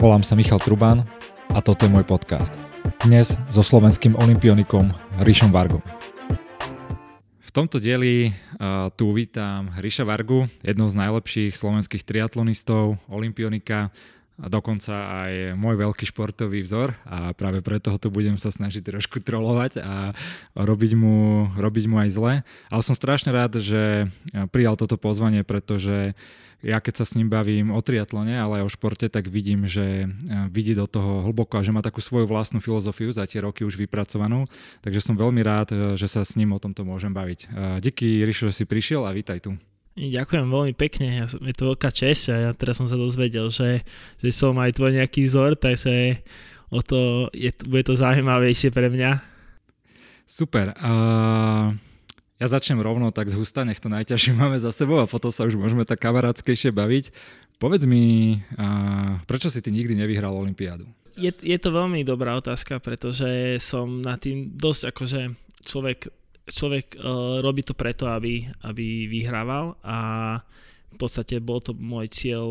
Volám sa Michal Truban a toto je môj podcast. Dnes so slovenským olympionikom Ríšom Vargom. V tomto dieli uh, tu vítam Ríša Vargu, jednou z najlepších slovenských triatlonistov, olimpionika, a dokonca aj môj veľký športový vzor a práve preto tu budem sa snažiť trošku trolovať a robiť mu, robiť mu aj zle. Ale som strašne rád, že prijal toto pozvanie, pretože ja keď sa s ním bavím o triatlone, ale aj o športe, tak vidím, že vidí do toho hlboko a že má takú svoju vlastnú filozofiu za tie roky už vypracovanú. Takže som veľmi rád, že sa s ním o tomto môžem baviť. Díky, Rišo, že si prišiel a vítaj tu. Ďakujem veľmi pekne, je to veľká čest a ja teraz som sa dozvedel, že, že som aj tvoj nejaký vzor, takže o to, je, bude to zaujímavejšie pre mňa. Super. Uh, ja začnem rovno tak z husta, nech to najťažšie máme za sebou a potom sa už môžeme tak kamarátskejšie baviť. Povedz mi, uh, prečo si ty nikdy nevyhral Olympiádu? Je, je to veľmi dobrá otázka, pretože som na tým dosť akože človek človek uh, robí to preto, aby, aby vyhrával a v podstate bol to môj cieľ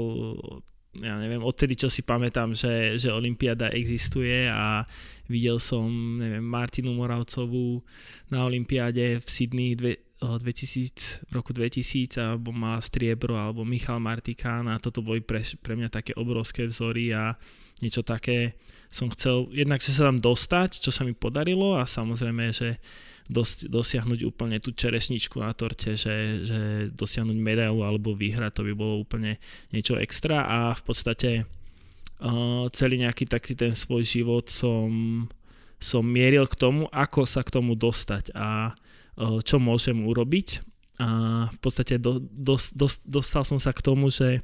ja neviem, odtedy čo si pamätám, že, že Olympiáda existuje a videl som, neviem, Martinu Moravcovú na Olympiáde v Sydney dve, 2000, v roku 2000 alebo má striebro alebo Michal Martikán a toto boli pre, pre mňa také obrovské vzory a niečo také som chcel, jednak sa tam dostať, čo sa mi podarilo a samozrejme, že dos, dosiahnuť úplne tú čerešničku na torte, že, že dosiahnuť medailu alebo vyhrať, to by bolo úplne niečo extra a v podstate celý nejaký taký ten svoj život som, som mieril k tomu, ako sa k tomu dostať a uh, čo môžem urobiť. A v podstate do, dos, dos, dostal som sa k tomu, že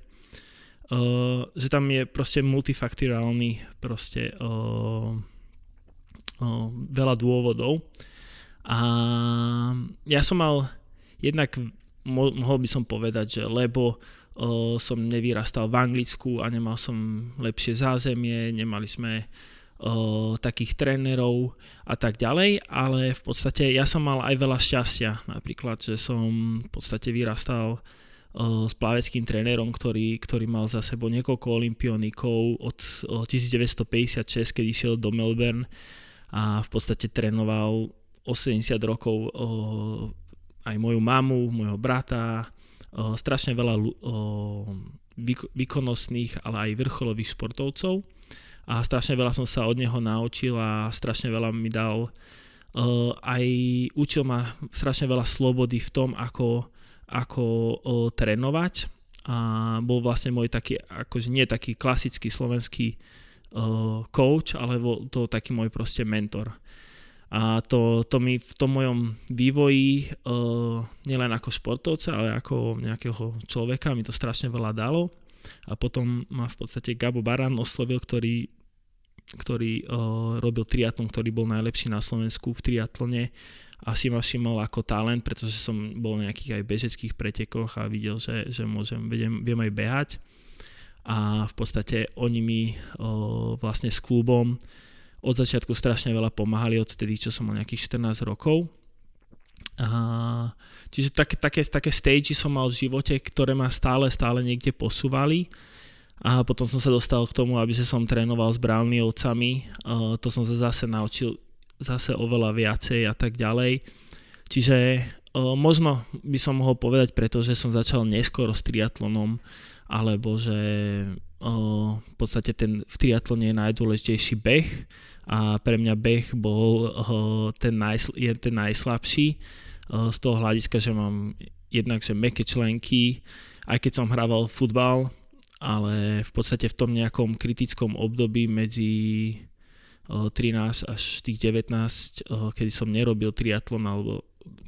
Uh, že tam je proste multifaktorálny proste uh, uh, veľa dôvodov. A ja som mal jednak, mohol by som povedať, že lebo som nevyrastal v Anglicku a nemal som lepšie zázemie, nemali sme takých trénerov a tak ďalej, ale v podstate ja som mal aj veľa šťastia, napríklad, že som v podstate vyrastal uh, s plaveckým trénerom, ktorý, ktorý mal za sebou niekoľko olimpionikov od uh, 1956, keď išiel do Melbourne a v podstate trénoval 80 rokov o, aj moju mamu, môjho brata, o, strašne veľa výkonnostných, ale aj vrcholových športovcov. A strašne veľa som sa od neho naučil a strašne veľa mi dal. Aj učil ma strašne veľa slobody v tom, ako, ako trénovať. A bol vlastne môj taký, akože nie taký klasický slovenský coach, ale bol to taký môj proste mentor. A to, to mi v tom mojom vývoji, uh, nielen ako športovca, ale ako nejakého človeka, mi to strašne veľa dalo. A potom ma v podstate Gabo Baran oslovil, ktorý, ktorý uh, robil triatlon, ktorý bol najlepší na Slovensku v triatlone a si ma všimol ako talent, pretože som bol v nejakých aj bežeckých pretekoch a videl, že, že môžem, viem, viem aj behať. A v podstate oni mi uh, vlastne s klubom od začiatku strašne veľa pomáhali, od vtedy, čo som mal nejakých 14 rokov. A, čiže také, také, také stage som mal v živote, ktoré ma stále, stále niekde posúvali. A potom som sa dostal k tomu, aby som trénoval s Browniovcami. A, to som sa zase naučil zase oveľa viacej a tak ďalej. Čiže o, možno by som mohol povedať, pretože som začal neskoro s triatlonom, alebo že o, v podstate ten v triatlone je najdôležitejší beh a pre mňa beh bol uh, ten, najsl- je ten najslabší uh, z toho hľadiska, že mám jednak, meké členky, aj keď som hrával futbal, ale v podstate v tom nejakom kritickom období medzi 13 až tých 19, kedy som nerobil triatlon alebo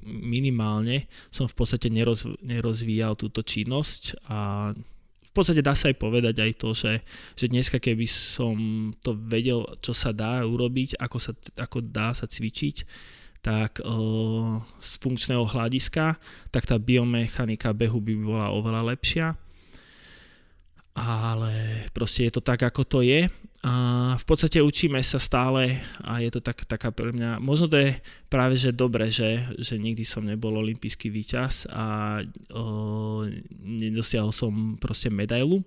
minimálne som v podstate neroz, nerozvíjal túto činnosť a podstate dá sa aj povedať aj to, že, že dneska keby som to vedel, čo sa dá urobiť, ako, sa, ako dá sa cvičiť, tak uh, z funkčného hľadiska, tak tá biomechanika behu by bola oveľa lepšia. Ale proste je to tak, ako to je a v podstate učíme sa stále a je to tak, taká pre mňa, možno to je práve že dobre, že, že nikdy som nebol olimpijský víťaz a o, nedosiahol som proste medailu,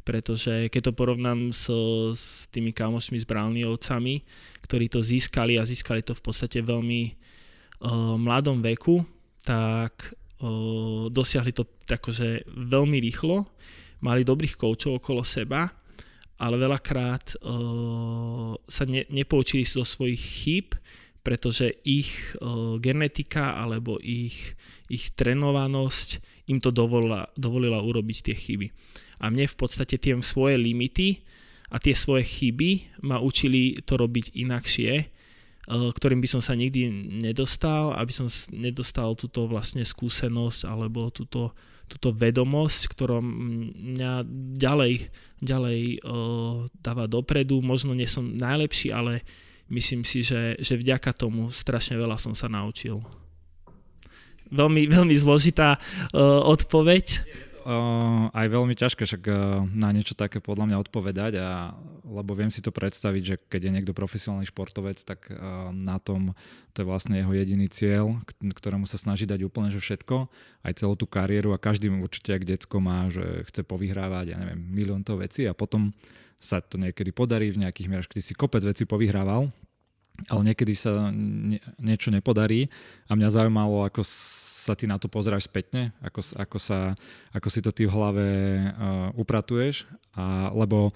pretože keď to porovnám s, s tými kamošmi s Brownleeovcami, ktorí to získali a získali to v podstate veľmi uh, mladom veku, tak uh, dosiahli to takože veľmi rýchlo, mali dobrých koučov okolo seba, ale veľakrát uh, sa ne, nepoučili zo svojich chýb, pretože ich uh, genetika alebo ich, ich trénovanosť im to dovolila, dovolila urobiť tie chyby. A mne v podstate tie svoje limity a tie svoje chyby ma učili to robiť inakšie, eh, ktorým by som sa nikdy nedostal, aby som nedostal túto vlastne skúsenosť alebo túto, túto vedomosť, ktorá mňa ďalej, ďalej uh, dáva dopredu. Možno nie som najlepší, ale myslím si, že, že vďaka tomu strašne veľa som sa naučil. Veľmi, veľmi zložitá uh, odpoveď aj veľmi ťažké však uh, na niečo také podľa mňa odpovedať, a, lebo viem si to predstaviť, že keď je niekto profesionálny športovec, tak uh, na tom to je vlastne jeho jediný cieľ, ktorému sa snaží dať úplne že všetko, aj celú tú kariéru a každý určite, ak decko má, že chce povyhrávať, ja neviem, milión to veci a potom sa to niekedy podarí v nejakých mierach, keď si kopec veci povyhrával, ale niekedy sa nie, niečo nepodarí a mňa zaujímalo, ako sa ty na to pozráš spätne, ako, ako, sa, ako si to ty v hlave uh, upratuješ, a, lebo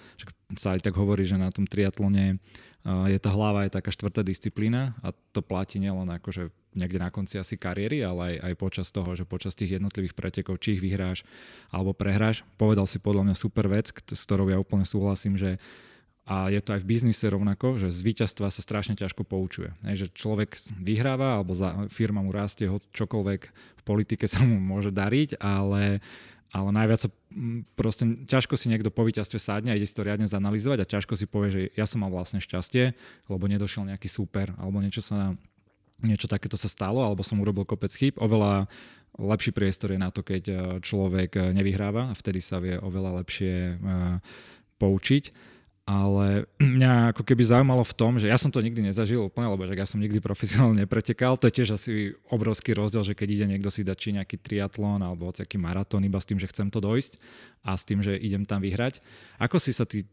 sa aj tak hovorí, že na tom triatlone uh, je tá hlava je taká štvrtá disciplína a to platí nielen akože niekde na konci asi kariéry, ale aj, aj počas toho, že počas tých jednotlivých pretekov, či ich vyhráš alebo prehráš. Povedal si podľa mňa super vec, s ktorou ja úplne súhlasím, že uh, a je to aj v biznise rovnako, že z víťazstva sa strašne ťažko poučuje. Hej, že človek vyhráva alebo za, firma mu rastie čokoľvek v politike sa mu môže dariť, ale, ale najviac sa proste ťažko si niekto po víťazstve sádne a ide si to riadne zanalizovať a ťažko si povie, že ja som mal vlastne šťastie, lebo nedošiel nejaký super alebo niečo sa niečo takéto sa stalo, alebo som urobil kopec chyb. Oveľa lepší priestor je na to, keď človek nevyhráva a vtedy sa vie oveľa lepšie poučiť ale mňa ako keby zaujímalo v tom, že ja som to nikdy nezažil úplne, lebo že ja som nikdy profesionálne nepretekal, to je tiež asi obrovský rozdiel, že keď ide niekto si dať či nejaký triatlón alebo nejaký maratón iba s tým, že chcem to dojsť a s tým, že idem tam vyhrať. Ako si sa ty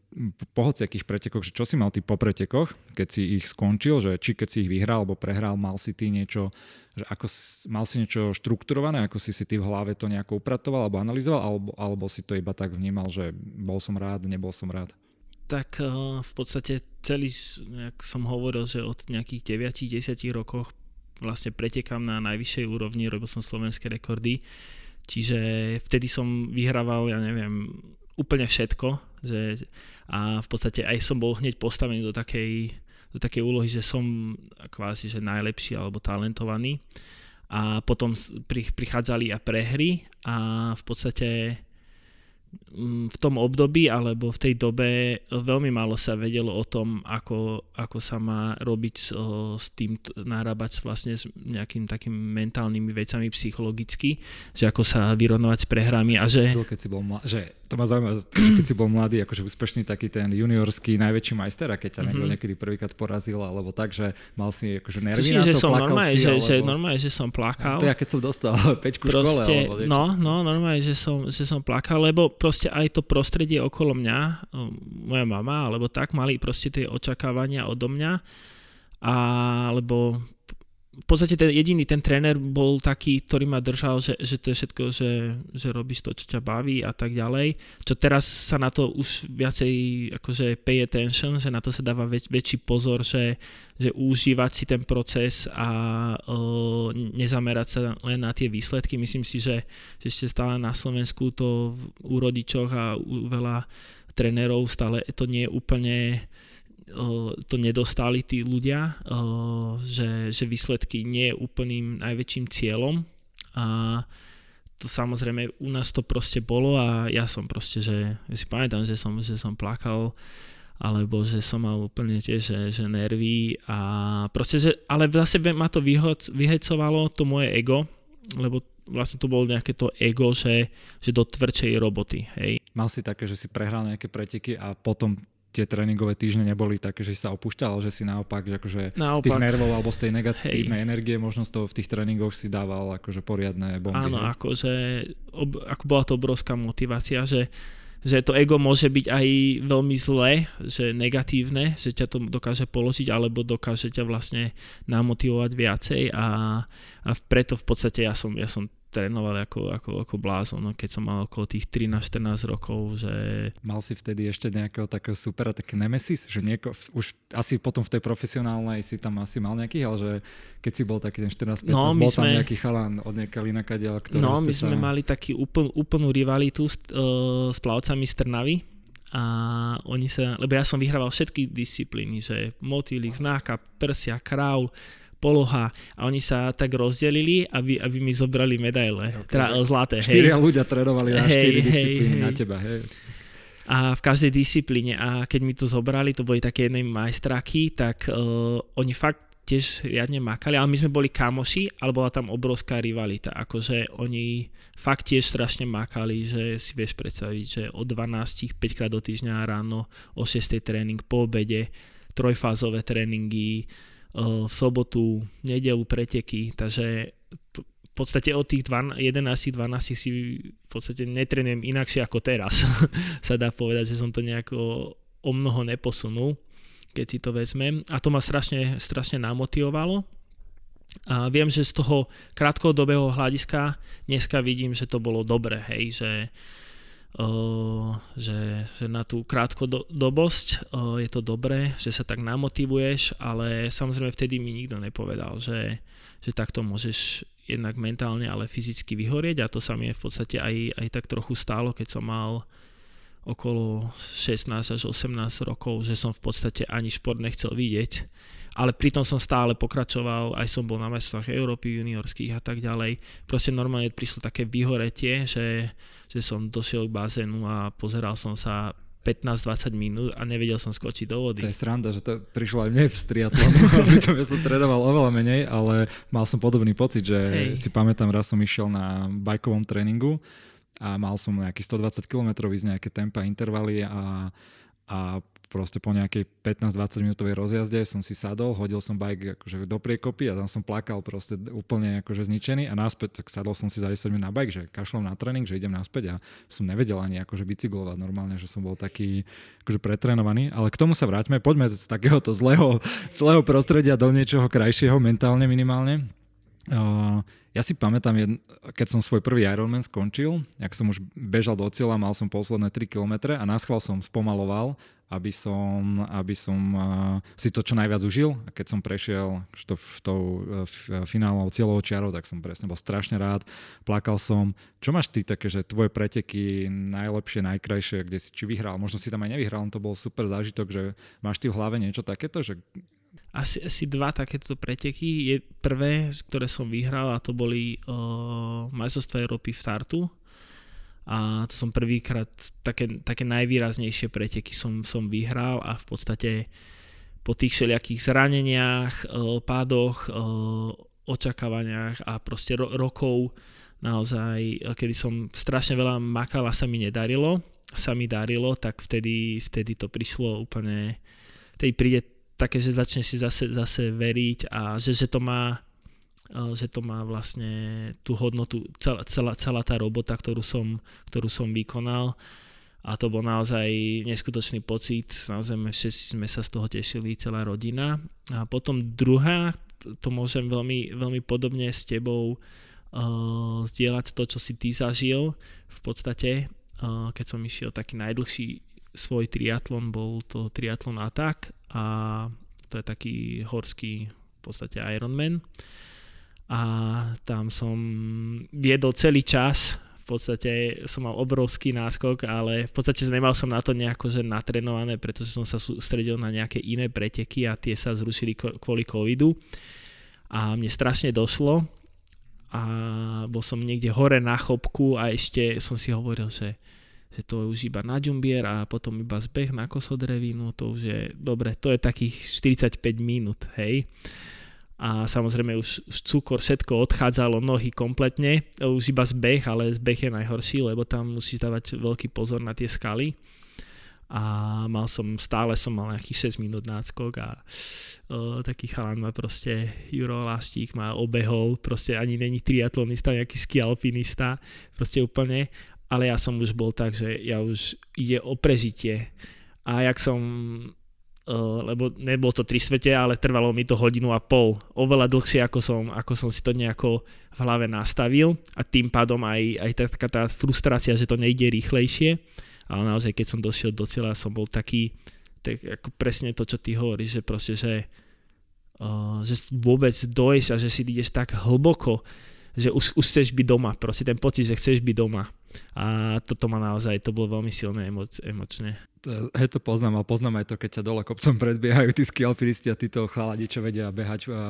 po hociakých pretekoch, že čo si mal ty po pretekoch, keď si ich skončil, že či keď si ich vyhral alebo prehral, mal si ty niečo, že ako mal si niečo štrukturované, ako si si ty v hlave to nejako upratoval alebo analyzoval, alebo, alebo si to iba tak vnímal, že bol som rád, nebol som rád? Tak eh, v podstate celý, jak som hovoril, že od nejakých 9-10 rokoch vlastne pretekám na najvyššej úrovni, robil som slovenské rekordy, čiže vtedy som vyhrával, ja neviem, úplne všetko že, a v podstate aj som bol hneď postavený do takej, do takej úlohy, že som kvázi, že najlepší alebo talentovaný. A potom prichádzali a prehry a v podstate v tom období alebo v tej dobe veľmi málo sa vedelo o tom, ako, ako sa má robiť s, s tým, narábať vlastne s nejakým takým mentálnymi vecami psychologicky, že ako sa vyrovnovať s prehrami a že... Keď si bol mla- že to ma zaujíma, že keď si bol mladý, akože úspešný taký ten juniorský najväčší majster a keď ťa niekto mm-hmm. niekedy prvýkrát porazil, alebo tak, že mal si akože nervy Tuším, na to, že som normálne, si, že, alebo... že normálne, že som plakal. To ja keď som dostal pečku proste, škole, alebo niečo. No, no, normálne, že som, že som plakal, lebo proste aj to prostredie okolo mňa, moja mama, alebo tak, mali proste tie očakávania odo mňa, alebo v podstate ten jediný ten tréner bol taký, ktorý ma držal, že, že to je všetko, že, že robíš to, čo ťa baví a tak ďalej. Čo teraz sa na to už viacej akože pay attention, že na to sa dáva väč, väčší pozor, že, že užívať si ten proces a uh, nezamerať sa len na tie výsledky. Myslím si, že, že ešte stále na Slovensku to u rodičoch a u veľa trénerov stále to nie je úplne to nedostali tí ľudia, že, že výsledky nie je úplným najväčším cieľom a to samozrejme u nás to proste bolo a ja som proste, že ja si pamätám, že som, že som plakal alebo že som mal úplne tiež, že, že nervy a proste, že, ale zase ma to vyhecovalo to moje ego, lebo vlastne to bolo nejaké to ego, že, že do tvrdšej roboty, hej. Mal si také, že si prehral nejaké preteky a potom tie tréningové týždne neboli také, že si sa opúšťal, že si naopak, že akože naopak. z tých nervov alebo z tej negatívnej Hej. energie možno z toho v tých tréningoch si dával akože poriadne bomby. Áno, hej. akože ob, ako bola to obrovská motivácia, že že to ego môže byť aj veľmi zlé, že negatívne, že ťa to dokáže položiť alebo dokáže ťa vlastne namotivovať viacej a, a preto v podstate ja som, ja som trénoval ako, ako, ako blázon, no, keď som mal okolo tých 13-14 rokov, že... Mal si vtedy ešte nejakého takého supera, taký nemesis, že nieko, už asi potom v tej profesionálnej si tam asi mal nejaký, ale že keď si bol taký ten 14-15, no, bol tam sme, nejaký chalán od nejaká inakadia, ktorý No, my sme sa... mali taký úpln, úplnú rivalitu s, uh, s plavcami z Trnavy, a oni sa, lebo ja som vyhrával všetky disciplíny, že motýlik, znáka, prsia, kraul, poloha a oni sa tak rozdelili, aby, aby mi zobrali medaile, okay. teda zlaté. Štyria hej. ľudia trénovali na hej, štyri disciplíny hej, na teba. Hej. A v každej disciplíne a keď mi to zobrali, to boli také jednej majstráky, tak uh, oni fakt tiež riadne makali, ale my sme boli kamoši, ale bola tam obrovská rivalita, akože oni fakt tiež strašne makali, že si vieš predstaviť, že o 12, 5 krát do týždňa ráno, o 6 tréning, po obede, trojfázové tréningy, v sobotu, nedelu preteky, takže v podstate od tých 11-12 si v podstate netrenujem inakšie ako teraz. sa dá povedať, že som to nejako o mnoho neposunul, keď si to vezmem. A to ma strašne, strašne namotivovalo. A viem, že z toho krátkodobého hľadiska dneska vidím, že to bolo dobré, hej, že že, že na tú krátkodobosť je to dobré, že sa tak namotivuješ, ale samozrejme vtedy mi nikto nepovedal, že, že takto môžeš jednak mentálne, ale fyzicky vyhorieť. A to sa mi v podstate aj, aj tak trochu stálo, keď som mal okolo 16 až 18 rokov, že som v podstate ani šport nechcel vidieť, ale pritom som stále pokračoval, aj som bol na mestách Európy juniorských a tak ďalej. Proste normálne prišlo také vyhoretie, že že som došiel k bazénu a pozeral som sa 15-20 minút a nevedel som skočiť do vody. To je sranda, že to prišlo aj mne v striatlonu, pritom ja som trénoval oveľa menej, ale mal som podobný pocit, že Hej. si pamätám, raz som išiel na bajkovom tréningu a mal som nejaký 120 km ísť nejaké tempa, intervaly a, a proste po nejakej 15-20 minútovej rozjazde som si sadol, hodil som bike akože do priekopy a tam som plakal proste úplne akože zničený a náspäť tak sadol som si za 10 minút na bike, že kašlom na tréning, že idem naspäť a som nevedel ani akože bicyklovať normálne, že som bol taký akože pretrénovaný, ale k tomu sa vráťme, poďme z takéhoto zlého, zlého prostredia do niečoho krajšieho mentálne minimálne. Uh, ja si pamätám, keď som svoj prvý Ironman skončil, ak som už bežal do cieľa, mal som posledné 3 km a na som spomaloval aby som, aby som uh, si to čo najviac užil. A keď som prešiel to, tou uh, finálnou cieľovou čiarou, tak som presne bol strašne rád. Plakal som. Čo máš ty také, že tvoje preteky najlepšie, najkrajšie, kde si či vyhral, možno si tam aj nevyhral, to bol super zážitok, že máš ty v hlave niečo takéto, že asi, asi dva takéto preteky. Je prvé, ktoré som vyhral a to boli uh, majstrovstvá Európy v Tartu a to som prvýkrát také, také najvýraznejšie preteky som, som vyhral a v podstate po tých všelijakých zraneniach, e, pádoch, e, očakávaniach a proste ro- rokov naozaj, kedy som strašne veľa makal a sa mi nedarilo, sa mi darilo, tak vtedy, vtedy to prišlo úplne, vtedy príde také, že začneš si zase, zase veriť a že, že to má že to má vlastne tú hodnotu, celá, celá, celá tá robota, ktorú som, ktorú som vykonal a to bol naozaj neskutočný pocit, naozaj všetci sme sa z toho tešili, celá rodina. A potom druhá, to môžem veľmi, veľmi podobne s tebou uh, zdieľať to, čo si ty zažil. V podstate, uh, keď som išiel taký najdlhší svoj triatlon, bol to triatlon Attack a to je taký horský v podstate Ironman. A tam som viedol celý čas, v podstate som mal obrovský náskok, ale v podstate nemal som na to nejako že natrenované, pretože som sa sústredil na nejaké iné preteky a tie sa zrušili kvôli covidu. A mne strašne došlo. A bol som niekde hore na chopku a ešte som si hovoril, že, že to už iba na ďumbier a potom iba zbeh na kosodrevinu, to už je dobre, to je takých 45 minút, hej. A samozrejme už, už cukor, všetko odchádzalo, nohy kompletne, už iba zbeh, ale zbeh je najhorší, lebo tam musíš dávať veľký pozor na tie skaly. A mal som, stále som mal nejakých 6 minút náskok a o, taký chalan ma proste, Juro Láštík ma obehol, proste ani není triatlonista, nejaký ski alpinista, proste úplne ale ja som už bol tak, že ja už ide o prežitie. A jak som Uh, lebo nebolo to tri svete, ale trvalo mi to hodinu a pol. Oveľa dlhšie, ako som, ako som si to nejako v hlave nastavil a tým pádom aj, aj taká tá frustrácia, že to nejde rýchlejšie. Ale naozaj, keď som došiel do cieľa, som bol taký, tak ako presne to, čo ty hovoríš, že proste, že, uh, že vôbec dojsť a že si ideš tak hlboko, že už, už chceš byť doma, proste ten pocit, že chceš byť doma. A toto ma naozaj, to bolo veľmi silné emo, emočne hej, to poznám, ale poznám aj to, keď sa dole kopcom predbiehajú tí ski a títo chaladi, čo vedia behať a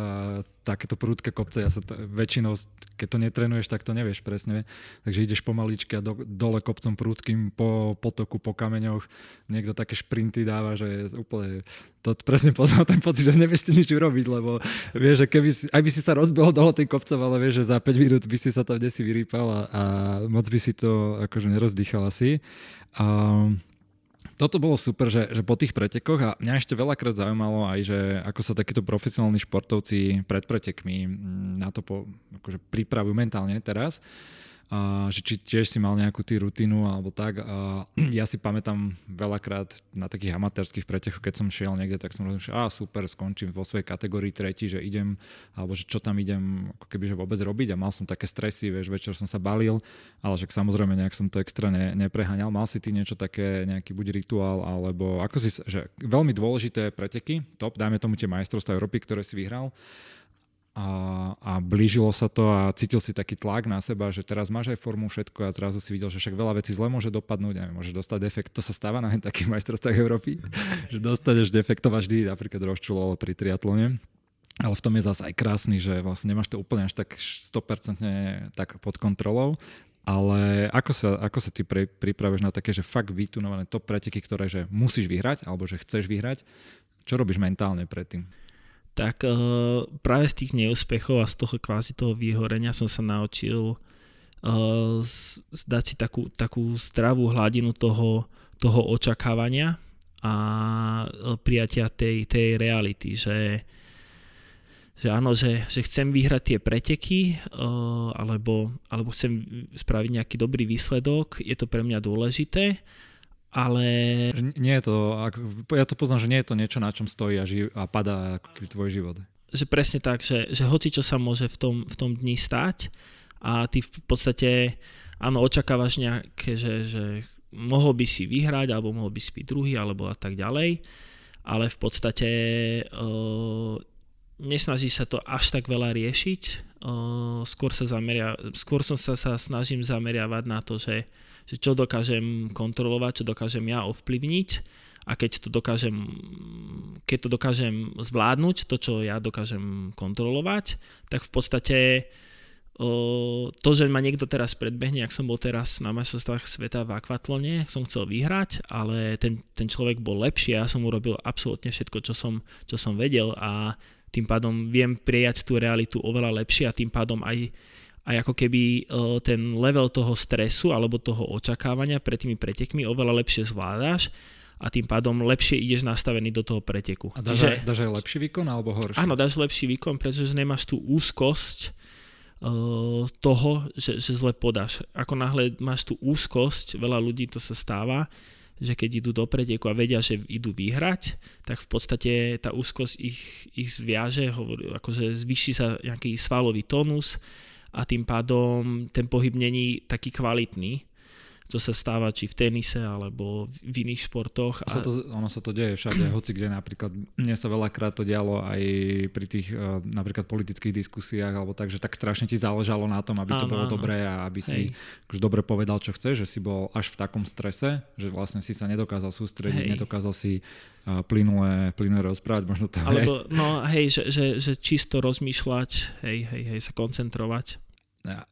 takéto prúdke kopce. Ja sa to, väčšinou, keď to netrenuješ, tak to nevieš presne. Takže ideš pomaličky a do, dole kopcom prúdkým po potoku, po kameňoch. Niekto také šprinty dáva, že je úplne to presne poznám ten pocit, že nevieš s nič urobiť, lebo vieš, že keby si, aj by si sa rozbehol dole tým kopcom, ale vieš, že za 5 minút by si sa tam desi vyrýpal a, a moc by si to akože nerozdýchal asi. A, toto bolo super, že, že po tých pretekoch a mňa ešte veľakrát zaujímalo aj, že ako sa takíto profesionálni športovci pred pretekmi mm, na to po, akože pripravujú mentálne teraz a že či tiež si mal nejakú tý rutinu alebo tak. A ja si pamätám veľakrát na takých amatérských pretechoch, keď som šiel niekde, tak som že á, super, skončím vo svojej kategórii tretí, že idem, alebo že čo tam idem ako keby že vôbec robiť a mal som také stresy, vieš, večer som sa balil, ale že samozrejme nejak som to extra ne, nepreháňal. Mal si ty niečo také, nejaký buď rituál, alebo ako si, že veľmi dôležité preteky, top, dajme tomu tie majstrovstvá Európy, ktoré si vyhral, a, a blížilo sa to a cítil si taký tlak na seba, že teraz máš aj formu všetko a zrazu si videl, že však veľa vecí zle môže dopadnúť, a môže dostať defekt. To sa stáva na takých majstrovstvách Európy, že dostaneš defekt, to vždy napríklad rozčulo pri triatlone. Ale v tom je zase aj krásny, že vlastne nemáš to úplne až tak 100% tak pod kontrolou, ale ako sa, ako sa ty pre, pripravuješ na také, že fakt vytunované top preteky, ktoré že musíš vyhrať, alebo že chceš vyhrať, čo robíš mentálne predtým? Tak uh, práve z tých neúspechov a z toho kvázi toho vyhorenia som sa naučil uh, zdať si takú, takú zdravú hladinu toho, toho očakávania a uh, prijatia tej, tej reality, že, že áno, že, že chcem vyhrať tie preteky uh, alebo, alebo chcem spraviť nejaký dobrý výsledok, je to pre mňa dôležité, ale... Nie je to, ja to poznám, že nie je to niečo, na čom stojí a, ži- a padá tvoj život. Že presne tak, že, že hoci čo sa môže v tom, v tom dni stať a ty v podstate, áno, očakávaš nejaké, že, že mohol by si vyhrať, alebo mohol by si byť druhý, alebo a tak ďalej, ale v podstate uh, nesnaží sa to až tak veľa riešiť, uh, skôr, sa zameria, skôr som sa, sa snažím zameriavať na to, že že čo dokážem kontrolovať, čo dokážem ja ovplyvniť a keď to dokážem, keď to dokážem zvládnuť, to, čo ja dokážem kontrolovať, tak v podstate to, že ma niekto teraz predbehne, ak som bol teraz na majstrovstvách sveta v akvatlone, som chcel vyhrať, ale ten, ten človek bol lepší a ja som urobil absolútne všetko, čo som, čo som vedel a tým pádom viem prijať tú realitu oveľa lepšie a tým pádom aj aj ako keby e, ten level toho stresu alebo toho očakávania pred tými pretekmi oveľa lepšie zvládáš a tým pádom lepšie ideš nastavený do toho preteku. A dáš, Čiže, aj, dáš aj lepší výkon alebo horší? Áno, dáš lepší výkon, pretože nemáš tú úzkosť uh, toho, že, že zle podáš. Ako náhle máš tú úzkosť, veľa ľudí to sa stáva, že keď idú do preteku a vedia, že idú vyhrať, tak v podstate tá úzkosť ich, ich zviaže, hovorí, akože zvýši sa nejaký svalový tónus, a tým pádom ten pohyb není taký kvalitný čo sa stáva či v tenise alebo v iných športoch. A... Sa to, ono sa to deje všade, hoci kde napríklad, mne sa veľakrát to dialo aj pri tých uh, napríklad politických diskusiách alebo tak, že tak strašne ti záležalo na tom, aby áno, to bolo áno. dobré a aby Hej. si akože dobre povedal, čo chceš, že si bol až v takom strese, že vlastne si sa nedokázal sústrediť, Hej. nedokázal si uh, plynule, plynule rozprávať, možno to Alebo, no hej, že, že, že čisto rozmýšľať, hej, hej, hej, sa koncentrovať.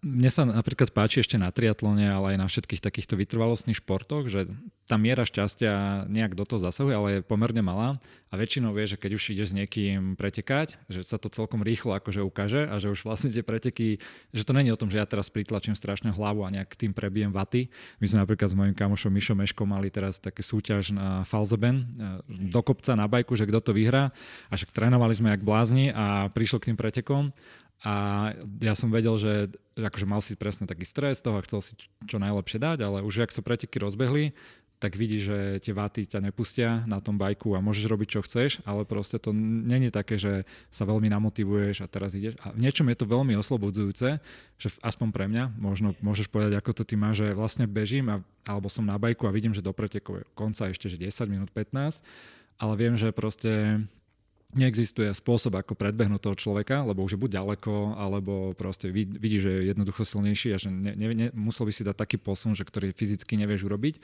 Mne sa napríklad páči ešte na triatlone, ale aj na všetkých takýchto vytrvalostných športoch, že tá miera šťastia nejak do toho zasahuje, ale je pomerne malá. A väčšinou vie, že keď už ideš s niekým pretekať, že sa to celkom rýchlo akože ukáže a že už vlastne tie preteky, že to není o tom, že ja teraz pritlačím strašne hlavu a nejak tým prebijem vaty. My sme napríklad s mojim kamošom Mišom Meškom mali teraz také súťaž na Falzeben e, do kopca na bajku, že kto to vyhrá. A však trénovali sme jak blázni a prišlo k tým pretekom a ja som vedel, že akože mal si presne taký stres toho a chcel si čo najlepšie dať, ale už ak sa preteky rozbehli, tak vidíš, že tie váty ťa nepustia na tom bajku a môžeš robiť, čo chceš, ale proste to není také, že sa veľmi namotivuješ a teraz ideš. A v niečom je to veľmi oslobodzujúce, že aspoň pre mňa, možno môžeš povedať, ako to ty máš, že vlastne bežím a, alebo som na bajku a vidím, že do pretekov konca ešte že 10 minút 15, ale viem, že proste neexistuje spôsob, ako predbehnúť toho človeka, lebo už je buď ďaleko, alebo proste vidí, že je jednoducho silnejší a že ne, ne, ne, musel by si dať taký posun, že ktorý fyzicky nevieš urobiť.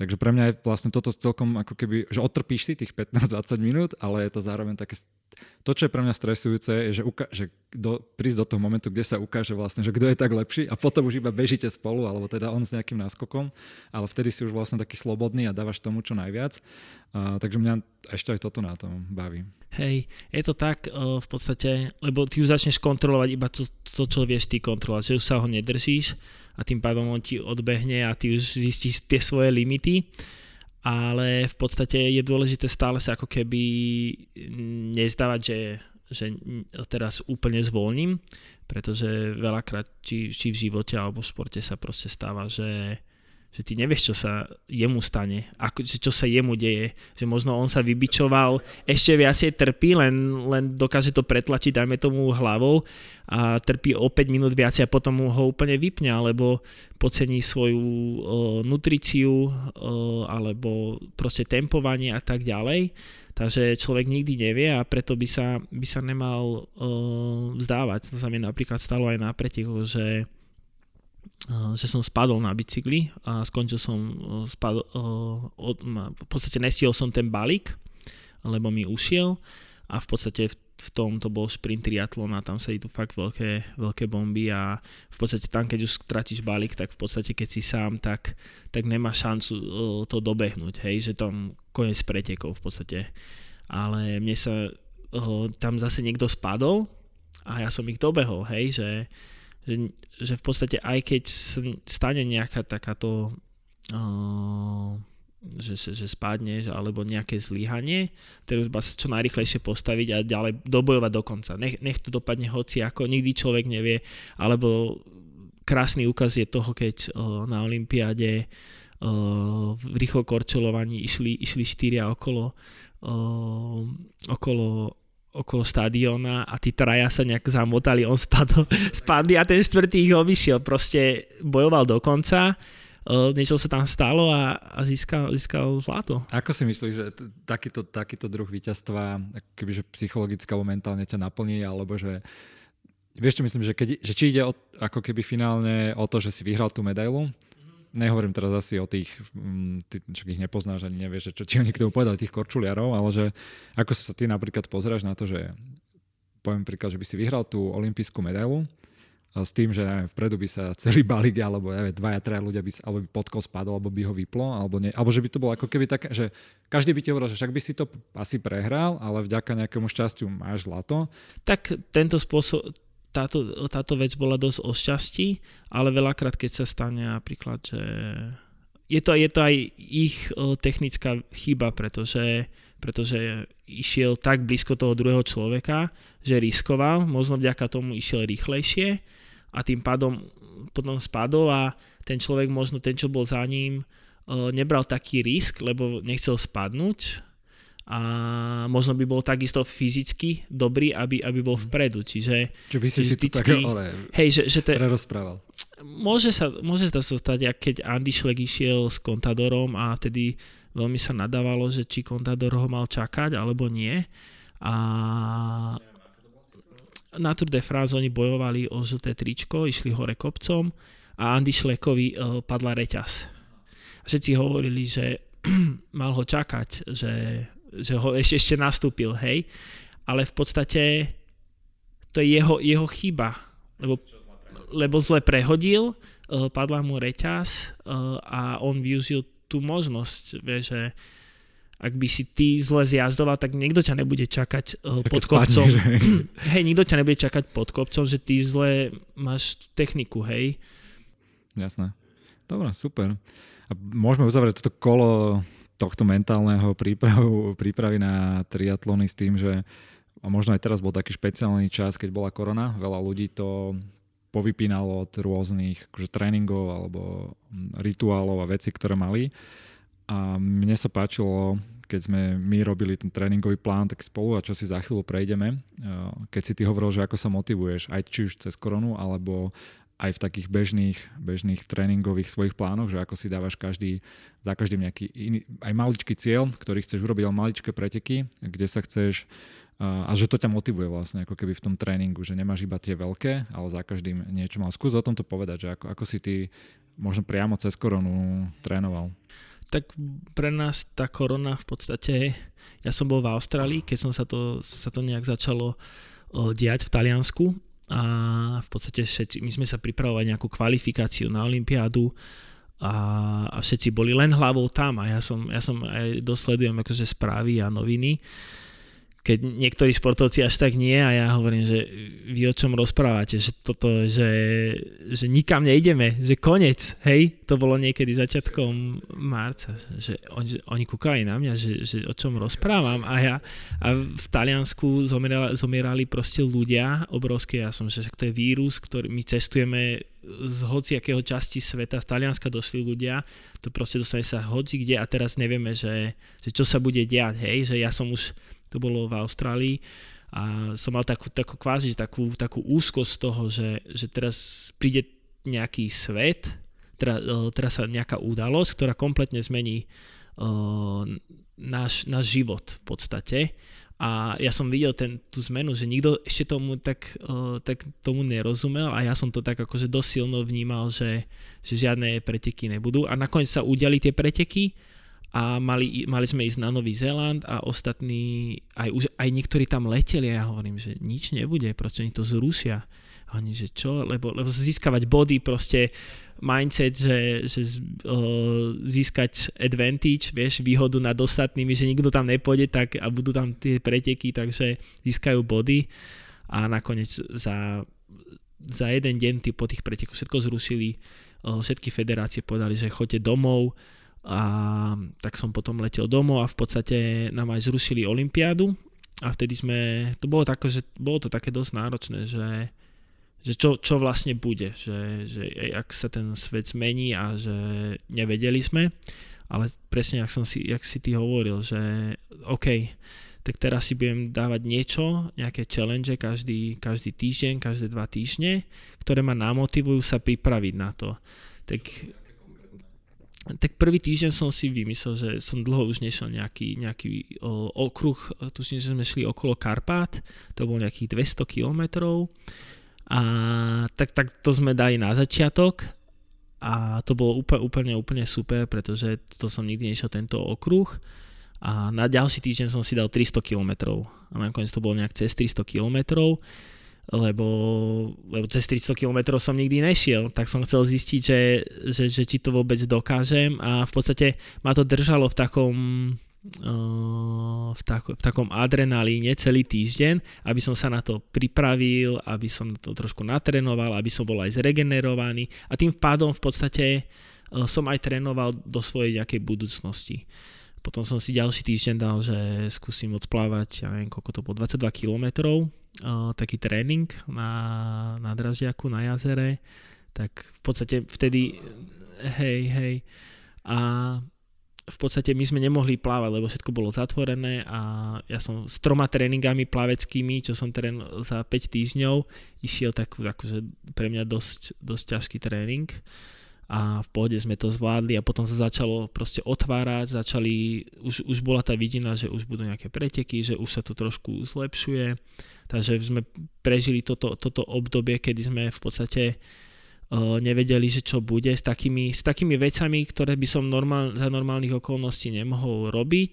Takže pre mňa je vlastne toto celkom ako keby, že otrpíš si tých 15-20 minút, ale je to zároveň také to, čo je pre mňa stresujúce, je, že, uka- že do, prísť do toho momentu, kde sa ukáže vlastne, že kto je tak lepší a potom už iba bežíte spolu, alebo teda on s nejakým náskokom, ale vtedy si už vlastne taký slobodný a dávaš tomu čo najviac. Uh, takže mňa ešte aj toto na tom baví. Hej, je to tak uh, v podstate, lebo ty už začneš kontrolovať iba to, to, čo vieš ty kontrolovať, že už sa ho nedržíš a tým pádom on ti odbehne a ty už zistíš tie svoje limity ale v podstate je dôležité stále sa ako keby nezdávať, že, že teraz úplne zvolním, pretože veľakrát či, či v živote alebo v športe sa proste stáva, že že ty nevieš, čo sa jemu stane, ako, čo sa jemu deje, že možno on sa vybičoval, ešte viacej trpí, len, len dokáže to pretlačiť, dajme tomu hlavou a trpí o 5 minút viacej a potom ho úplne vypne, alebo podcení svoju o, nutriciu o, alebo proste tempovanie a tak ďalej. Takže človek nikdy nevie a preto by sa, by sa nemal o, vzdávať. To sa mi napríklad stalo aj na pretekoch, že že som spadol na bicykli a skončil som, spadol, od, v podstate nestihol som ten balík, lebo mi ušiel a v podstate v, v tom to bol sprint triatlon a tam sa idú fakt veľké, veľké bomby a v podstate tam, keď už stratíš balík, tak v podstate keď si sám, tak, tak nemá šancu to dobehnúť, hej, že tam koniec pretekov v podstate. Ale mne sa tam zase niekto spadol a ja som ich dobehol, hej, že že, že v podstate aj keď stane nejaká takáto uh, že, že, že spadneš alebo nejaké zlyhanie, ktoré sa čo najrychlejšie postaviť a ďalej dobojovať do konca. Nech, nech to dopadne hoci ako, nikdy človek nevie, alebo krásny úkaz je toho, keď uh, na Olympiáde uh, v rýchlokorčelovaní išli, išli štyria okolo, uh, okolo okolo štadióna a tí traja sa nejak zamotali, on spadol, spadli a ten štvrtý ich obišiel. Proste bojoval do konca, niečo sa tam stalo a, a získal, získal zlato. Ako si myslíš, že t- takýto, takýto druh víťazstva kebyže psychologicky alebo mentálne ťa naplní, alebo že vieš čo myslím, že, keď, že či ide o, ako keby finálne o to, že si vyhral tú medailu, nehovorím teraz asi o tých, mm, ty čo ich nepoznáš ani nevieš, čo ti oni k tomu tých korčuliarov, ale že ako sa ty napríklad pozráš na to, že poviem príklad, že by si vyhral tú olimpijskú medailu, s tým, že neviem, vpredu by sa celý balík, alebo neviem, dvaja, traja ľudia by, alebo by podkol spadol, alebo by ho vyplo, alebo, nie, alebo že by to bolo ako keby také, že každý by ti hovoril, že však by si to asi prehral, ale vďaka nejakému šťastiu máš zlato. Tak tento spôsob, táto, táto vec bola dosť o šťastí, ale veľakrát, keď sa stane napríklad, že je to, je to aj ich technická chyba, pretože, pretože išiel tak blízko toho druhého človeka, že riskoval, možno vďaka tomu išiel rýchlejšie a tým pádom potom spadol a ten človek, možno ten, čo bol za ním, nebral taký risk, lebo nechcel spadnúť a možno by bol takisto fyzicky dobrý, aby, aby bol mhm. vpredu. Čiže, Čo by si si to tak ale, hej, že, že te, prerozprával. Môže sa, môže sa stať, keď Andy Schleck išiel s Contadorom a vtedy veľmi sa nadávalo, že či Contador ho mal čakať alebo nie. A na Tour de France oni bojovali o žlté tričko, išli hore kopcom a Andy Schleckovi uh, padla reťaz. Všetci hovorili, že mal ho čakať, že že ho ešte, ešte nastúpil, hej. Ale v podstate to je jeho, jeho chyba, lebo, lebo zle prehodil, uh, padla mu reťaz uh, a on využil tú možnosť, vie, že ak by si ty zle zjazdoval, tak niekto ťa nebude čakať uh, pod kopcom. hej, nikto ťa nebude čakať pod kopcom, že ty zle máš techniku, hej. Jasné. Dobre, super. A môžeme uzavrieť toto kolo tohto mentálneho prípravu, prípravy na triatlony s tým, že a možno aj teraz bol taký špeciálny čas, keď bola korona, veľa ľudí to povypínalo od rôznych akože, tréningov alebo rituálov a veci, ktoré mali. A mne sa páčilo, keď sme my robili ten tréningový plán tak spolu a čo si za chvíľu prejdeme, keď si ty hovoril, že ako sa motivuješ, aj či už cez koronu, alebo aj v takých bežných, bežných tréningových svojich plánoch, že ako si dávaš každý, za každým nejaký iný, aj maličký cieľ, ktorý chceš urobiť, ale maličké preteky, kde sa chceš a že to ťa motivuje vlastne ako keby v tom tréningu, že nemáš iba tie veľké, ale za každým niečo mal. Skús o tomto povedať, že ako, ako si ty možno priamo cez koronu trénoval. Tak pre nás tá korona v podstate, ja som bol v Austrálii, keď som sa to, sa to nejak začalo diať v Taliansku a v podstate všetci, my sme sa pripravovali nejakú kvalifikáciu na Olympiádu a, a všetci boli len hlavou tam a ja som, ja som aj dosledujem akože správy a noviny keď niektorí športovci až tak nie a ja hovorím, že vy o čom rozprávate, že toto, že, že nikam nejdeme, že konec, hej, to bolo niekedy začiatkom marca, že, on, že oni kúkali na mňa, že, že o čom rozprávam a ja a v Taliansku zomierali, zomierali proste ľudia obrovské, ja som, že to je vírus, ktorý my cestujeme z hociakého časti sveta, z Talianska došli ľudia, to proste dostane sa hoci kde a teraz nevieme, že, že čo sa bude diať, hej, že ja som už to bolo v Austrálii a som mal takú, takú kvázi takú, takú úzkosť toho, že, že teraz príde nejaký svet, teda, teraz sa nejaká udalosť, ktorá kompletne zmení uh, náš, náš život v podstate. A ja som videl ten, tú zmenu, že nikto ešte tomu tak, uh, tak tomu nerozumel a ja som to tak akože dosilno vnímal, že, že žiadne preteky nebudú. A nakoniec sa udiali tie preteky a mali, mali sme ísť na Nový Zéland a ostatní, aj, aj niektorí tam leteli a ja hovorím, že nič nebude, proste oni to zrušia. A oni, že čo, lebo, lebo získavať body, proste mindset, že, že uh, získať advantage, vieš, výhodu nad ostatnými, že nikto tam nepôjde tak a budú tam tie preteky, takže získajú body. A nakoniec za, za jeden deň tí, po tých pretekoch všetko zrušili, uh, všetky federácie povedali, že choďte domov, a tak som potom letel domov a v podstate nám aj zrušili Olympiádu a vtedy sme, to bolo, tako, že, bolo to také dosť náročné, že, že čo, čo vlastne bude, že, že ak sa ten svet zmení a že nevedeli sme, ale presne, jak, som si, jak si ty hovoril, že OK, tak teraz si budem dávať niečo, nejaké challenge každý, každý týždeň, každé dva týždne, ktoré ma namotivujú sa pripraviť na to. Tak tak prvý týždeň som si vymyslel, že som dlho už nešiel nejaký, nejaký o, okruh, tuším, že sme šli okolo Karpát, to bolo nejakých 200 kilometrov. A tak, tak to sme dali na začiatok a to bolo úplne, úplne, úplne super, pretože to som nikdy nešiel tento okruh. A na ďalší týždeň som si dal 300 kilometrov. A nakoniec to bolo nejak cez 300 kilometrov lebo, lebo cez 300 km som nikdy nešiel, tak som chcel zistiť, že, že, že či to vôbec dokážem. A v podstate ma to držalo v takom v, tak, v takom adrenalíne celý týždeň, aby som sa na to pripravil, aby som to trošku natrénoval, aby som bol aj zregenerovaný. A tým pádom v podstate som aj trénoval do svojej nejakej budúcnosti. Potom som si ďalší týždeň dal, že skúsim odplávať, ja neviem, koľko to bolo, 22 kilometrov, taký tréning na, na Dražiaku, na jazere, tak v podstate vtedy, hej, hej, a v podstate my sme nemohli plávať, lebo všetko bolo zatvorené a ja som s troma tréningami plaveckými, čo som terén za 5 týždňov, išiel tak akože pre mňa dosť, dosť ťažký tréning a v pohode sme to zvládli a potom sa začalo proste otvárať, začali, už, už bola tá vidina, že už budú nejaké preteky, že už sa to trošku zlepšuje, takže sme prežili toto, toto obdobie, kedy sme v podstate uh, nevedeli, že čo bude s takými, s takými vecami, ktoré by som normál, za normálnych okolností nemohol robiť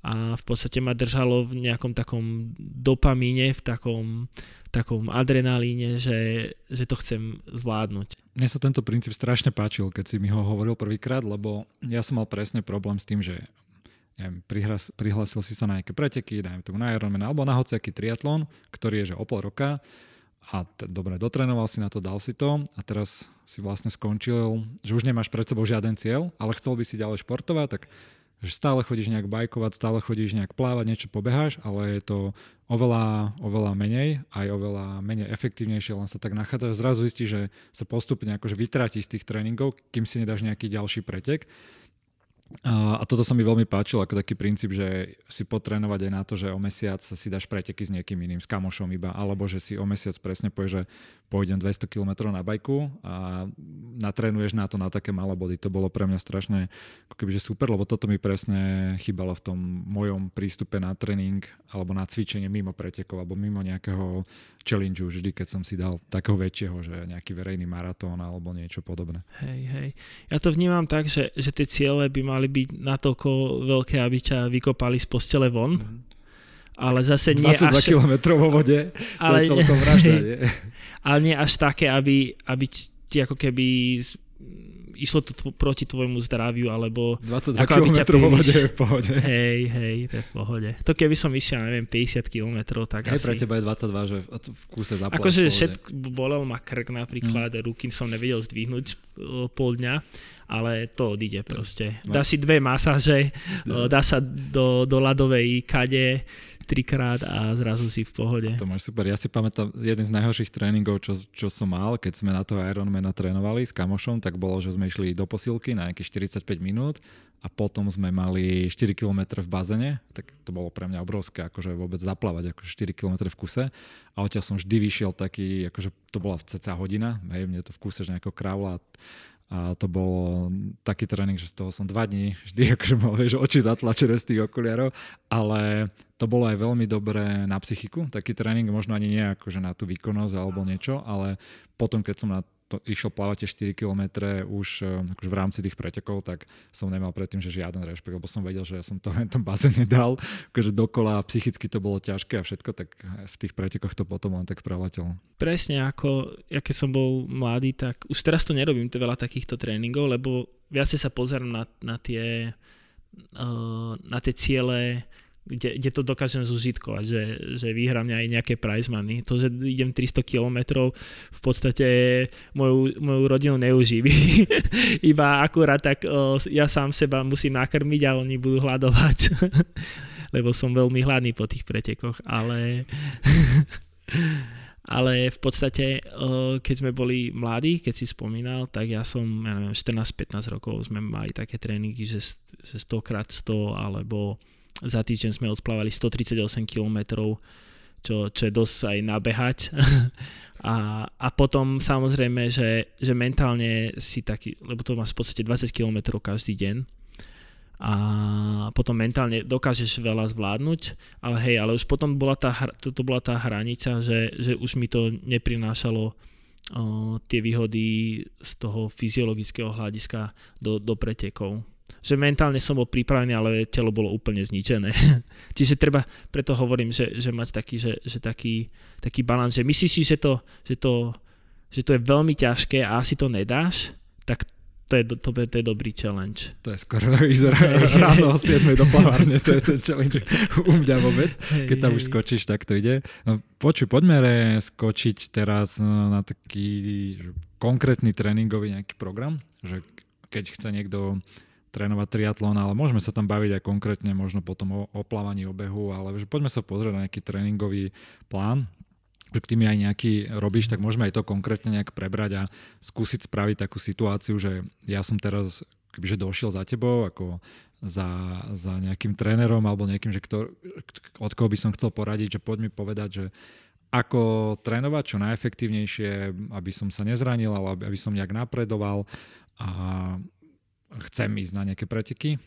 a v podstate ma držalo v nejakom takom dopamíne, v takom, takom adrenalíne, že, že to chcem zvládnuť. Mne sa tento princíp strašne páčil, keď si mi ho hovoril prvýkrát, lebo ja som mal presne problém s tým, že neviem, prihlas, prihlásil si sa na nejaké preteky, dajme tomu na Ironman alebo na hociaký triatlon, ktorý je že o pol roka a t- dobre, dotrénoval si na to, dal si to a teraz si vlastne skončil, že už nemáš pred sebou žiaden cieľ, ale chcel by si ďalej športovať, tak že stále chodíš nejak bajkovať, stále chodíš nejak plávať, niečo pobeháš, ale je to oveľa, oveľa menej, aj oveľa menej efektívnejšie, len sa tak nachádza. Zrazu zistí, že sa postupne akože vytratí z tých tréningov, kým si nedáš nejaký ďalší pretek. A toto sa mi veľmi páčilo, ako taký princíp, že si potrénovať aj na to, že o mesiac si dáš preteky s niekým iným, s kamošom iba, alebo že si o mesiac presne povieš, že pôjdem 200 km na bajku a natrénuješ na to na také malé body. To bolo pre mňa strašne ako keby, že super, lebo toto mi presne chýbalo v tom mojom prístupe na tréning alebo na cvičenie mimo pretekov alebo mimo nejakého challenge vždy, keď som si dal takého väčšieho, že nejaký verejný maratón alebo niečo podobné. Hej, hej. Ja to vnímam tak, že, že tie ciele by mali byť natoľko veľké, aby ťa vykopali z postele von. Mm-hmm ale zase nie 22 až... km vo vode, ale, to je celkom vražda, nie? Ale nie až také, aby, aby ti ako keby išlo to tvo, proti tvojmu zdraviu, alebo... 22 km vo vode je v pohode. Hej, hej, to je v pohode. To keby som išiel, neviem, 50 km, tak hej, asi... pre teba je 22, že v kúse zaplať Akože všetko, bolel ma krk napríklad, mm. ruky som nevedel zdvihnúť pol dňa, ale to odíde proste. Dá si dve masáže, dá sa do, do ľadovej kade, trikrát a zrazu si v pohode. To máš super. Ja si pamätám, jeden z najhorších tréningov, čo, čo som mal, keď sme na toho Ironmana trénovali s kamošom, tak bolo, že sme išli do posilky na nejakých 45 minút a potom sme mali 4 km v bazene, tak to bolo pre mňa obrovské, akože vôbec zaplávať akože 4 km v kuse a odtiaľ som vždy vyšiel taký, akože to bola cca hodina, hej, mne to v kuse, že nejako krávala a to bol taký tréning, že z toho som dva dní vždy akože mal vieš, oči zatlačené z tých okuliarov, ale to bolo aj veľmi dobré na psychiku, taký tréning, možno ani nie akože na tú výkonnosť alebo niečo, ale potom, keď som na to, išiel plávať tie 4 km už eh, akože v rámci tých pretekov, tak som nemal predtým, že žiaden rešpekt, lebo som vedel, že ja som to v tom bazéne dal, akože dokola psychicky to bolo ťažké a všetko, tak v tých pretekoch to potom len tak preletelo. Presne ako, ja keď som bol mladý, tak už teraz to nerobím to veľa takýchto tréningov, lebo viacej sa pozerám na, na tie uh, na tie ciele, kde, kde to dokážem zužitkovať, že, že vyhrám aj nejaké prize money. To, že idem 300 km v podstate moju, moju rodinu neuživí. Iba akurát tak ja sám seba musím nakrmiť a oni budú hľadovať. Lebo som veľmi hladný po tých pretekoch, ale... ale v podstate, keď sme boli mladí, keď si spomínal, tak ja som, ja neviem, 14-15 rokov sme mali také tréningy, že, že 100 x 100 alebo za týždeň sme odplávali 138 km, čo, čo je dosť aj nabehať. a, a potom samozrejme, že, že mentálne si taký, lebo to máš v podstate 20 km každý deň, a potom mentálne dokážeš veľa zvládnuť, ale hej, ale už potom bola tá, to bola tá hranica, že, že už mi to neprinášalo o, tie výhody z toho fyziologického hľadiska do, do pretekov že mentálne som bol pripravený, ale telo bolo úplne zničené. Čiže treba, preto hovorím, že, že mať taký, že, že taký, taký balans, že myslíš si, že to, že, to, že to je veľmi ťažké a asi to nedáš, tak to je, to, to je dobrý challenge. To je skoro ráno o 7 do plavárne, to je ten challenge u mňa vôbec. Keď tam už skočíš, tak to ide. No, počuj, poďme skočiť teraz na taký konkrétny tréningový nejaký program, že keď chce niekto trénovať triatlon, ale môžeme sa tam baviť aj konkrétne možno potom o, o plávaní obehu, ale že poďme sa pozrieť na nejaký tréningový plán, že k tým aj nejaký robíš, tak môžeme aj to konkrétne nejak prebrať a skúsiť spraviť takú situáciu, že ja som teraz kebyže došiel za tebou ako za, za nejakým trénerom alebo nejakým, že kto, od koho by som chcel poradiť, že poď mi povedať, že ako trénovať čo najefektívnejšie, aby som sa nezranil, ale aby som nejak napredoval. A chcem ísť na nejaké preteky,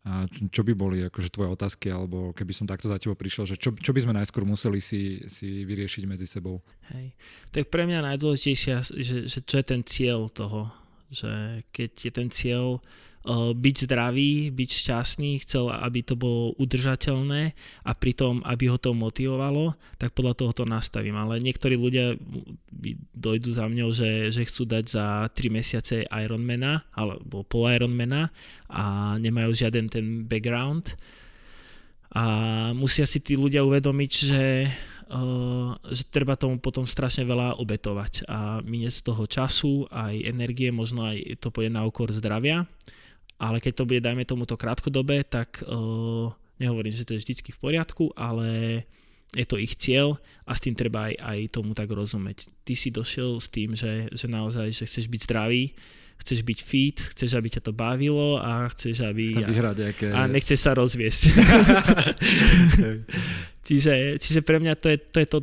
a čo by boli akože tvoje otázky, alebo keby som takto za tebou prišiel, že čo, čo by sme najskôr museli si, si vyriešiť medzi sebou? Hej. Tak pre mňa najdôležitejšie, že, že čo je ten cieľ toho, že keď je ten cieľ byť zdravý, byť šťastný, chcel, aby to bolo udržateľné a pritom, aby ho to motivovalo, tak podľa toho to nastavím. Ale niektorí ľudia dojdú za mňou, že, že chcú dať za 3 mesiace Ironmana alebo pol Ironmana a nemajú žiaden ten background a musia si tí ľudia uvedomiť, že že treba tomu potom strašne veľa obetovať a minieť z toho času, aj energie, možno aj to pôjde na okor zdravia ale keď to bude, dajme tomuto krátkodobé, tak uh, nehovorím, že to je vždycky v poriadku, ale je to ich cieľ a s tým treba aj, aj tomu tak rozumieť. Ty si došiel s tým, že, že naozaj, že chceš byť zdravý, chceš byť fit, chceš, aby ťa to bavilo a chceš, aby... Chcem vyhrať nejaké... A nechceš sa rozviesť. čiže, čiže pre mňa to je, to je to,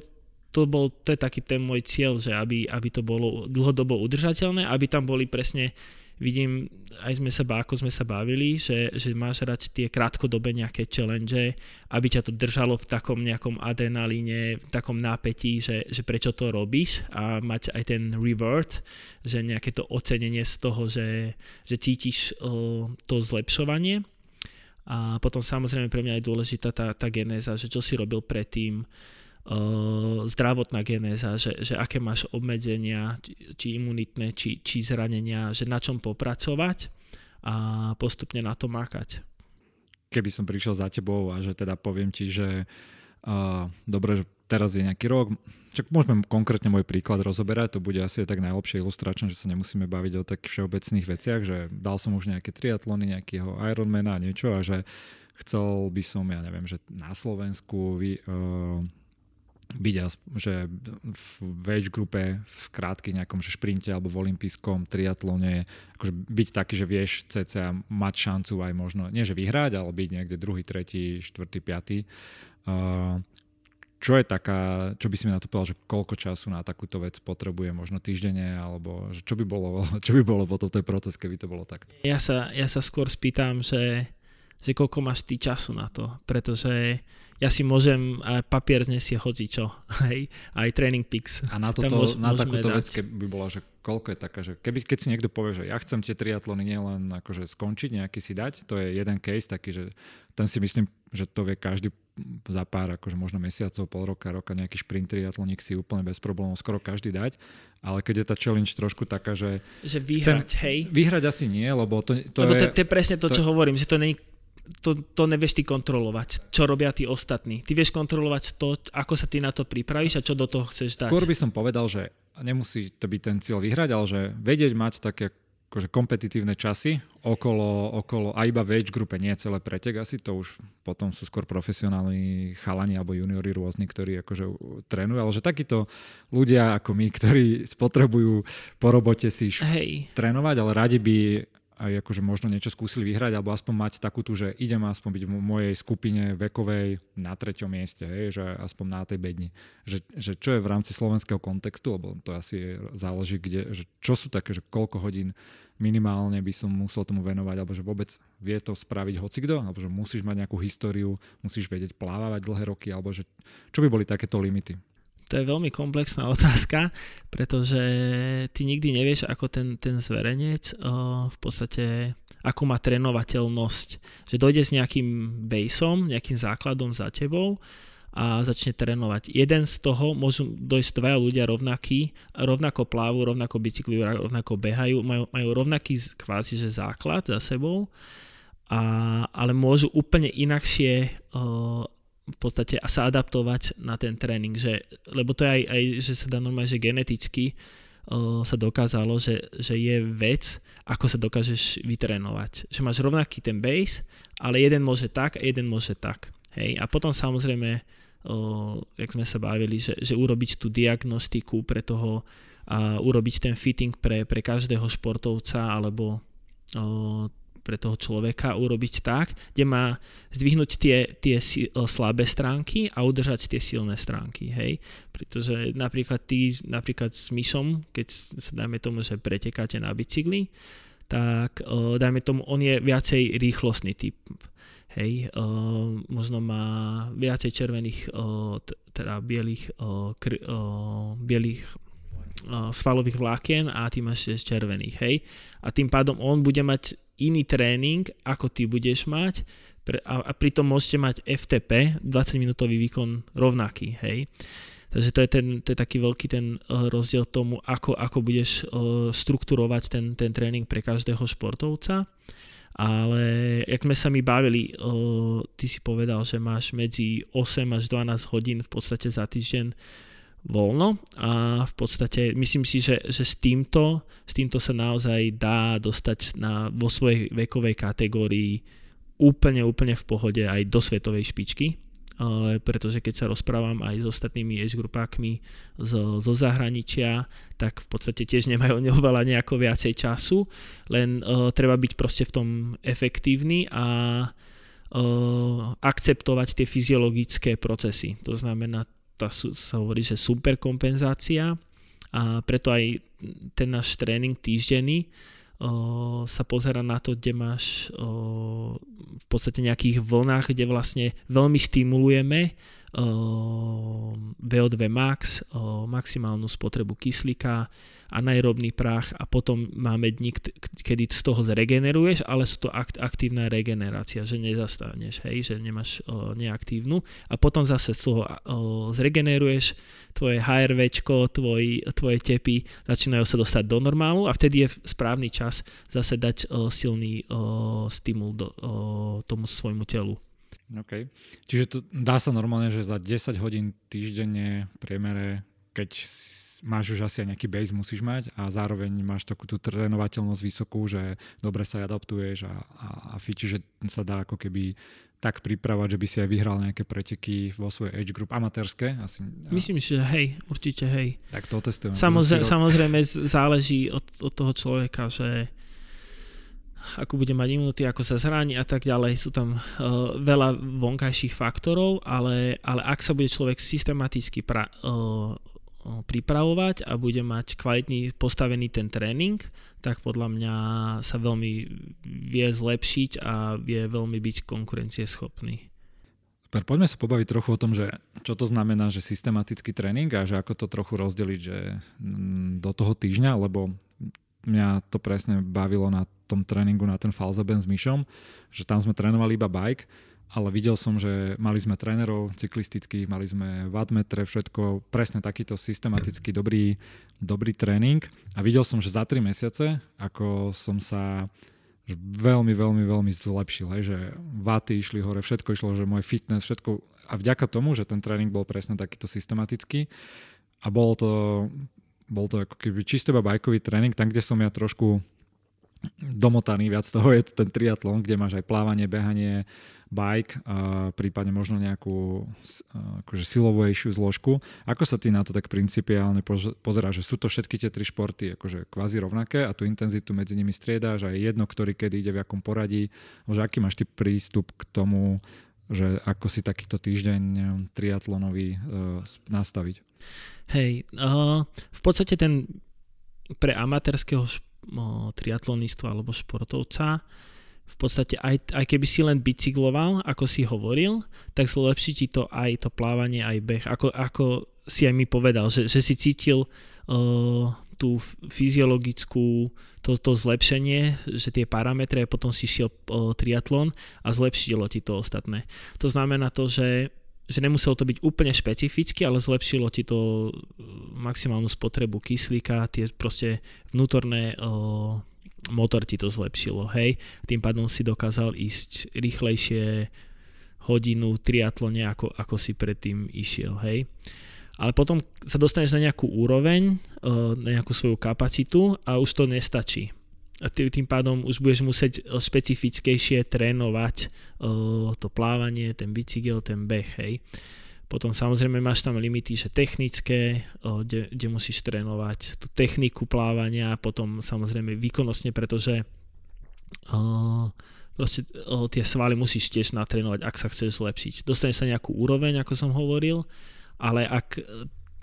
to, bol, to je taký ten môj cieľ, že aby, aby to bolo dlhodobo udržateľné, aby tam boli presne vidím, aj sme sa, ako sme sa bavili, že, že máš rať tie krátkodobé nejaké challenge, aby ťa to držalo v takom nejakom adrenalíne, v takom nápetí, že, že prečo to robíš a mať aj ten reward, že nejaké to ocenenie z toho, že, že cítiš uh, to zlepšovanie. A potom samozrejme pre mňa je dôležitá tá, tá genéza, že čo si robil predtým, zdravotná genéza, že, že aké máš obmedzenia, či, či imunitné, či, či zranenia, že na čom popracovať a postupne na to mákať. Keby som prišiel za tebou a že teda poviem ti, že uh, dobre, že teraz je nejaký rok, čak môžeme konkrétne môj príklad rozoberať, to bude asi tak najlepšie ilustračné, že sa nemusíme baviť o takých všeobecných veciach, že dal som už nejaké triatlony, nejakého Ironmana a niečo a že chcel by som, ja neviem, že na Slovensku vy, uh, byť že v age grupe v krátkych nejakom že šprinte alebo v olympijskom triatlone akože byť taký, že vieš cca mať šancu aj možno, nie že vyhrať, ale byť niekde druhý, tretí, štvrtý, piatý. Uh, čo je taká, čo by si mi na to povedal, že koľko času na takúto vec potrebuje, možno týždenne, alebo že čo by bolo, čo by bolo potom ten proces, keby to bolo takto? Ja sa, ja sa skôr spýtam, že, že koľko máš ty času na to, pretože ja si môžem, papier znesie hoci čo, hej, aj Training Peaks. A na, toto, môž, na takúto dať. vec, keby bola, že koľko je taká, že keby, keď si niekto povie, že ja chcem tie triatlony nielen akože skončiť, nejaký si dať, to je jeden case taký, že ten si myslím, že to vie každý za pár, akože možno mesiacov, pol roka, roka nejaký šprint triatlonik si úplne bez problémov skoro každý dať, ale keď je tá challenge trošku taká, že... Že vyhrať, chcem, hej? Vyhrať asi nie, lebo to, to lebo je... to, to je presne to, to čo hovorím, že to není to, to nevieš ty kontrolovať, čo robia tí ostatní. Ty vieš kontrolovať to, ako sa ty na to pripravíš a čo do toho chceš dať. Skôr by som povedal, že nemusí to byť ten cieľ vyhrať, ale že vedieť mať také akože kompetitívne časy okolo, okolo a iba v age grupe, nie celé pretek asi, to už potom sú skôr profesionálni chalani alebo juniori rôzni, ktorí akože trénujú, ale že takíto ľudia ako my, ktorí spotrebujú po robote si Hej. trénovať, ale radi by aj akože možno niečo skúsili vyhrať, alebo aspoň mať takú tu, že idem aspoň byť v mojej skupine vekovej na treťom mieste, hej, že aspoň na tej bedni. Že, že čo je v rámci slovenského kontextu, lebo to asi záleží, kde, že čo sú také, že koľko hodín minimálne by som musel tomu venovať, alebo že vôbec vie to spraviť hocikto, alebo že musíš mať nejakú históriu, musíš vedieť plávať dlhé roky, alebo že čo by boli takéto limity? To je veľmi komplexná otázka, pretože ty nikdy nevieš, ako ten, ten zverejnec uh, v podstate, ako má trénovateľnosť. Že dojde s nejakým baseom, nejakým základom za tebou a začne trénovať. Jeden z toho môžu dojsť dvaja ľudia rovnakí, rovnako plávu, rovnako bicyklujú, rovnako behajú, majú, majú rovnaký kvázi že základ za sebou, a, ale môžu úplne inakšie uh, v podstate a sa adaptovať na ten tréning, že, lebo to je aj, aj že sa dá normálne, že geneticky uh, sa dokázalo, že, že je vec, ako sa dokážeš vytrénovať. Že máš rovnaký ten base, ale jeden môže tak a jeden môže tak. Hej? A potom samozrejme, uh, jak sme sa bavili, že, že urobiť tú diagnostiku pre toho a urobiť ten fitting pre, pre každého športovca alebo uh, pre toho človeka urobiť tak, kde má zdvihnúť tie, tie slabé stránky a udržať tie silné stránky, hej. Pretože napríklad ty, napríklad s myšom, keď sa dajme tomu, že pretekáte na bicykli, tak dajme tomu, on je viacej rýchlostný typ. Hej, uh, možno má viacej červených, teda bielých, kr, bielých svalových vlákien a ty máš červených, hej. A tým pádom on bude mať iný tréning, ako ty budeš mať a, pritom môžete mať FTP, 20 minútový výkon rovnaký, hej. Takže to je, ten, to je taký veľký ten uh, rozdiel tomu, ako, ako budeš uh, strukturovať ten, ten tréning pre každého športovca. Ale jak sme sa mi bavili, uh, ty si povedal, že máš medzi 8 až 12 hodín v podstate za týždeň voľno a v podstate myslím si, že, že s, týmto, s týmto sa naozaj dá dostať na, vo svojej vekovej kategórii úplne, úplne v pohode aj do svetovej špičky ale pretože keď sa rozprávam aj s ostatnými age zo, zo zahraničia, tak v podstate tiež nemajú veľa nejako viacej času, len uh, treba byť proste v tom efektívny a uh, akceptovať tie fyziologické procesy. To znamená, to sa hovorí, že superkompenzácia. A preto aj ten náš tréning týždenný sa pozera na to, kde máš v podstate nejakých vlnách, kde vlastne veľmi stimulujeme VO2 max, maximálnu spotrebu kyslíka, anaerobný prach a potom máme dní, kedy z toho zregeneruješ, ale sú to aktívna regenerácia, že nezastavneš, hej, že nemáš o, neaktívnu a potom zase z toho zregeneruješ, tvoje HRV, tvoj, tvoje tepy začínajú sa dostať do normálu a vtedy je správny čas zase dať silný stimul do, tomu svojmu telu. OK. Čiže to dá sa normálne, že za 10 hodín týždenne priemere, keď máš už asi aj nejaký base musíš mať a zároveň máš takú tú trénovateľnosť vysokú, že dobre sa adaptuješ a, a, a fiči, že sa dá ako keby tak pripravať, že by si aj vyhral nejaké preteky vo svojej age group amatérske? Asi, Myslím, že hej, určite hej. Tak to testujeme. Samozrejme, samozrejme záleží od, od toho človeka, že ako bude mať imunitu, ako sa zráni a tak ďalej. Sú tam uh, veľa vonkajších faktorov, ale, ale ak sa bude človek systematicky pra, uh, pripravovať a bude mať kvalitný postavený ten tréning, tak podľa mňa sa veľmi vie zlepšiť a vie veľmi byť konkurencieschopný. Poďme sa pobaviť trochu o tom, že čo to znamená, že systematický tréning a že ako to trochu rozdeliť že mm, do toho týždňa, lebo mňa to presne bavilo na tom tréningu na ten Falzeben s Myšom, že tam sme trénovali iba bike ale videl som, že mali sme trénerov cyklistických, mali sme wattmetre, všetko, presne takýto systematický dobrý, dobrý tréning. A videl som, že za 3 mesiace, ako som sa veľmi, veľmi, veľmi zlepšil, hej, že vaty išli hore, všetko išlo, že môj fitness, všetko a vďaka tomu, že ten tréning bol presne takýto systematický a bol to, bol to ako keby čisto iba bajkový tréning, tam, kde som ja trošku domotaný, viac toho je ten triatlon, kde máš aj plávanie, behanie, bike, a prípadne možno nejakú akože silovejšiu zložku. Ako sa ty na to tak principiálne pozeráš, že sú to všetky tie tri športy akože kvázi rovnaké a tú intenzitu medzi nimi striedáš a je jedno, ktorý kedy ide v akom poradí, že aký máš ty prístup k tomu, že ako si takýto týždeň triatlonový uh, nastaviť? Hej, uh, v podstate ten pre amatérskeho triatlonistu alebo športovca, v podstate aj, aj keby si len bicykloval, ako si hovoril, tak zlepší ti to aj to plávanie, aj beh. Ako, ako si aj mi povedal, že, že si cítil uh, tú fyziologickú, to, to zlepšenie, že tie parametre, potom si šiel uh, triatlon a zlepšilo ti to ostatné. To znamená to, že že nemuselo to byť úplne špecificky, ale zlepšilo ti to uh, maximálnu spotrebu kyslíka, tie proste vnútorné uh, motor ti to zlepšilo, hej. Tým pádom si dokázal ísť rýchlejšie hodinu triatlone, ako, ako si predtým išiel, hej. Ale potom sa dostaneš na nejakú úroveň, uh, na nejakú svoju kapacitu a už to nestačí a tým pádom už budeš musieť eh, špecifickejšie trénovať uh, to plávanie, ten bicykel, ten beh, hej. Potom samozrejme máš tam limity, že technické, kde, kde musíš trénovať tú techniku plávania a potom samozrejme výkonnostne, pretože uh, proste tie svaly musíš tiež natrénovať, ak sa chceš zlepšiť. Dostaneš sa nejakú úroveň, ako som hovoril, ale ak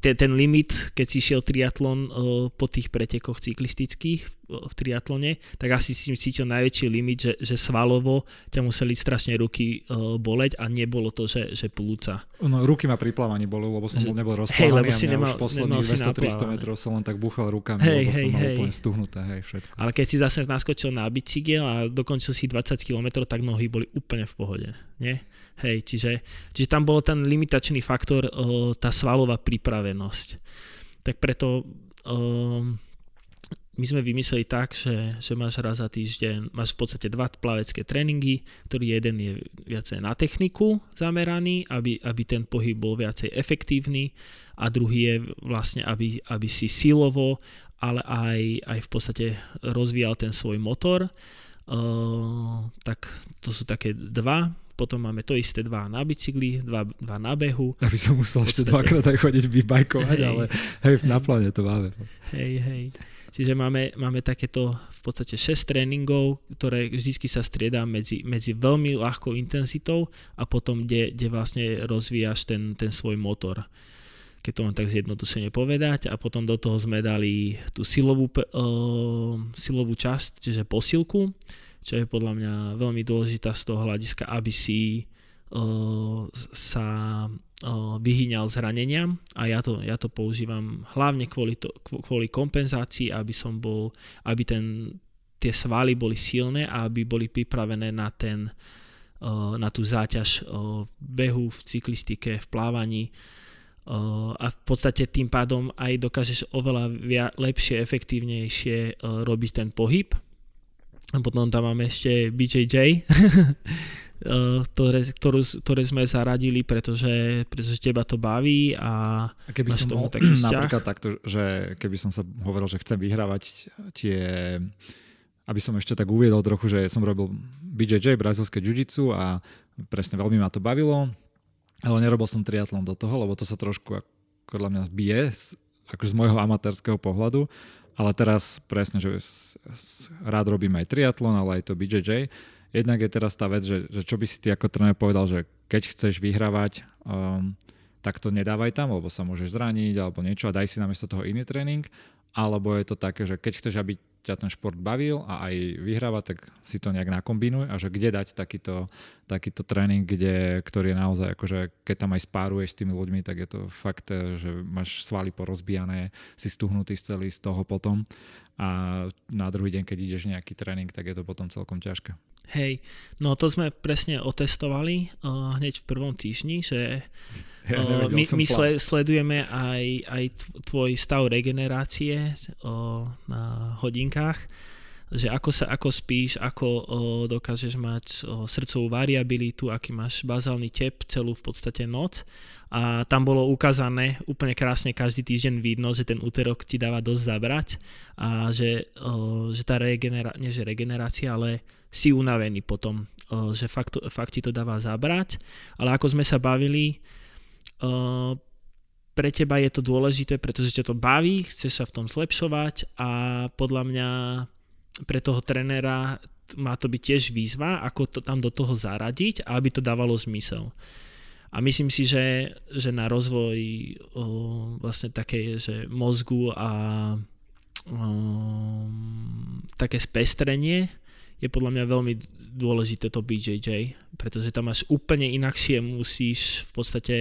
ten, ten limit, keď si šiel triatlon uh, po tých pretekoch cyklistických v, v triatlone, tak asi si cítil najväčší limit, že, že svalovo ťa museli strašne ruky boleť a nebolo to, že, že plúca. No ruky ma pri plávaní boli, lebo som že, bol nebol rozplávaný hej, lebo si a nemal, už posledných 200-300 metrov som len tak búchal rukami, hej, lebo hej, som mal hej. úplne stuhnuté, hej, všetko. Ale keď si zase naskočil na bicykel a dokončil si 20 km, tak nohy boli úplne v pohode, nie? Hej, čiže, čiže tam bol ten limitačný faktor, o, tá svalová pripravenosť. Tak preto o, my sme vymysleli tak, že, že máš raz za týždeň, máš v podstate dva plavecké tréningy, ktorý jeden je viacej na techniku zameraný, aby, aby ten pohyb bol viacej efektívny a druhý je vlastne, aby, aby si silovo, ale aj, aj v podstate rozvíjal ten svoj motor. Uh, tak to sú také dva potom máme to isté dva na bicykli, dva, dva na behu. Aby som musel ešte dvakrát aj chodiť vybajkovať, hej, ale hej, na pláne to máme. Hej, hej. Čiže máme, máme takéto v podstate 6 tréningov, ktoré vždy sa striedá medzi, medzi veľmi ľahkou intenzitou a potom, kde, kde vlastne rozvíjaš ten, ten svoj motor keď to mám tak zjednodušene povedať a potom do toho sme dali tú silovú, uh, silovú časť, čiže posilku, čo je podľa mňa veľmi dôležitá z toho hľadiska, aby si uh, sa vyhýňal zraneniam a ja to, ja to používam hlavne kvôli, to, kvôli kompenzácii, aby som bol, aby ten, tie svaly boli silné a aby boli pripravené na ten na tú záťaž v behu, v cyklistike, v plávaní a v podstate tým pádom aj dokážeš oveľa lepšie, efektívnejšie robiť ten pohyb. A potom tam máme ešte BJJ, Eh, ktoré, ktorú, ktoré sme zaradili, pretože, pretože teba to baví a, a keby som tomu taký napríklad takto, že keby som sa hovoril, že chcem vyhrávať tie aby som ešte tak uviedol trochu, že som robil BJJ, brazilské jiu a presne veľmi ma to bavilo, ale nerobil som triatlon do toho, lebo to sa trošku podľa mňa bije ako z môjho amatérskeho pohľadu, ale teraz presne, že rád robím aj triatlon, ale aj to BJJ jednak je teraz tá vec, že, že čo by si ty ako tréner povedal, že keď chceš vyhrávať, um, tak to nedávaj tam, lebo sa môžeš zraniť alebo niečo a daj si namiesto toho iný tréning, alebo je to také, že keď chceš, aby ťa ten šport bavil a aj vyhráva, tak si to nejak nakombinuj a že kde dať takýto, takýto tréning, kde, ktorý je naozaj, akože keď tam aj spáruješ s tými ľuďmi, tak je to fakt, že máš svaly porozbijané, si stuhnutý celý z toho potom a na druhý deň, keď ideš nejaký tréning, tak je to potom celkom ťažké. Hej, no to sme presne otestovali uh, hneď v prvom týždni, že ja uh, my, my sle, sledujeme aj, aj tvoj stav regenerácie uh, na hodinkách, že ako sa ako spíš, ako uh, dokážeš mať uh, srdcovú variabilitu, aký máš bazálny tep celú v podstate noc. A tam bolo ukázané úplne krásne každý týždeň vidno, že ten úterok ti dáva dosť zabrať a že, uh, že tá regenerácia, nie že regenerácia, ale si unavený potom, že fakt, fakt ti to dáva zabrať. Ale ako sme sa bavili, pre teba je to dôležité, pretože ťa to baví, chceš sa v tom zlepšovať a podľa mňa pre toho trenéra má to byť tiež výzva, ako to tam do toho zaradiť aby to dávalo zmysel. A myslím si, že, že na rozvoj o, vlastne také, že mozgu a o, také spestrenie je podľa mňa veľmi dôležité to BJJ, pretože tam máš úplne inakšie, musíš v podstate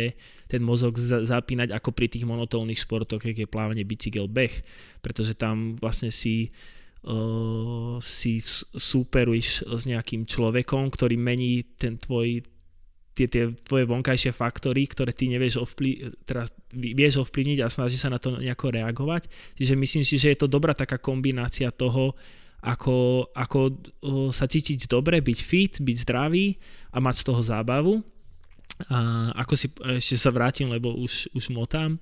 ten mozog zapínať ako pri tých monotónnych športoch, keď je plávanie, bicykel, beh, pretože tam vlastne si uh, si súperuješ s nejakým človekom, ktorý mení ten tvoj tie, tie tvoje vonkajšie faktory, ktoré ty nevieš ovplyv, teda vieš ovplyvniť a snaží sa na to nejako reagovať. Čiže myslím si, že je to dobrá taká kombinácia toho, ako, ako sa cítiť dobre, byť fit, byť zdravý a mať z toho zábavu. A ako si ešte sa vrátim, lebo už, už motám.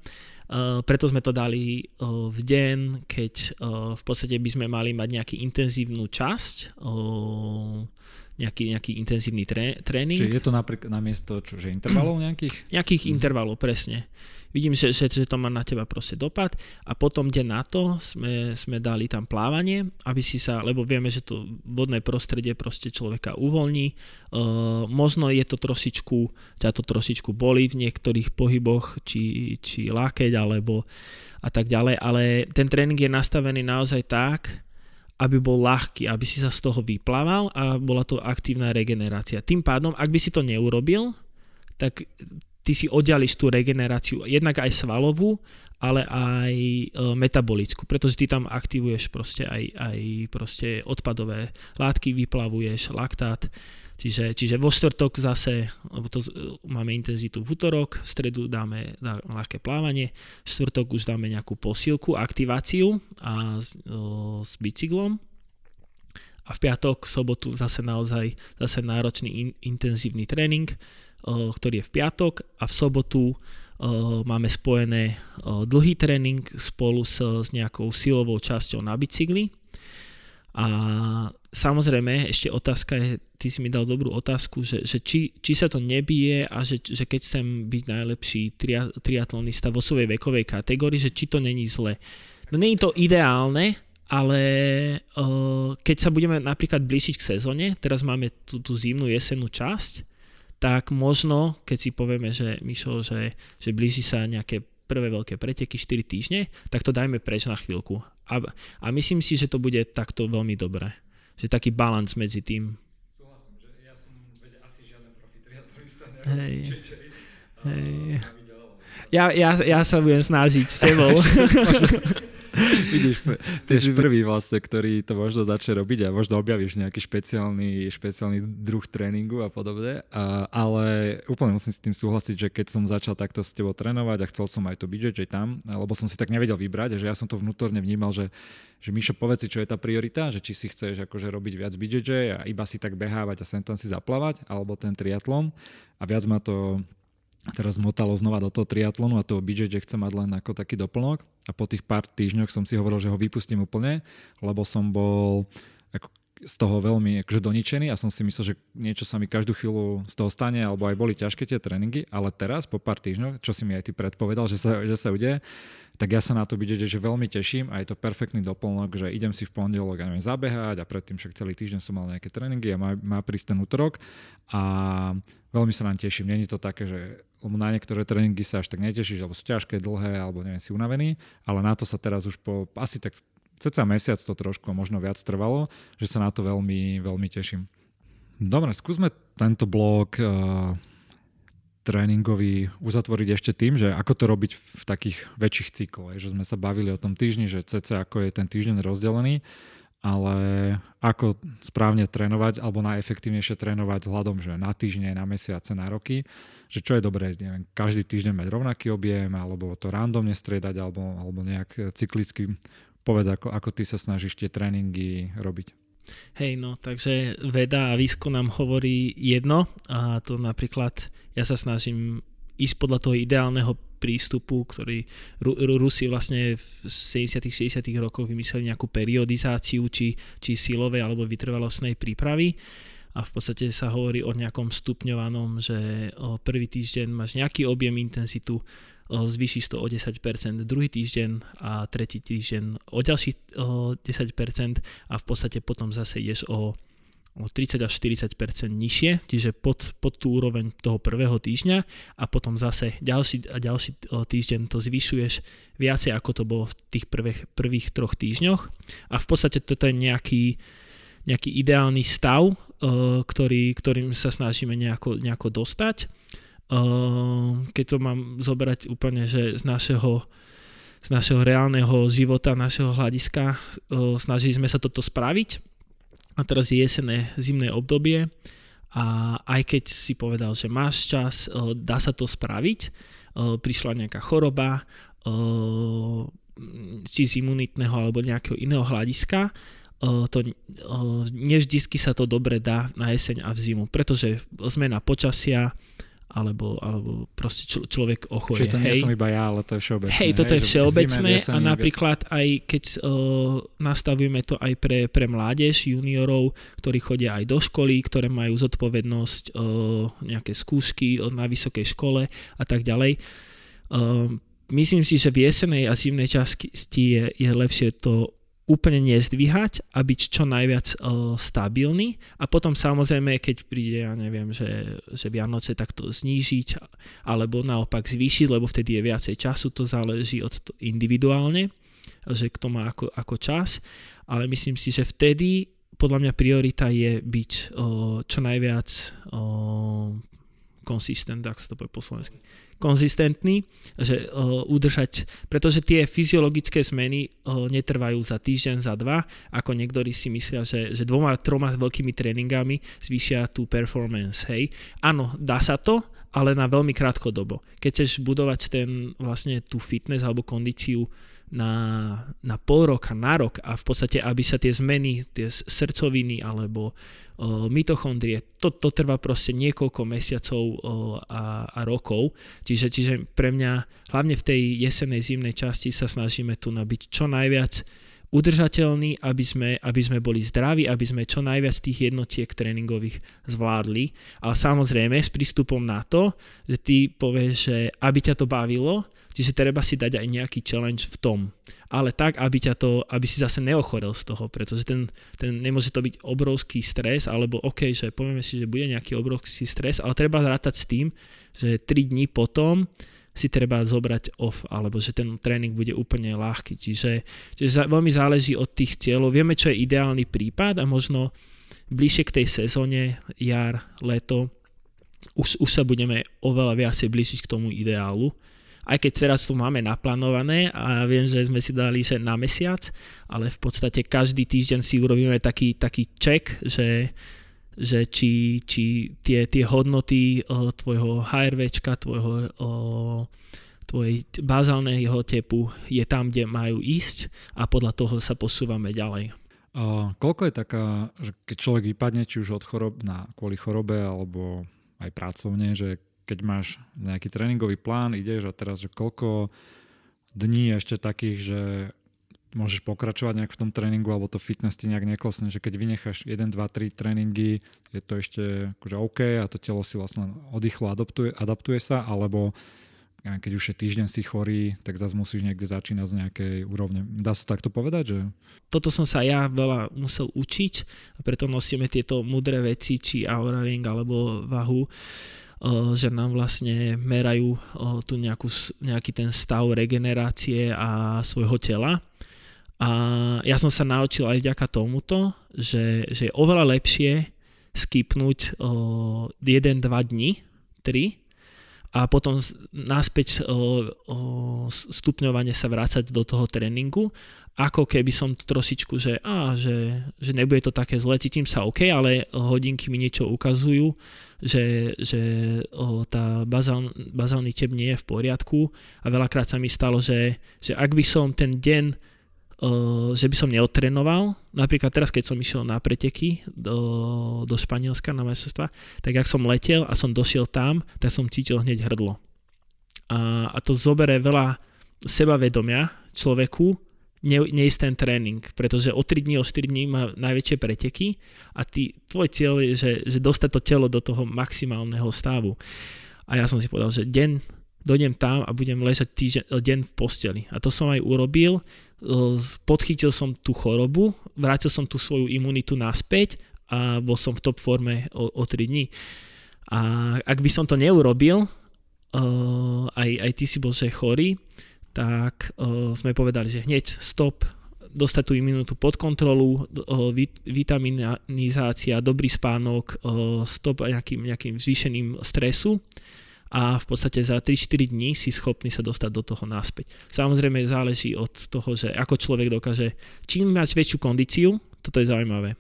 Uh, preto sme to dali uh, v deň, keď uh, v podstate by sme mali mať nejaký intenzívnu časť, nejaký, nejaký intenzívny tré, tréning. Čiže je to napríklad na miesto čo, že intervalov nejakých? Nejakých mm. intervalov, presne vidím, že, že, že to má na teba proste dopad a potom deň na to sme, sme dali tam plávanie, aby si sa, lebo vieme, že to vodné prostredie proste človeka uvoľní, uh, možno je to trošičku, ťa to trošičku boli v niektorých pohyboch, či, či lákeť alebo a tak ďalej, ale ten tréning je nastavený naozaj tak, aby bol ľahký, aby si sa z toho vyplával a bola to aktívna regenerácia. Tým pádom, ak by si to neurobil, tak ty si oddiališ tú regeneráciu, jednak aj svalovú, ale aj e, metabolickú, pretože ty tam aktivuješ proste aj, aj proste odpadové látky, vyplavuješ laktát. Čiže, čiže vo štvrtok zase, lebo to máme intenzitu v útorok, v stredu dáme ľahké plávanie, v štvrtok už dáme nejakú posilku, aktiváciu a s, o, s bicyklom. A v piatok, sobotu zase naozaj zase náročný in, intenzívny tréning, ktorý je v piatok a v sobotu o, máme spojené o, dlhý tréning spolu s, s nejakou silovou časťou na bicykli a samozrejme, ešte otázka je, ty si mi dal dobrú otázku, že, že či, či sa to nebije a že, že keď chcem byť najlepší tria, triatlonista vo svojej vekovej kategórii, že či to není zle. No je to ideálne, ale uh, keď sa budeme napríklad blížiť k sezóne, teraz máme tú, tú zimnú jesennú časť, tak možno, keď si povieme, že Mišo, že, že blíži sa nejaké prvé veľké preteky 4 týždne, tak to dajme preč na chvíľku. A, a myslím si, že to bude takto veľmi dobré. Že taký balans medzi tým. Súhlasím, že ja som asi žiaden profi triatlonista, Hej. Hej. Ja, ja, ja sa budem snažiť s tebou. Vidíš, ty si prvý vlastne, ktorý to možno začne robiť a možno objavíš nejaký špeciálny, špeciálny druh tréningu a podobne, a, ale úplne musím s tým súhlasiť, že keď som začal takto s tebou trénovať a chcel som aj to že tam, lebo som si tak nevedel vybrať, že ja som to vnútorne vnímal, že, že Mišo, povedz si, čo je tá priorita, že či si chceš akože robiť viac BJJ a iba si tak behávať a sem tam si zaplávať, alebo ten triatlon a viac ma to teraz motalo znova do toho triatlonu a toho BJ, že chcem mať len ako taký doplnok. A po tých pár týždňoch som si hovoril, že ho vypustím úplne, lebo som bol z toho veľmi akože doničený a som si myslel, že niečo sa mi každú chvíľu z toho stane, alebo aj boli ťažké tie tréningy, ale teraz po pár týždňoch, čo si mi aj ty predpovedal, že sa, že sa udeje, tak ja sa na to byť, že, veľmi teším a je to perfektný doplnok, že idem si v pondelok aj zabehať a predtým však celý týždeň som mal nejaké tréningy a má, má prísť ten útorok a veľmi sa nám teším. Není to také, že na niektoré tréningy sa až tak netešíš, alebo sú ťažké, dlhé, alebo neviem, si unavený, ale na to sa teraz už po asi tak ceca mesiac to trošku možno viac trvalo, že sa na to veľmi, veľmi teším. Dobre, skúsme tento blog uh, tréningový uzatvoriť ešte tým, že ako to robiť v takých väčších cykloch. Že sme sa bavili o tom týždni, že cca ako je ten týždeň rozdelený, ale ako správne trénovať alebo najefektívnejšie trénovať vzhľadom, že na týždne, na mesiace, na roky, že čo je dobré, neviem, každý týždeň mať rovnaký objem, alebo to randomne striedať, alebo, alebo nejak cyklicky Povedz, ako, ako ty sa snažíš tie tréningy robiť. Hej, no, takže veda a výskum nám hovorí jedno a to napríklad ja sa snažím ísť podľa toho ideálneho prístupu, ktorý Rusi vlastne v 70 60 rokoch vymysleli nejakú periodizáciu, či, či silovej alebo vytrvalostnej prípravy a v podstate sa hovorí o nejakom stupňovanom, že prvý týždeň máš nejaký objem intenzitu, zvýšiš to o 10%, druhý týždeň a tretí týždeň o ďalších 10% a v podstate potom zase ideš o o 30 až 40% nižšie, čiže pod, pod tú úroveň toho prvého týždňa a potom zase ďalší a ďalší týždeň to zvyšuješ viacej ako to bolo v tých prvých, prvých troch týždňoch. A v podstate toto je nejaký, nejaký ideálny stav, ktorý, ktorým sa snažíme nejako, nejako dostať keď to mám zobrať úplne, že z našeho, z našeho reálneho života, našeho hľadiska, ehm, snažili sme sa toto spraviť. A teraz je jesené, zimné obdobie. A aj keď si povedal, že máš čas, ehm, dá sa to spraviť, prišla nejaká choroba, či z imunitného alebo nejakého iného hľadiska, to, nevždy sa to dobre dá na jeseň a v zimu, pretože zmena počasia, alebo, alebo proste čl- človek ochorie. Čiže to nie hej. som iba ja, ale to je všeobecné. Hej, toto hej, je všeobecné a napríklad aj keď uh, nastavujeme to aj pre, pre mládež, juniorov, ktorí chodia aj do školy, ktoré majú zodpovednosť uh, nejaké skúšky na vysokej škole a tak ďalej. Uh, myslím si, že v jesenej a zimnej časti je, je lepšie to úplne nezdvíhať a byť čo najviac uh, stabilný. A potom samozrejme, keď príde, ja neviem, že, že Vianoce, tak to znížiť alebo naopak zvýšiť, lebo vtedy je viacej času, to záleží od to individuálne, že kto má ako, ako čas, ale myslím si, že vtedy podľa mňa priorita je byť uh, čo najviac uh, konsistent, ak sa to povie po slovensky, konzistentný, že uh, udržať, pretože tie fyziologické zmeny uh, netrvajú za týždeň, za dva, ako niektorí si myslia, že, že dvoma, troma veľkými tréningami zvýšia tú performance, hej. Áno, dá sa to, ale na veľmi krátko dobo. Keď chceš budovať ten, vlastne tú fitness alebo kondíciu na, na pol roka, na rok a v podstate, aby sa tie zmeny, tie srdcoviny alebo o, mitochondrie, to, to trvá proste niekoľko mesiacov o, a, a rokov. Čiže, čiže pre mňa, hlavne v tej jesenej, zimnej časti sa snažíme tu nabiť čo najviac udržateľný, aby sme, aby sme boli zdraví, aby sme čo najviac tých jednotiek tréningových zvládli. Ale samozrejme s prístupom na to, že ty povieš, že aby ťa to bavilo, čiže treba si dať aj nejaký challenge v tom. Ale tak, aby, ťa to, aby si zase neochorel z toho, pretože ten, ten nemôže to byť obrovský stres, alebo OK, že povieme si, že bude nejaký obrovský stres, ale treba rátať s tým, že 3 dní potom si treba zobrať off, alebo že ten tréning bude úplne ľahký. Čiže, čiže veľmi záleží od tých cieľov. Vieme, čo je ideálny prípad a možno bližšie k tej sezóne, jar, leto, už, už sa budeme oveľa viacej blížiť k tomu ideálu. Aj keď teraz to máme naplánované a viem, že sme si dali že na mesiac, ale v podstate každý týždeň si urobíme taký, taký check, že že či, či tie, tie hodnoty o, tvojho HRVčka, tvojho, o, tvojej bazálneho tepu je tam, kde majú ísť a podľa toho sa posúvame ďalej. A koľko je taká, že keď človek vypadne či už od chorob na, kvôli chorobe alebo aj pracovne, že keď máš nejaký tréningový plán, ideš a teraz, že koľko dní ešte takých, že môžeš pokračovať nejak v tom tréningu alebo to fitness ti nejak neklesne, že keď vynecháš 1, 2, 3 tréningy, je to ešte akože OK a to telo si vlastne oddychlo, adaptuje, adaptuje sa, alebo keď už je týždeň si chorý, tak zase musíš niekde začínať z nejakej úrovne. Dá sa takto povedať? Že... Toto som sa ja veľa musel učiť a preto nosíme tieto mudré veci, či Aura Ring alebo Vahu že nám vlastne merajú tu nejakú, nejaký ten stav regenerácie a svojho tela a ja som sa naučil aj vďaka tomuto, že, že je oveľa lepšie skipnúť o, 1-2 dní, 3 a potom naspäť o, o, stupňovanie sa vrácať do toho tréningu, ako keby som trošičku, že, á, že, že nebude to také zle, cítim sa OK, ale hodinky mi niečo ukazujú, že, že o, tá bazál, bazálny tep nie je v poriadku. A veľakrát sa mi stalo, že, že ak by som ten deň že by som neodtrenoval. Napríklad teraz, keď som išiel na preteky do, do Španielska na majstrovstva, tak ak som letel a som došiel tam, tak som cítil hneď hrdlo. A, a to zobere veľa sebavedomia človeku, ne, neísť ten tréning, pretože o 3 dní, o 4 dní má najväčšie preteky a ty, tvoj cieľ je, že, že dostať to telo do toho maximálneho stavu. A ja som si povedal, že deň dojdem tam a budem ležať týždeň, deň v posteli. A to som aj urobil podchytil som tú chorobu, vrátil som tú svoju imunitu naspäť a bol som v top forme o, o 3 dní. A ak by som to neurobil, uh, aj, aj ty si bol že chorý, tak uh, sme povedali, že hneď stop, dostať tú imunitu pod kontrolu, uh, vit, vitaminizácia, dobrý spánok, uh, stop nejakým, nejakým zvýšeným stresu a v podstate za 3-4 dní si schopný sa dostať do toho naspäť. Samozrejme záleží od toho, že ako človek dokáže, čím máš väčšiu kondíciu, toto je zaujímavé,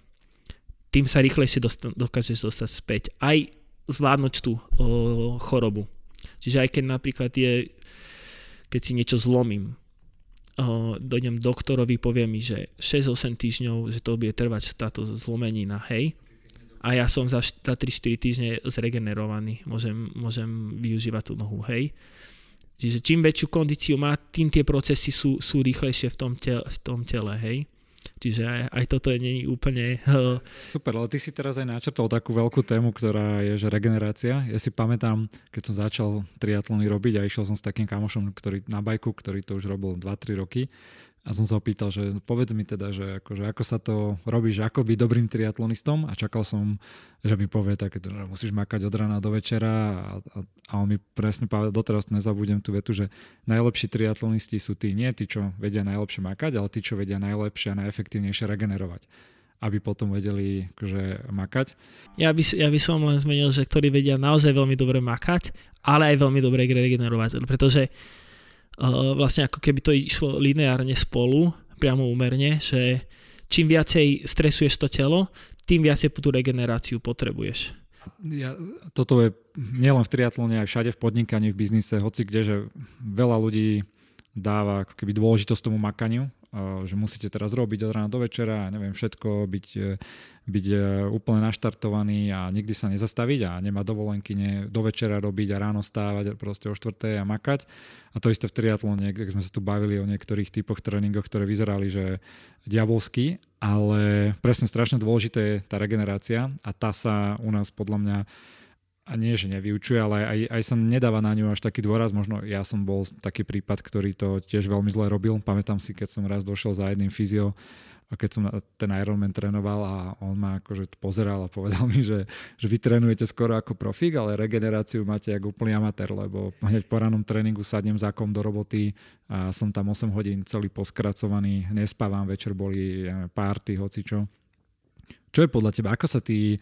tým sa rýchlejšie dosta- dokážeš dostať späť. Aj zvládnuť tú o, chorobu. Čiže aj keď napríklad je, keď si niečo zlomím, o, dojdem doktorovi, povie mi, že 6-8 týždňov, že to bude trvať táto zlomenina, hej, a ja som za, za 3-4 týždne zregenerovaný, môžem, môžem využívať tú nohu, hej. Čiže čím väčšiu kondíciu má, tým tie procesy sú, sú rýchlejšie v tom, tele, v tom tele, hej. Čiže aj, aj toto je není úplne... Super, ale ty si teraz aj načrtol takú veľkú tému, ktorá je, že regenerácia. Ja si pamätám, keď som začal triatlony robiť a išiel som s takým kamošom ktorý, na bajku, ktorý to už robil 2-3 roky a som sa opýtal, že povedz mi teda, že akože ako sa to robí, že ako byť dobrým triatlonistom a čakal som, že mi povie takéto, že musíš makať od rána do večera a, a, a on mi presne povedal, doteraz nezabudem tú vetu, že najlepší triatlonisti sú tí, nie tí, čo vedia najlepšie makať, ale tí, čo vedia najlepšie a najefektívnejšie regenerovať. aby potom vedeli akože makať. Ja by, ja by som len zmenil, že ktorí vedia naozaj veľmi dobre makať, ale aj veľmi dobre regenerovať, pretože vlastne ako keby to išlo lineárne spolu, priamo úmerne, že čím viacej stresuješ to telo, tým viacej tú regeneráciu potrebuješ. Ja, toto je nielen v triatlone, aj všade v podnikaní, v biznise, hoci kde, že veľa ľudí dáva keby dôležitosť tomu makaniu, že musíte teraz robiť od rána do večera a neviem všetko, byť, e, byť e, úplne naštartovaný a nikdy sa nezastaviť a nemá dovolenky ne, do večera robiť a ráno stávať proste o štvrté a makať. A to isté v triatlone, keď sme sa tu bavili o niektorých typoch tréningov, ktoré vyzerali, že diabolsky, ale presne strašne dôležité je tá regenerácia a tá sa u nás podľa mňa a nie, že nevyučuje, ale aj, aj sa nedáva na ňu až taký dôraz. Možno ja som bol taký prípad, ktorý to tiež veľmi zle robil. Pamätám si, keď som raz došiel za jedným fyzio, a keď som ten Ironman trénoval a on ma akože pozeral a povedal mi, že, že vy trénujete skoro ako profík, ale regeneráciu máte ako úplný amatér, lebo hneď po ranom tréningu sadnem zákom do roboty a som tam 8 hodín celý poskracovaný, nespávam, večer boli párty, hocičo. Čo je podľa teba, ako sa ty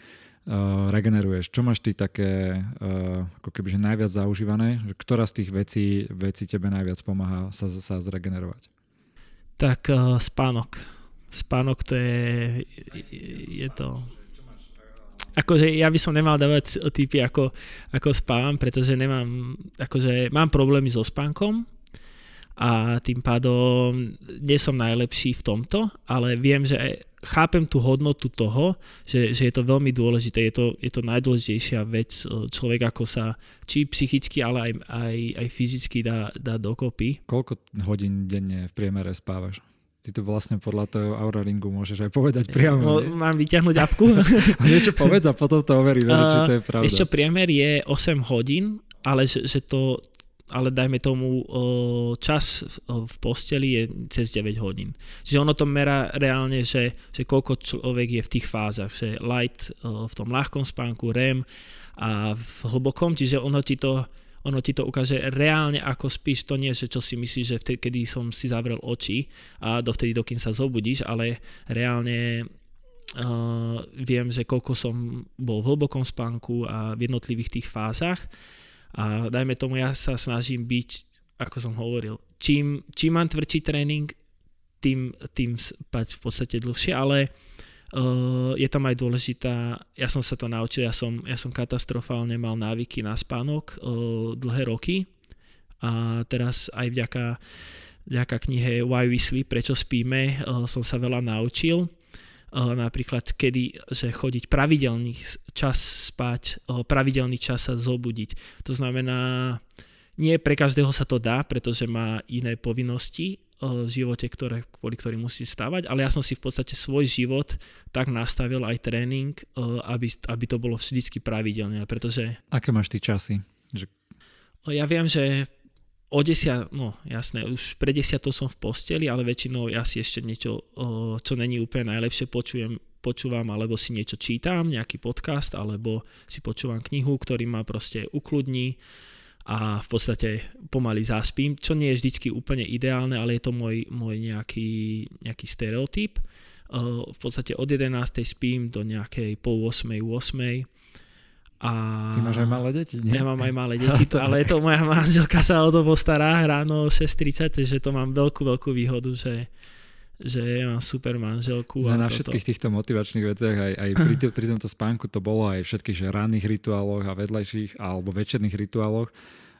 uh, regeneruješ? Čo máš ty také uh, ako keby, že najviac zaužívané? Ktorá z tých vecí, vecí tebe najviac pomáha sa, sa zregenerovať? Tak uh, spánok. Spánok to je, je to... Akože ja by som nemal dávať typy, ako, ako spávam, pretože nemám, akože mám problémy so spánkom, a tým pádom nie som najlepší v tomto, ale viem, že chápem tú hodnotu toho, že, že je to veľmi dôležité, je to, je to najdôležitejšia vec e, človek, ako sa či psychicky, ale aj, aj, aj fyzicky dá, dá dokopy. Koľko hodín denne v priemere spávaš? Ty to vlastne podľa toho Aura Ringu môžeš aj povedať priamo. No, mám vyťahnuť apku? Niečo povedz a potom to overíme, uh, či to je pravda. Ešte priemer je 8 hodín, ale že, že to, ale dajme tomu čas v posteli je cez 9 hodín. Čiže ono to merá reálne, že, že koľko človek je v tých fázach, že light v tom ľahkom spánku, REM a v hlbokom, čiže ono ti to ono ti to ukáže reálne, ako spíš, to nie, že čo si myslíš, že vtedy, kedy som si zavrel oči a dovtedy, dokým sa zobudíš, ale reálne uh, viem, že koľko som bol v hlbokom spánku a v jednotlivých tých fázach a dajme tomu, ja sa snažím byť, ako som hovoril, čím, čím mám tvrdší tréning, tým, tým spať v podstate dlhšie, ale uh, je tam aj dôležitá, ja som sa to naučil, ja som, ja som katastrofálne mal návyky na spánok uh, dlhé roky. A teraz aj vďaka, vďaka knihe Why We Sleep, prečo spíme, uh, som sa veľa naučil napríklad kedy, že chodiť pravidelný čas spať, eh, pravidelný čas sa zobudiť. To znamená, nie pre každého sa to dá, pretože má iné povinnosti eh, v živote, ktoré, kvôli ktorým musí stávať, ale ja som si v podstate svoj život tak nastavil aj tréning, aby, aby to bolo vždycky pravidelné, pretože... Aké máš ty časy? Že... Ja viem, že o desia, no jasné, už pre desiatou som v posteli, ale väčšinou ja si ešte niečo, čo není úplne najlepšie, počujem, počúvam alebo si niečo čítam, nejaký podcast, alebo si počúvam knihu, ktorý ma proste ukludní a v podstate pomaly zaspím, čo nie je vždycky úplne ideálne, ale je to môj, môj nejaký, nejaký stereotyp. V podstate od 11. spím do nejakej pol 8. 8 a Ty máš aj malé deti, nie? Ja mám aj malé deti, ale to moja manželka sa o to postará ráno 6.30, takže to mám veľkú, veľkú výhodu, že, že mám super manželku. No, na všetkých týchto motivačných veciach, aj, aj pri, pri tomto spánku to bolo aj všetkých že ranných rituáloch a vedľajších alebo večerných rituáloch.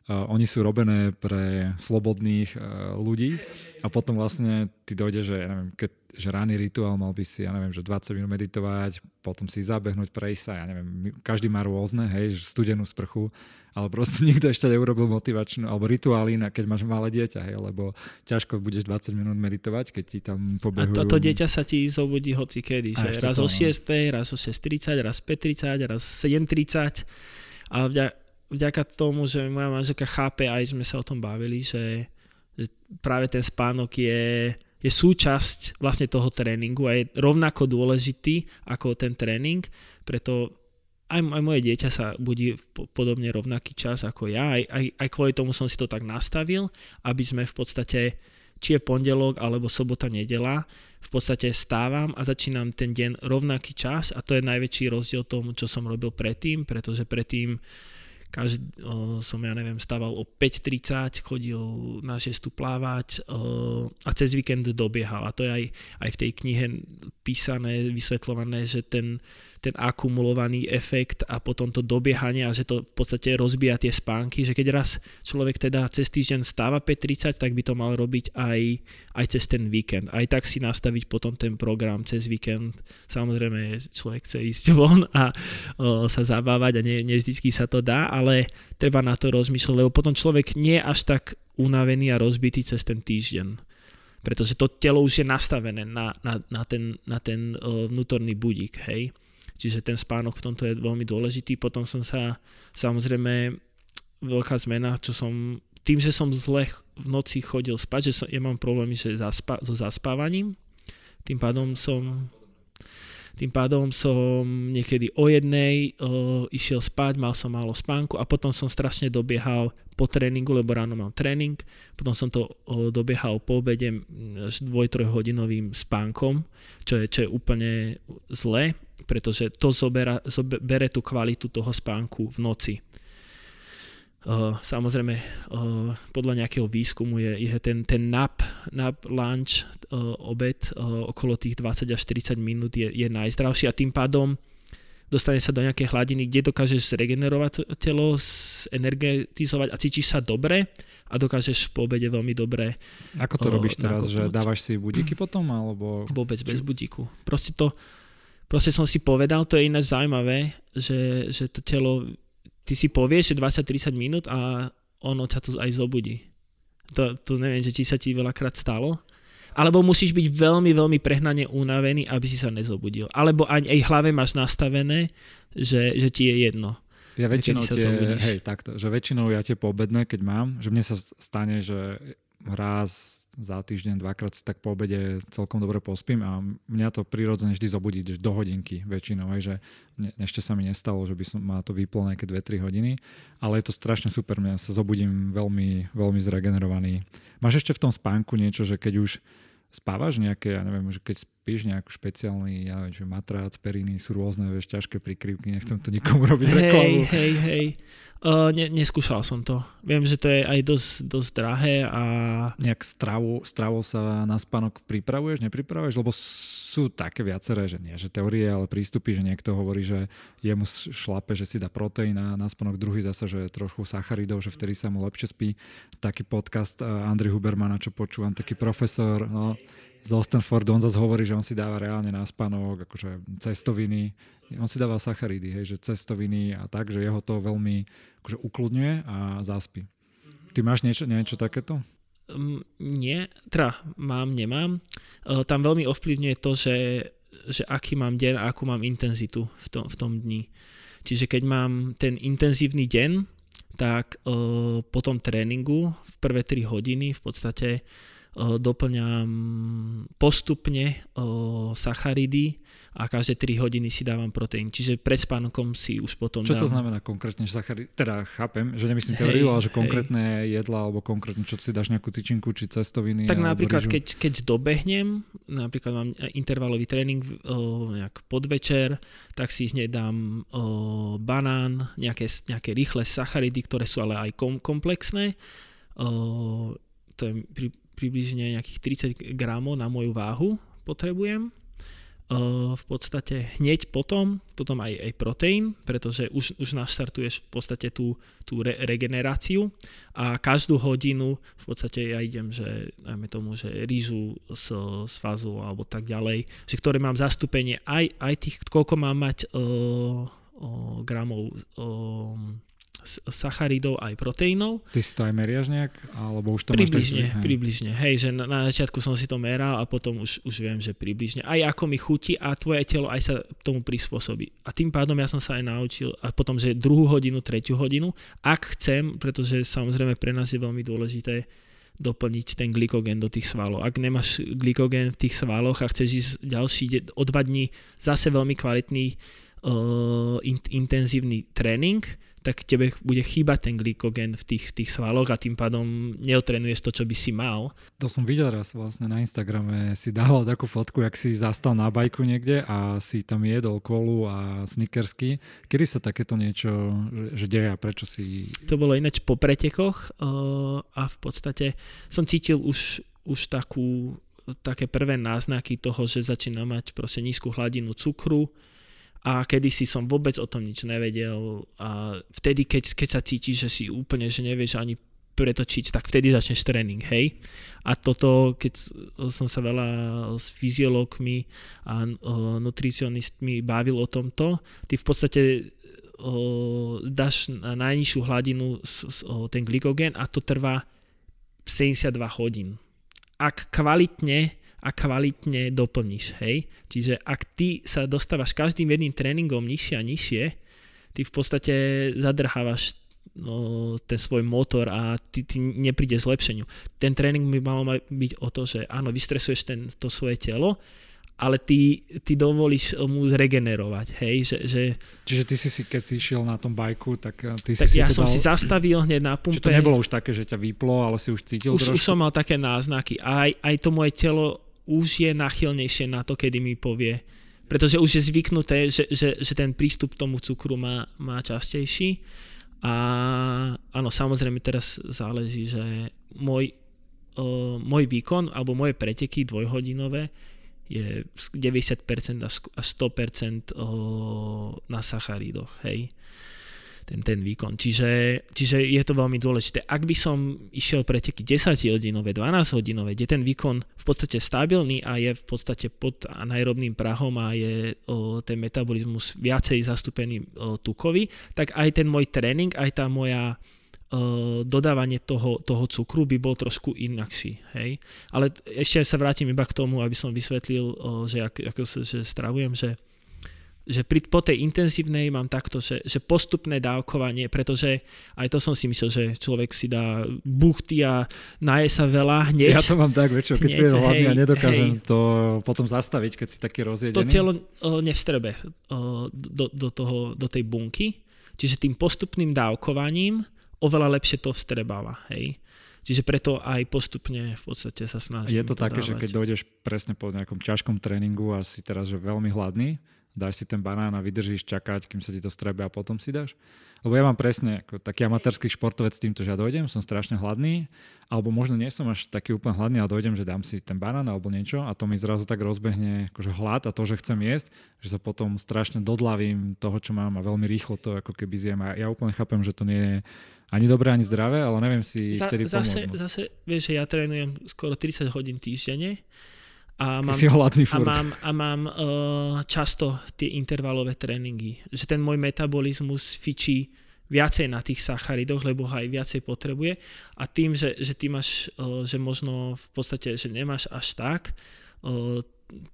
Uh, oni sú robené pre slobodných uh, ľudí a potom vlastne ty dojde, že, ja neviem, keď že ranný rituál mal by si, ja neviem, že 20 minút meditovať, potom si zabehnúť, prejsť sa, ja neviem, každý má rôzne, hej, studenú sprchu, ale proste nikto ešte neurobil motivačnú, alebo rituály, keď máš malé dieťa, hej, lebo ťažko budeš 20 minút meditovať, keď ti tam pobehujú. A toto dieťa sa ti zobudí hoci kedy, že raz to, o 6, raz o 6.30, raz 5.30, raz 7.30, ale vďaka, vďaka tomu, že moja manželka chápe, aj sme sa o tom bavili, že, že práve ten spánok je je súčasť vlastne toho tréningu a je rovnako dôležitý ako ten tréning, preto aj, aj moje dieťa sa budí podobne rovnaký čas ako ja, aj, aj, aj kvôli tomu som si to tak nastavil, aby sme v podstate, či je pondelok alebo sobota, nedela, v podstate stávam a začínam ten deň rovnaký čas a to je najväčší rozdiel tomu, čo som robil predtým, pretože predtým každý, o, som, ja neviem, stával o 5.30, chodil na 6 plávať o, a cez víkend dobiehal. A to je aj, aj v tej knihe písané, vysvetľované, že ten, ten akumulovaný efekt a potom to dobiehanie a že to v podstate rozbíja tie spánky, že keď raz človek teda cez týždeň stáva 5.30, tak by to mal robiť aj, aj cez ten víkend. Aj tak si nastaviť potom ten program cez víkend. Samozrejme, človek chce ísť von a o, sa zabávať a nie, nie sa to dá, ale treba na to rozmýšľať, lebo potom človek nie je až tak unavený a rozbitý cez ten týždeň pretože to telo už je nastavené na, na, na ten, na ten vnútorný budík, hej. Čiže ten spánok v tomto je veľmi dôležitý. Potom som sa, samozrejme, veľká zmena, čo som, tým, že som zle v noci chodil spať, že som, ja mám problémy že zaspa, so zaspávaním, tým pádom som tým pádom som niekedy o jednej uh, išiel spať, mal som málo spánku a potom som strašne dobiehal po tréningu, lebo ráno mám tréning, potom som to uh, dobiehal po obede až dvoj-trojhodinovým spánkom, čo je, čo je úplne zlé pretože to zobera, zobere tú kvalitu toho spánku v noci. Uh, samozrejme, uh, podľa nejakého výskumu je, je ten, ten nap, nap lunch, uh, obed okolo tých 20 až 40 minút je, je najzdravší a tým pádom dostane sa do nejakej hladiny, kde dokážeš zregenerovať telo, energetizovať a cítiš sa dobre a dokážeš po obede veľmi dobre Ako to uh, robíš teraz, nakopnúť. že dávaš si budíky potom? Alebo... Vôbec bez budíku. Proste to, proste som si povedal, to je ináč zaujímavé, že, že to telo, ty si povieš, že 20-30 minút a ono ťa to aj zobudí. To, to neviem, že či sa ti veľakrát stalo. Alebo musíš byť veľmi, veľmi prehnane unavený, aby si sa nezobudil. Alebo aj, aj hlave máš nastavené, že, že ti je jedno. Ja väčšinou tie, hej, takto, že väčšinou ja tie poobedné, keď mám, že mne sa stane, že raz za týždeň, dvakrát si tak po obede celkom dobre pospím a mňa to prirodzene vždy zobudí do hodinky väčšinou, aj, že ne, ešte sa mi nestalo, že by som ma to vyplo nejaké 2-3 hodiny, ale je to strašne super, mňa sa zobudím veľmi, veľmi zregenerovaný. Máš ešte v tom spánku niečo, že keď už spávaš nejaké, ja neviem, že keď spíš nejakú špeciálny, ja neviem, že matrác, periny sú rôzne, vieš, ťažké prikryvky, nechcem to nikomu robiť hej, reklamu. Hej, hej, uh, ne, neskúšal som to. Viem, že to je aj dosť, dosť drahé a... Nejak stravu, stravu sa na spánok pripravuješ, nepripravuješ? Lebo sú také viaceré, že nie, že teórie, ale prístupy, že niekto hovorí, že jemu šlape, že si dá proteín na, na spánok, druhý zase, že trochu sacharidov, že vtedy sa mu lepšie spí. Taký podcast Andrej Hubermana, čo počúvam, taký profesor, no, z Ostenford, on zase hovorí, že on si dáva reálne na spánok akože cestoviny, on si dáva sacharidy, hej, že cestoviny a tak, že jeho to veľmi akože ukludňuje a zaspí. Ty máš niečo, niečo takéto? Um, nie, teda mám, nemám. Uh, tam veľmi ovplyvňuje to, že, že aký mám deň a akú mám intenzitu v tom, v tom dni. Čiže keď mám ten intenzívny deň, tak uh, po tom tréningu v prvé 3 hodiny v podstate doplňam postupne sacharidy a každé 3 hodiny si dávam proteín. Čiže pred spánkom si už potom Čo dám... to znamená konkrétne? Že sacharidy? Teda chápem, že nemyslím teóriu, ale že konkrétne hej. jedla alebo konkrétne, čo si dáš nejakú tyčinku či cestoviny? Tak napríklad, keď, keď dobehnem, napríklad mám intervalový tréning o, nejak podvečer, tak si z nej dám o, banán, nejaké, nejaké rýchle sacharidy, ktoré sú ale aj kom, komplexné. O, to je pri, približne nejakých 30 gramov na moju váhu potrebujem. V podstate hneď potom, potom aj, aj proteín, pretože už, už naštartuješ v podstate tú, tú re, regeneráciu a každú hodinu v podstate ja idem, že najmä tomu, že rýžu z, z fazu alebo tak ďalej, že ktoré mám zastúpenie aj, aj tých, koľko mám mať uh, uh, gramov uh, sacharidov aj proteínov. Ty si to aj meriaš nejak? Alebo už to približne, máš približne. Hej, že na, na začiatku som si to meral a potom už, už viem, že približne. Aj ako mi chutí a tvoje telo aj sa tomu prispôsobí. A tým pádom ja som sa aj naučil a potom, že druhú hodinu, tretiu hodinu, ak chcem, pretože samozrejme pre nás je veľmi dôležité doplniť ten glykogen do tých svalov. Ak nemáš glykogen v tých svaloch a chceš ísť ďalší o dva dní zase veľmi kvalitný uh, in, intenzívny tréning, tak tebe bude chýbať ten glykogen v tých, tých svaloch a tým pádom neotrenuješ to, čo by si mal. To som videl raz vlastne na Instagrame, si dával takú fotku, jak si zastal na bajku niekde a si tam jedol kolu a snickersky. Kedy sa takéto niečo že, že deje a prečo si... To bolo ináč po pretekoch uh, a v podstate som cítil už, už takú také prvé náznaky toho, že začína mať proste nízku hladinu cukru, a kedysi som vôbec o tom nič nevedel a vtedy, keď, keď sa cítiš, že si úplne, že nevieš ani pretočiť, tak vtedy začneš tréning, hej. A toto, keď som sa veľa s fyziológmi a nutricionistmi bavil o tomto, ty v podstate o, dáš na najnižšiu hladinu o, ten glykogen a to trvá 72 hodín. Ak kvalitne a kvalitne doplníš, hej. Čiže ak ty sa dostávaš každým jedným tréningom nižšie a nižšie, ty v podstate zadrhávaš no, ten svoj motor a ty, ty nepríde zlepšeniu. Ten tréning by malo byť o to, že áno, vystresuješ ten, to svoje telo, ale ty, ty dovolíš mu zregenerovať, hej, že, že... Čiže ty si si, keď si išiel na tom bajku, tak eh, ty tak si ja si som dal... si zastavil hneď na pumpe. Čiže to nebolo už také, že ťa vyplo, ale si už cítil už, trošku? Už som mal také náznaky. Aj, aj to moje telo už je nachylnejšie na to, kedy mi povie, pretože už je zvyknuté, že, že, že ten prístup tomu cukru má, má častejší. A áno, samozrejme teraz záleží, že môj, uh, môj výkon alebo moje preteky dvojhodinové je 90% až 100% na sacharidoch, hej ten, ten výkon. Čiže, čiže je to veľmi dôležité. Ak by som išiel preteky 10 hodinové, 12 hodinové, kde ten výkon v podstate stabilný a je v podstate pod anaerobným prahom a je o, ten metabolizmus viacej zastúpený o, tukový, tak aj ten môj tréning, aj tá moja dodávanie toho, toho cukru by bol trošku inakší. Hej? Ale ešte sa vrátim iba k tomu, aby som vysvetlil, že ako, ako že stravujem, že že pri, po tej intenzívnej mám takto, že, že postupné dávkovanie, pretože aj to som si myslel, že človek si dá buchty a naje sa veľa hneď. Ja to mám tak väčšinou, keď prídem hladný a nedokážem hej, to potom zastaviť, keď si taký rozjedený. To telo nevstrebe do, do, toho, do tej bunky, čiže tým postupným dávkovaním oveľa lepšie to vstrebáva. Hej. Čiže preto aj postupne v podstate sa snažím. Je to, to také, dávať. že keď dojdeš presne po nejakom ťažkom tréningu a si teraz že veľmi hladný, dáš si ten banán a vydržíš čakať, kým sa ti to strebe a potom si dáš? Lebo ja mám presne ako taký amatérsky športovec s týmto, že ja dojdem, som strašne hladný, alebo možno nie som až taký úplne hladný, ale dojdem, že dám si ten banán alebo niečo a to mi zrazu tak rozbehne akože hlad a to, že chcem jesť, že sa potom strašne dodlavím toho, čo mám a veľmi rýchlo to ako keby zjem. A ja úplne chápem, že to nie je ani dobré, ani zdravé, ale neviem si Za, vtedy zase, pomôcť. Zase, vieš, že ja trénujem skoro 30 hodín týždenne a mám, si hladný furt. A mám, a mám uh, často tie intervalové tréningy. Že ten môj metabolizmus fičí viacej na tých sacharidoch, lebo ho aj viacej potrebuje. A tým, že, že ty máš, uh, že možno v podstate, že nemáš až tak uh,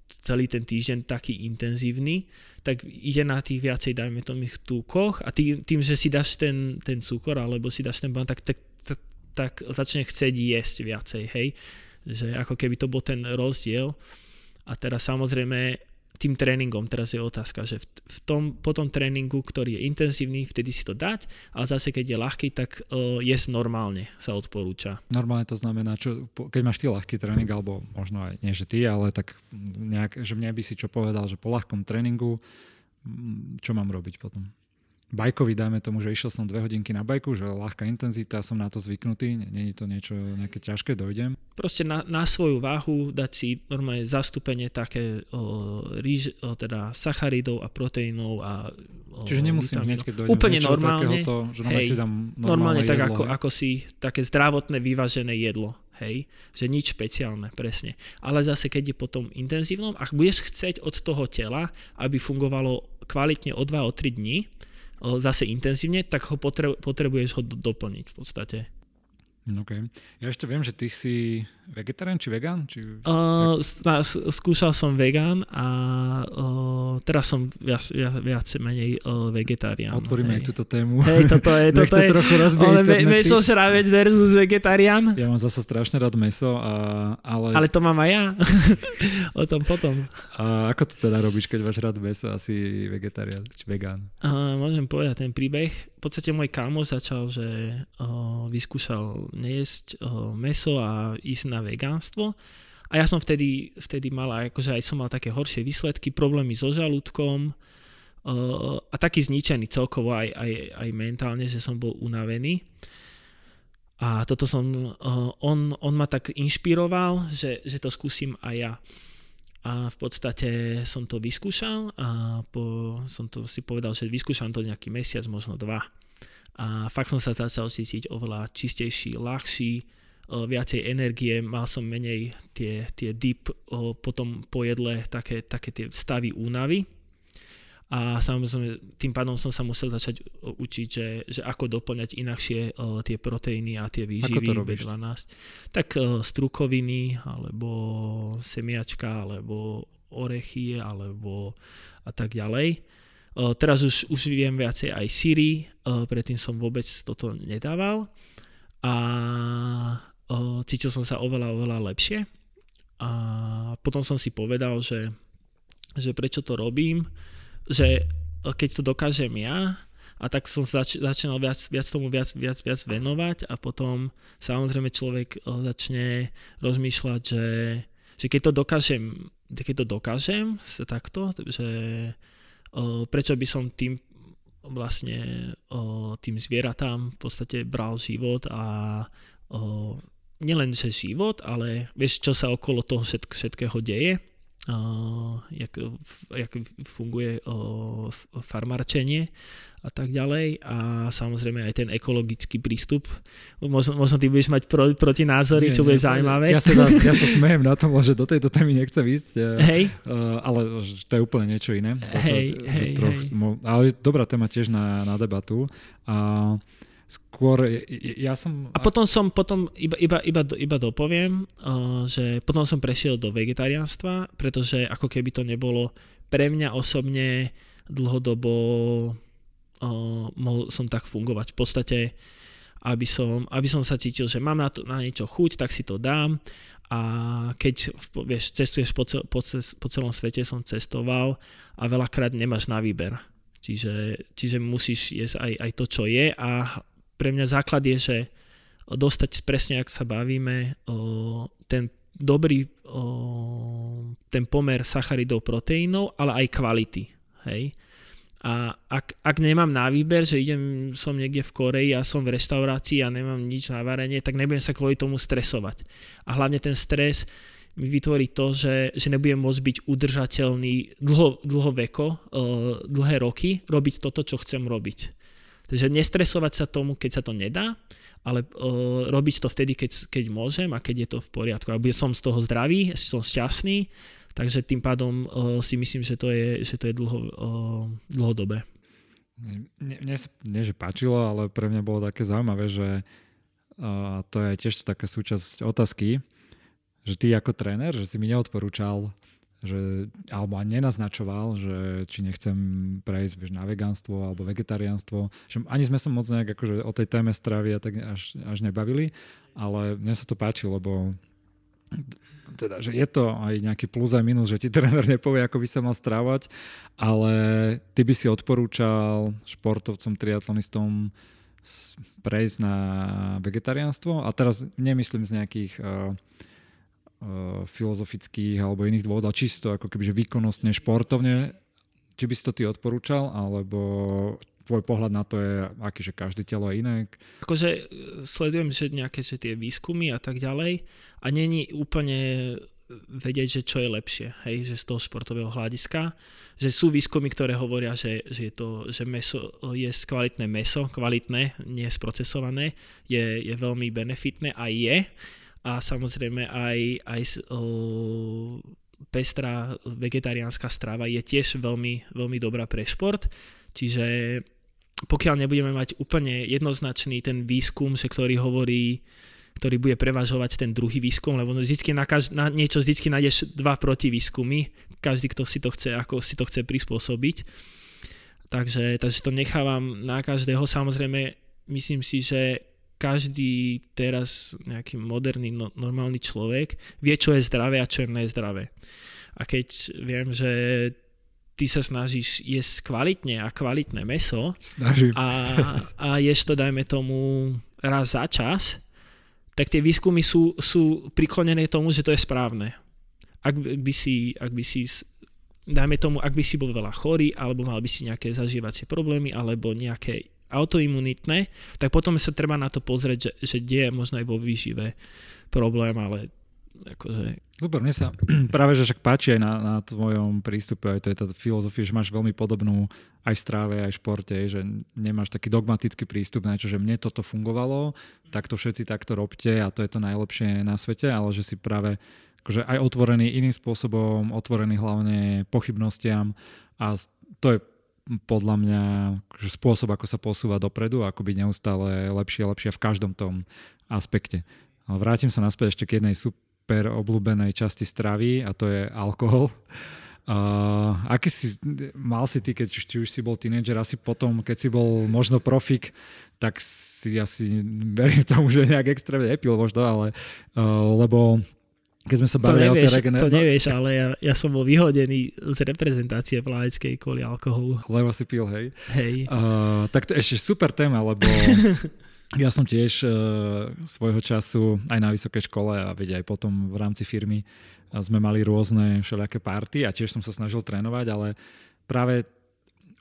celý ten týždeň taký intenzívny, tak ide na tých viacej, dajme tomu, túkoch a tým, tým, že si dáš ten, ten cukor alebo si dáš ten ban, tak, tak, tak, tak začne chcieť jesť viacej, hej že ako keby to bol ten rozdiel. A teraz samozrejme tým tréningom, teraz je otázka, že v, tom, po tom tréningu, ktorý je intenzívny, vtedy si to dať, ale zase keď je ľahký, tak uh, jesť normálne sa odporúča. Normálne to znamená, čo, keď máš ty ľahký tréning, alebo možno aj nie, že ty, ale tak nejak, že mne by si čo povedal, že po ľahkom tréningu, čo mám robiť potom? Bajkový, dajme tomu, že išiel som dve hodinky na bajku, že ľahká intenzita, som na to zvyknutý, není to niečo nejaké ťažké, dojdem. Proste na, na svoju váhu dať si normálne zastúpenie také o, ríž, o, teda sacharidov a proteínov a o, Čiže nemusím hneď, keď dojdem Úplne normálne, takéhoto, že hej, si dám normálne jedlo, tak ako, ako si také zdravotné vyvážené jedlo hej, že nič špeciálne, presne. Ale zase, keď je potom intenzívnom, ak budeš chceť od toho tela, aby fungovalo kvalitne o 2 o 3 dní, zase intenzívne, tak ho potrebuješ ho doplniť v podstate. OK. Ja ešte viem, že ty si vegetarián či vegán? Či... Uh, skúšal som vegán a uh, teraz som viac, viac, viac menej uh, vegetarián. Otvoríme hej. aj túto tému. Hej, toto je, toto to je. trochu rozbije Ale meso šravec versus vegetarián. Ja mám zase strašne rád meso, a, ale... Ale to mám aj ja. o tom potom. A ako to teda robíš, keď máš rád meso, asi vegetarián či vegán? Uh, môžem povedať ten príbeh. V podstate môj kámo začal, že uh, vyskúšal nejesť uh, meso a ísť na vegánstvo. A ja som vtedy, vtedy mal, akože aj som mal také horšie výsledky, problémy so žalúdkom uh, a taký zničený celkovo aj, aj, aj mentálne, že som bol unavený. A toto som, uh, on, on ma tak inšpiroval, že, že to skúsim aj ja. A v podstate som to vyskúšal a po, som to si povedal, že vyskúšam to nejaký mesiac, možno dva. A fakt som sa začal cítiť oveľa čistejší, ľahší, viacej energie, mal som menej tie, tie deep potom po jedle také, také tie stavy únavy a samozrejme tým pádom som sa musel začať učiť, že, že ako doplňať inakšie tie proteíny a tie výživy B12. Tak strukoviny, alebo semiačka, alebo orechy, alebo a tak ďalej. Teraz už, už viem viacej aj syry, uh, predtým som vôbec toto nedával. A cítil som sa oveľa, oveľa lepšie. A potom som si povedal, že, že prečo to robím, že keď to dokážem ja, a tak som zač- začal viac, viac tomu viac, viac, viac venovať a potom samozrejme človek začne rozmýšľať, že, že keď to dokážem, keď to dokážem sa takto, že prečo by som tým vlastne tým zvieratám v podstate bral život a nielen že život, ale vieš, čo sa okolo toho všetk- všetkého deje, uh, jak, jak funguje uh, farmarčenie a tak ďalej a samozrejme aj ten ekologický prístup. Možno, možno ty budeš mať pro, protinázory, nie, čo bude nie, zaujímavé. Ja sa, ja sa smejem na tom, že do tejto témy nechcem ísť, hej. Uh, ale to je úplne niečo iné. Zasa, hej, hej, troch, hej. Ale dobrá téma tiež na, na debatu. A uh, skôr ja som... A potom som, potom iba, iba, iba, iba dopoviem, uh, že potom som prešiel do vegetariánstva, pretože ako keby to nebolo pre mňa osobne dlhodobo uh, mohol som tak fungovať. V podstate, aby som, aby som sa cítil, že mám na, to, na niečo chuť, tak si to dám a keď vieš, cestuješ po, cel, po, po celom svete, som cestoval a veľakrát nemáš na výber. Čiže, čiže musíš jesť aj, aj to, čo je a pre mňa základ je, že dostať presne, ak sa bavíme, ten dobrý ten pomer sacharidov, proteínov, ale aj kvality. Hej? A ak, ak nemám na výber, že idem, som niekde v Koreji a som v reštaurácii a nemám nič na varenie, tak nebudem sa kvôli tomu stresovať. A hlavne ten stres mi vytvorí to, že, že nebudem môcť byť udržateľný dlho, dlhoveko, dlhé roky, robiť toto, čo chcem robiť. Takže nestresovať sa tomu, keď sa to nedá, ale uh, robiť to vtedy, keď, keď môžem a keď je to v poriadku. A som z toho zdravý, som šťastný, takže tým pádom uh, si myslím, že to je, že to je dlho, uh, dlhodobé. Mne, mne sa nie, že páčilo, ale pre mňa bolo také zaujímavé, že uh, to je tiež taká súčasť otázky, že ty ako tréner, že si mi neodporúčal že, alebo ani nenaznačoval, že či nechcem prejsť vieš, na vegánstvo alebo vegetariánstvo. Ani sme sa moc nejak akože o tej téme stravy a tak až, až nebavili, ale mne sa to páči, lebo teda, že je to aj nejaký plus aj minus, že ti tréner nepovie, ako by sa mal strávať, ale ty by si odporúčal športovcom, triatlonistom prejsť na vegetariánstvo a teraz nemyslím z nejakých uh, filozofických alebo iných dôvodov, čisto ako keby že výkonnostne, športovne, či by si to ty odporúčal, alebo tvoj pohľad na to je aký, že každé telo je iné? Akože eh, sledujem, že nejaké že tie výskumy a tak ďalej a není úplne vedieť, že čo je lepšie, hej, že z toho športového hľadiska, že sú výskumy, ktoré hovoria, že, že, je to, že meso, je kvalitné meso, kvalitné, nie sprocesované, je, je veľmi benefitné a je, a samozrejme aj, aj o, pestrá vegetariánska strava je tiež veľmi, veľmi dobrá pre šport, čiže pokiaľ nebudeme mať úplne jednoznačný ten výskum, že ktorý hovorí ktorý bude prevažovať ten druhý výskum, lebo vždycky na, kaž- na niečo vždycky nájdeš dva protivýskumy, každý, kto si to chce, ako si to chce prispôsobiť. Takže, takže to nechávam na každého. Samozrejme, myslím si, že každý teraz nejaký moderný, no, normálny človek vie, čo je zdravé a čo je nezdravé. A keď viem, že ty sa snažíš jesť kvalitne a kvalitné meso a, a ješ to, dajme tomu, raz za čas, tak tie výskumy sú, sú priklonené tomu, že to je správne. Ak by si, ak by si dajme tomu, ak by si bol veľa chorý, alebo mal by si nejaké zažívacie problémy, alebo nejaké autoimunitné, tak potom sa treba na to pozrieť, že, že kde je možno aj vo výžive problém, ale akože... Super, mne sa práve, že však páči aj na, na tvojom prístupe, aj to je tá filozofia, že máš veľmi podobnú aj stráve, aj športe, že nemáš taký dogmatický prístup na čo, že mne toto fungovalo, tak to všetci takto robte a to je to najlepšie na svete, ale že si práve akože aj otvorený iným spôsobom, otvorený hlavne pochybnostiam a to je podľa mňa že spôsob, ako sa posúva dopredu, ako byť neustále lepšie a lepšie v každom tom aspekte. Ale vrátim sa naspäť ešte k jednej super obľúbenej časti stravy a to je alkohol. Uh, aký si, mal si ty, keď či už si bol tínedžer, asi potom, keď si bol možno profik, tak si asi verím tomu, že nejak extrémne nepil možno, ale uh, lebo keď sme sa bavili o tej regenerácii. To nevieš, ale ja, ja som bol vyhodený z reprezentácie plaveckej kvôli alkoholu. Lebo si pil, hej? Hej. Uh, tak to je ešte super téma, lebo ja som tiež uh, svojho času aj na vysokej škole a veď aj potom v rámci firmy sme mali rôzne všelijaké party a tiež som sa snažil trénovať, ale práve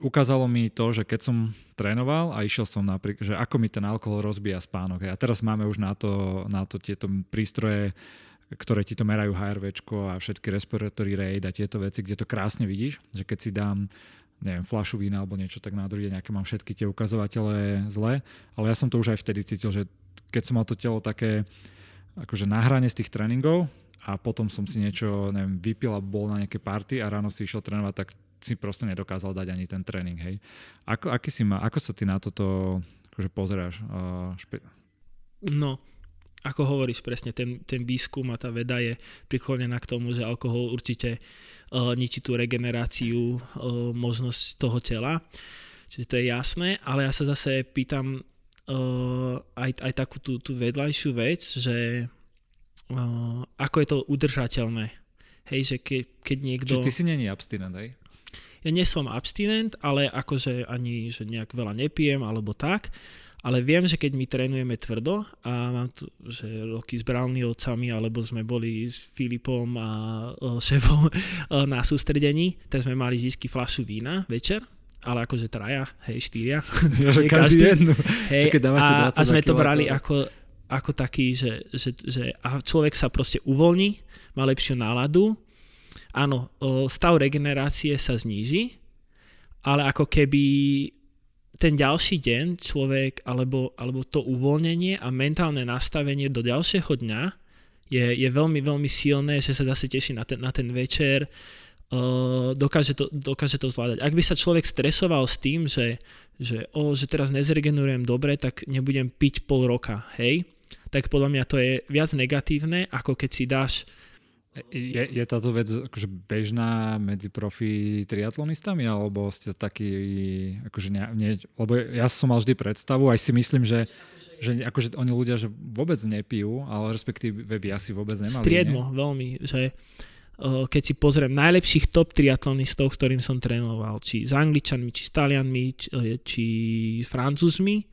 ukázalo mi to, že keď som trénoval a išiel som napríklad, že ako mi ten alkohol rozbíja spánok. A teraz máme už na to, na to tieto prístroje, ktoré ti to merajú HRV a všetky respiratory rate a tieto veci, kde to krásne vidíš, že keď si dám neviem, flašu vína alebo niečo, tak na druhý deň, aké mám všetky tie ukazovatele zle, ale ja som to už aj vtedy cítil, že keď som mal to telo také akože na hrane z tých tréningov a potom som si niečo, neviem, vypil a bol na nejaké party a ráno si išiel trénovať, tak si proste nedokázal dať ani ten tréning, hej. Ako, aký si ma, ako sa ty na toto akože pozeráš? Uh, špe... No, ako hovoríš presne, ten, ten výskum a tá veda je priklonená k tomu, že alkohol určite uh, ničí tú regeneráciu, uh, možnosť toho tela. Čiže to je jasné, ale ja sa zase pýtam uh, aj, aj takú tú, tú vedľajšiu vec, že uh, ako je to udržateľné. Hej, že ke, keď niekto... Čiže ty si není abstinent, hej? Ja nie som abstinent, ale akože ani že nejak veľa nepijem alebo tak. Uh, ale viem, že keď my trénujeme tvrdo a mám tu, že roky s Browniovcami, alebo sme boli s Filipom a šéfom na sústredení, tak sme mali vždy fľašu vína večer, ale akože traja, hej, štyria. Ja, že každý, každý jednu. Hej, a, a sme to brali ako, ako taký, že, že, že a človek sa proste uvoľní, má lepšiu náladu, áno, stav regenerácie sa zníži, ale ako keby ten ďalší deň človek, alebo, alebo to uvoľnenie a mentálne nastavenie do ďalšieho dňa je, je veľmi, veľmi silné, že sa zase teší na ten, na ten večer, uh, dokáže, to, dokáže to zvládať. Ak by sa človek stresoval s tým, že, že, oh, že teraz nezregenerujem dobre, tak nebudem piť pol roka, hej, tak podľa mňa to je viac negatívne, ako keď si dáš je, je táto vec akože bežná medzi profi triatlonistami, alebo ste taký, akože ne, nie, lebo ja som mal vždy predstavu, aj si myslím, že, že akože oni ľudia, že vôbec nepijú, ale respektíve by asi vôbec nemali. Striedmo, nie? veľmi, že keď si pozriem najlepších top triatlonistov, s ktorým som trénoval, či s Angličanmi, či s Talianmi, či, či Francúzmi,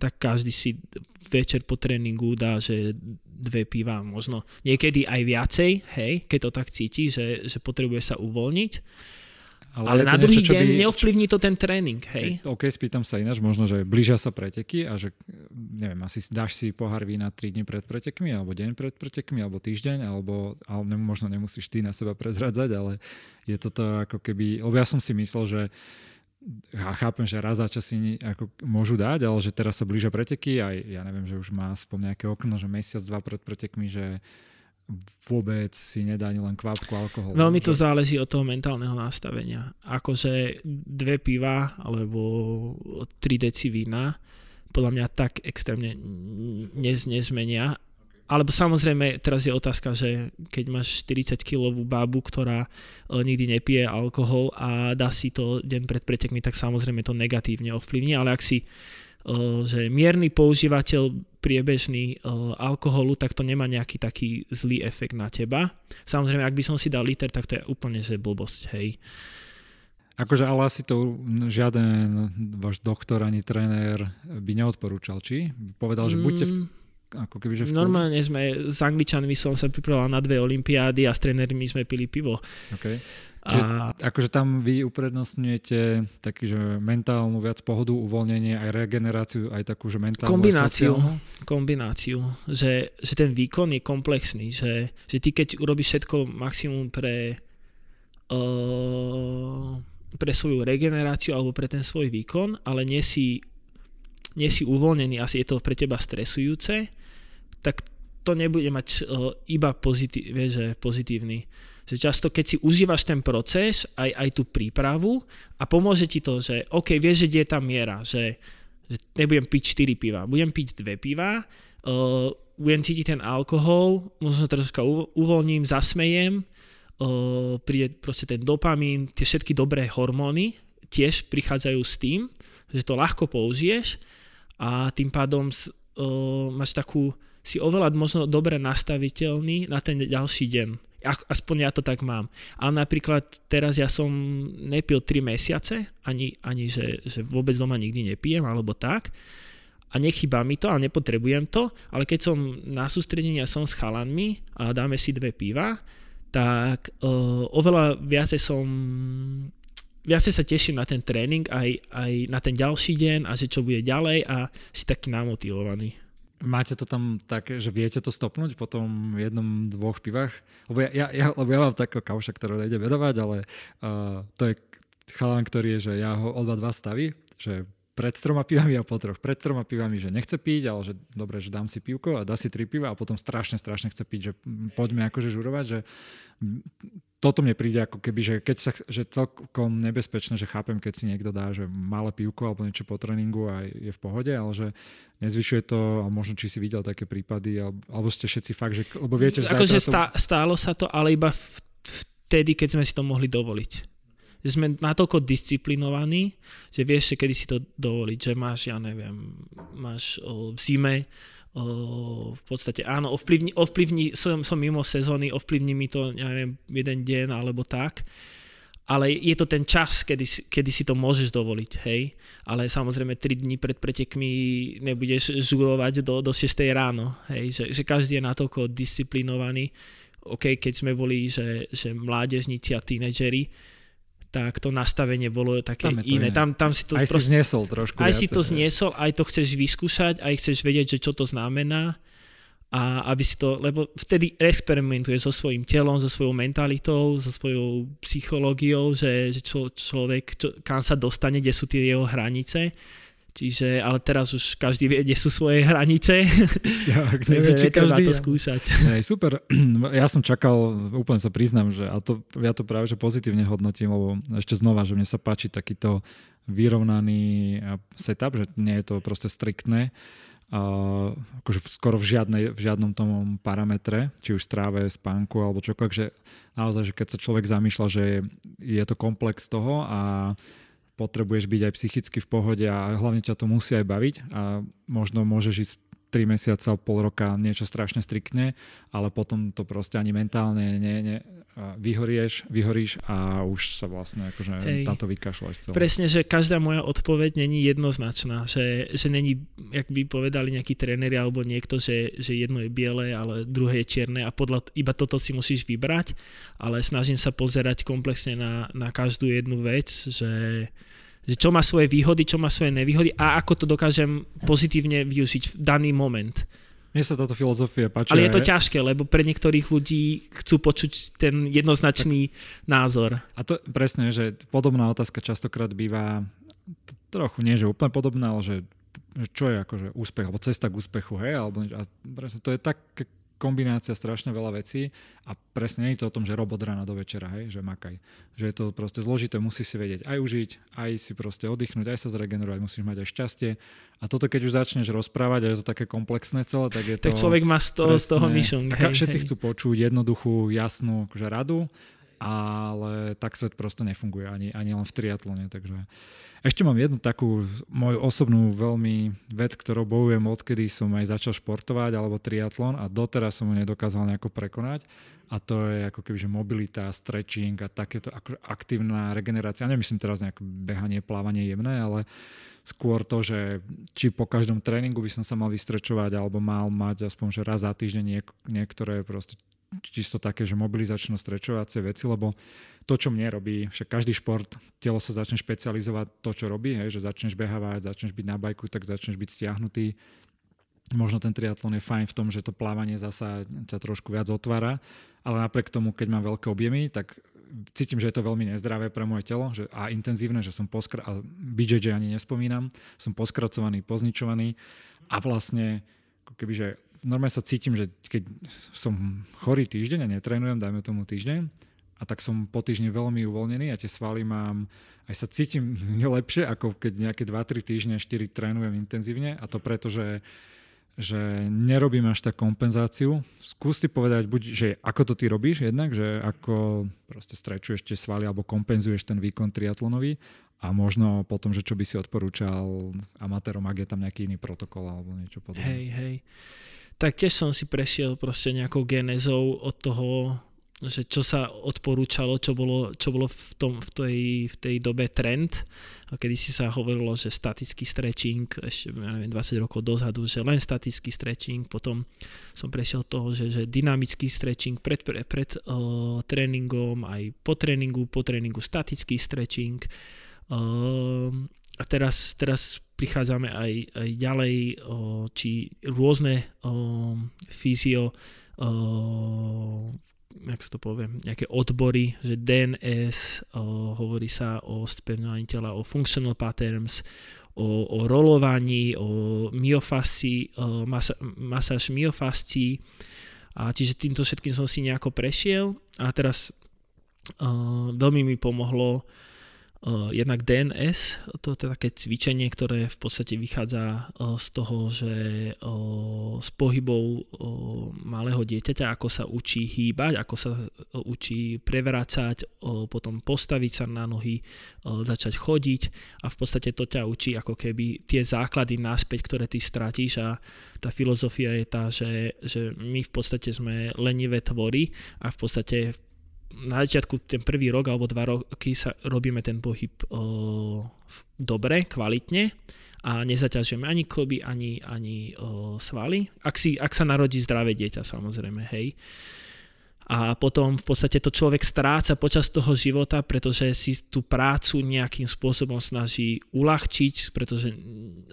tak každý si večer po tréningu dá, že dve piva, možno niekedy aj viacej, hej, keď to tak cíti, že, že potrebuje sa uvoľniť. Ale, ale na druhý niečo, deň by, neovplyvní to ten tréning, hej? OK, spýtam sa ináč, možno, že blížia sa preteky a že, neviem, asi dáš si pohár vína 3 dní pred pretekmi, alebo deň pred pretekmi, alebo týždeň, alebo, alebo možno nemusíš ty na seba prezradzať, ale je toto ako keby, lebo ja som si myslel, že ja chápem, že raz za čas si ako môžu dať, ale že teraz sa blížia preteky a ja neviem, že už má aspoň nejaké okno, že mesiac, dva pred pretekmi, že vôbec si nedá ani len kvapku alkoholu. Veľmi to že... záleží od toho mentálneho nastavenia. Akože dve piva alebo tri deci vína podľa mňa tak extrémne nez, nezmenia alebo samozrejme, teraz je otázka, že keď máš 40-kilovú babu, ktorá uh, nikdy nepije alkohol a dá si to deň pred pretekmi, tak samozrejme to negatívne ovplyvní, ale ak si uh, že mierny používateľ priebežný uh, alkoholu, tak to nemá nejaký taký zlý efekt na teba. Samozrejme, ak by som si dal liter, tak to je úplne že blbosť, hej. Akože ale asi to žiaden váš doktor ani tréner by neodporúčal, či? Povedal, že buďte v, mm. Ako keby, že v Normálne sme, s Angličanmi som sa pripravoval na dve olympiády a s trénermi sme pili pivo. Okay. Čiže, a... akože tam vy uprednostňujete taký, že mentálnu viac pohodu, uvoľnenie, aj regeneráciu, aj takú, že mentálnu Kombináciu, kombináciu že, že ten výkon je komplexný, že, že ty keď urobíš všetko maximum pre uh, pre svoju regeneráciu alebo pre ten svoj výkon, ale nie si, nie si uvoľnený, asi je to pre teba stresujúce, tak to nebude mať uh, iba pozitív, že pozitívny. Že často, keď si užívaš ten proces, aj, aj tú prípravu a pomôže ti to, že OK, vieš, že je tá miera, že, že nebudem piť 4 piva, budem piť 2 piva, uh, budem cítiť ten alkohol, možno troška uvoľním, zasmejem, príde proste ten dopamín, tie všetky dobré hormóny tiež prichádzajú s tým, že to ľahko použiješ a tým pádom uh, máš takú, si oveľa možno dobre nastaviteľný na ten ďalší deň. Aspoň ja to tak mám. Ale napríklad teraz ja som nepil 3 mesiace, ani, ani že, že vôbec doma nikdy nepijem, alebo tak. A nechýba mi to a nepotrebujem to, ale keď som na sústredení a som s chalanmi a dáme si dve piva, tak uh, oveľa viacej som viacej sa teším na ten tréning aj, aj na ten ďalší deň a že čo bude ďalej a si taký namotivovaný. Máte to tam také, že viete to stopnúť po tom jednom, dvoch pivách? Lebo ja, ja, ja, lebo ja mám takého kauša, ktorého nejde vedovať, ale uh, to je chalán, ktorý je, že ja ho oba dva staví, že pred troma pivami a po troch. Pred troma pivami, že nechce piť, ale že dobre, že dám si pivko a dá si tri piva a potom strašne, strašne chce piť, že poďme akože žurovať, že toto mne príde ako keby, že keď sa, že celkom nebezpečné, že chápem, keď si niekto dá, že malé pivko alebo niečo po tréningu a je v pohode, ale že nezvyšuje to a možno či si videl také prípady, alebo, alebo ste všetci fakt, že, lebo viete, že akože to... stálo sa to, ale iba vtedy, keď sme si to mohli dovoliť. Že sme natoľko disciplinovaní, že vieš, že kedy si to dovoliť, že máš, ja neviem, máš o, v zime v podstate áno, ovplyvni, ovplyvni som, som mimo sezóny, ovplyvní mi to, ja neviem, jeden deň alebo tak, ale je to ten čas, kedy, kedy si to môžeš dovoliť, hej. Ale samozrejme 3 dní pred pretekmi nebudeš žurovať do, do 6 ráno, hej. Že, že každý je natoľko disciplinovaný. OK, keď sme boli, že, že mládežníci a tínedžeri, tak to nastavenie bolo také tam iné. Tam, tam si to aj proste, si zniesol trošku. Aj viacej, si to zniesol, aj to chceš vyskúšať, aj chceš vedieť, že čo to znamená a aby si to, lebo vtedy experimentuješ so svojím telom, so svojou mentalitou, so svojou psychológiou, že, že čo, človek, čo, kam sa dostane, kde sú tie jeho hranice Čiže, ale teraz už každý vie, kde sú svoje hranice. Ja, neviem, či každý to skúšať. Hej, super. Ja som čakal, úplne sa priznám, že a to, ja to práve že pozitívne hodnotím, lebo ešte znova, že mne sa páči takýto vyrovnaný setup, že nie je to proste striktné. Uh, akože skoro v, žiadnej, v žiadnom tom parametre, či už stráve, spánku alebo čokoľvek, že naozaj, že keď sa človek zamýšľa, že je, je to komplex toho a potrebuješ byť aj psychicky v pohode a hlavne ťa to musí aj baviť a možno môžeš ísť 3 mesiace alebo pol roka niečo strašne striktne, ale potom to proste ani mentálne ne, ne, vyhorieš, vyhoríš a už sa vlastne akože Hej. táto vykašľaš celé. Presne, že každá moja odpoveď není jednoznačná, že, že není, jak by povedali nejakí tréneri alebo niekto, že, že jedno je biele, ale druhé je čierne a podľa, iba toto si musíš vybrať, ale snažím sa pozerať komplexne na, na každú jednu vec, že že čo má svoje výhody, čo má svoje nevýhody a ako to dokážem pozitívne využiť v daný moment. Mne sa táto filozofia páči. Ale je to ťažké, lebo pre niektorých ľudí chcú počuť ten jednoznačný tak, názor. A to presne, že podobná otázka častokrát býva trochu, nie že úplne podobná, ale že, že čo je akože úspech, alebo cesta k úspechu, hej, alebo a presne to je tak kombinácia strašne veľa vecí a presne nie je to o tom, že robot rána do večera, hej, že makaj. Že je to proste zložité, musí si vedieť aj užiť, aj si proste oddychnúť, aj sa zregenerovať, musíš mať aj šťastie. A toto keď už začneš rozprávať a je to také komplexné celé, tak je to... Tak človek má z toho, presne, z toho myšlenk. Všetci hej. chcú počuť jednoduchú, jasnú akože radu ale tak svet proste nefunguje ani, ani len v triatlone. Takže ešte mám jednu takú moju osobnú veľmi vec, ktorou bojujem odkedy som aj začal športovať alebo triatlon a doteraz som ju nedokázal nejako prekonať a to je ako keby, že mobilita, stretching a takéto aktívna regenerácia. Nemyslím teraz nejaké behanie, plávanie jemné, ale skôr to, že či po každom tréningu by som sa mal vystrečovať alebo mal mať aspoň že raz za týždeň niek- niektoré proste čisto také, že mobilizačno strečovacie veci, lebo to, čo mne robí, však každý šport, telo sa začne špecializovať to, čo robí, hej, že začneš behávať, začneš byť na bajku, tak začneš byť stiahnutý. Možno ten triatlon je fajn v tom, že to plávanie zasa ťa trošku viac otvára, ale napriek tomu, keď mám veľké objemy, tak cítim, že je to veľmi nezdravé pre moje telo že, a intenzívne, že som poskra- a BJJ ani nespomínam, som poskracovaný, pozničovaný a vlastne keby, normálne sa cítim, že keď som chorý týždeň a netrénujem, dajme tomu týždeň, a tak som po týždni veľmi uvoľnený a tie svaly mám, aj sa cítim lepšie, ako keď nejaké 2-3 týždne, 4 trénujem intenzívne a to preto, že, že nerobím až tak kompenzáciu. Skús povedať, buď, že ako to ty robíš jednak, že ako proste strečuješ tie svaly alebo kompenzuješ ten výkon triatlonový a možno potom, že čo by si odporúčal amatérom, ak je tam nejaký iný protokol alebo niečo podobné. Hej, hej tak tiež som si prešiel proste nejakou genezou od toho, že čo sa odporúčalo, čo bolo, čo bolo v, tom, v, tej, v tej dobe trend. A kedy si sa hovorilo, že statický stretching, ešte neviem, 20 rokov dozadu, že len statický stretching, potom som prešiel toho, že, že dynamický stretching pred, pred, pred uh, tréningom, aj po tréningu, po tréningu statický stretching. Uh, a teraz, teraz prichádzame aj, aj ďalej, či rôzne fyzio, jak sa to poviem, nejaké odbory, že DNS, hovorí sa o spevňovaní tela, o functional patterns, o, o rolovaní, o myofascii, masa, masáž myofascií. A čiže týmto všetkým som si nejako prešiel a teraz o, veľmi mi pomohlo Uh, jednak DNS, to je také cvičenie, ktoré v podstate vychádza uh, z toho, že uh, s pohybou malého dieťaťa, ako sa učí hýbať, ako sa učí prevrácať, potom postaviť sa na nohy, začať chodiť a v podstate to ťa učí ako keby tie základy náspäť, ktoré ty stratíš a tá filozofia je tá, že, že my v podstate sme lenivé tvory a v podstate na začiatku ten prvý rok alebo dva roky sa robíme ten pohyb o, dobre, kvalitne a nezaťažujeme ani kloby, ani, ani o, svaly. Ak, si, ak sa narodí zdravé dieťa, samozrejme, hej. A potom v podstate to človek stráca počas toho života, pretože si tú prácu nejakým spôsobom snaží uľahčiť, pretože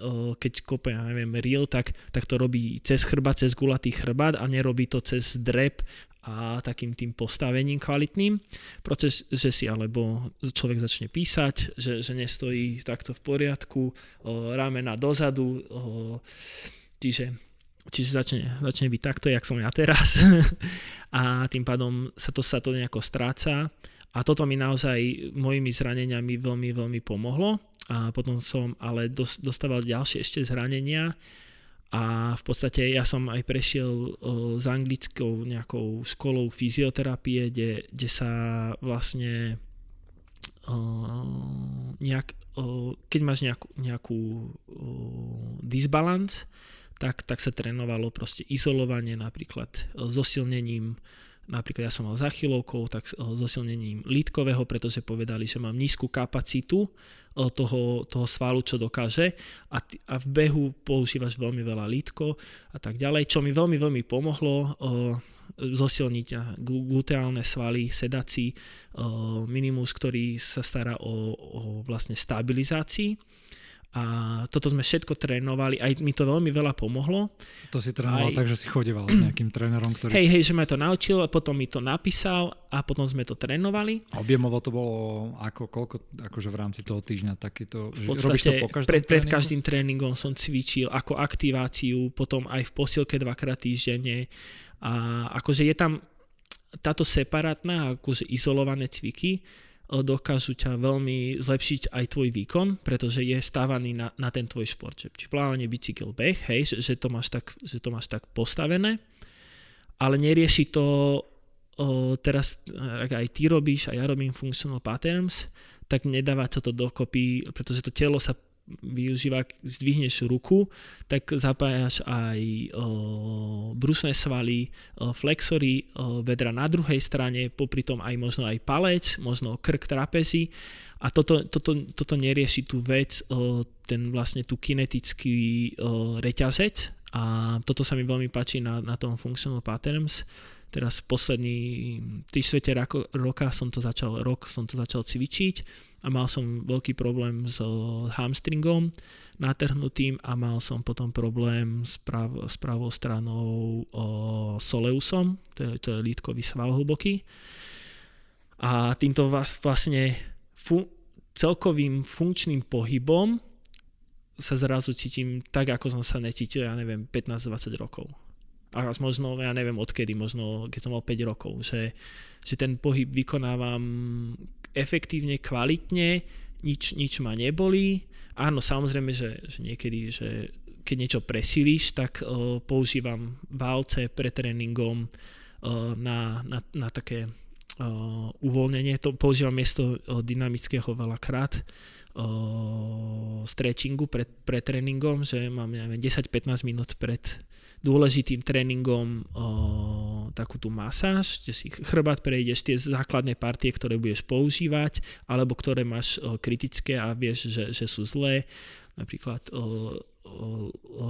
o, keď kope, ja neviem, reel, tak, tak to robí cez chrbát, cez gulatý chrbát a nerobí to cez drep a takým tým postavením kvalitným. Proces, že si alebo človek začne písať, že, že nestojí takto v poriadku, o, ramena dozadu, o, čiže, čiže začne, začne byť takto, jak som ja teraz. A tým pádom sa to, sa to nejako stráca. A toto mi naozaj mojimi zraneniami veľmi, veľmi pomohlo. A potom som ale dostával ďalšie ešte zranenia, a v podstate ja som aj prešiel s anglickou nejakou školou fyzioterapie, kde, kde sa vlastne nejak, keď máš nejakú, nejakú disbalans, tak, tak sa trénovalo proste izolovanie napríklad zosilnením napríklad ja som mal zachylovkou, tak zosilnením lítkového, pretože povedali, že mám nízku kapacitu toho, toho svalu, čo dokáže. A, a v behu používaš veľmi veľa lítko a tak ďalej, čo mi veľmi, veľmi pomohlo o, zosilniť gluteálne svaly, sedací, minimus, ktorý sa stará o, o vlastne stabilizácii A toto sme všetko trénovali, aj mi to veľmi veľa pomohlo. To si trénoval aj... tak, že si chodeval s nejakým trénerom, ktorý... Hej, hej, že ma to naučil, a potom mi to napísal a potom sme to trénovali. A objemovo to bolo ako, koľko, akože v rámci toho týždňa takéto... V podstate robíš to po každom pred, pred každým tréningom som cvičil ako aktiváciu, potom aj v posilke dvakrát týždenne. A akože je tam táto separátna, akože izolované cviky, dokážu ťa veľmi zlepšiť aj tvoj výkon, pretože je stávaný na, na ten tvoj šport. Či plávanie, bicykel, beh, hej, že, že, to máš tak, že to máš tak postavené, ale nerieši to o, teraz, ak aj ty robíš a ja robím functional patterns, tak nedáva sa to dokopy, pretože to telo sa využíva, zdvihneš ruku, tak zapájaš aj o, brusné svaly, o, flexory, o, vedra na druhej strane, popri tom aj možno aj palec, možno krk trapezy a toto, toto, toto nerieši tú vec, o, ten vlastne tú kinetický o, reťazec. A toto sa mi veľmi páči na, na tom Functional Patterns, teraz posledný 3 svete roka som to začal, rok som to začal cvičiť a mal som veľký problém s hamstringom natrhnutým a mal som potom problém s, prav, s pravou stranou o, soleusom, to je, to je lítkový sval hlboký. A týmto vlastne fu, celkovým funkčným pohybom sa zrazu cítim tak, ako som sa necítil, ja neviem, 15-20 rokov. A možno, ja neviem odkedy, možno keď som mal 5 rokov, že, že ten pohyb vykonávam efektívne, kvalitne, nič, nič ma nebolí. Áno, samozrejme, že, že niekedy, že keď niečo presíliš, tak uh, používam válce pred tréningom uh, na, na, na také uh, uvoľnenie. To používam miesto uh, dynamického veľakrát uh, stretchingu pred, pred tréningom, že mám 10-15 minút pred dôležitým tréningom o, takú tú masáž, že si chrbát prejdeš tie základné partie, ktoré budeš používať, alebo ktoré máš o, kritické a vieš, že, že sú zlé. Napríklad o, o, o,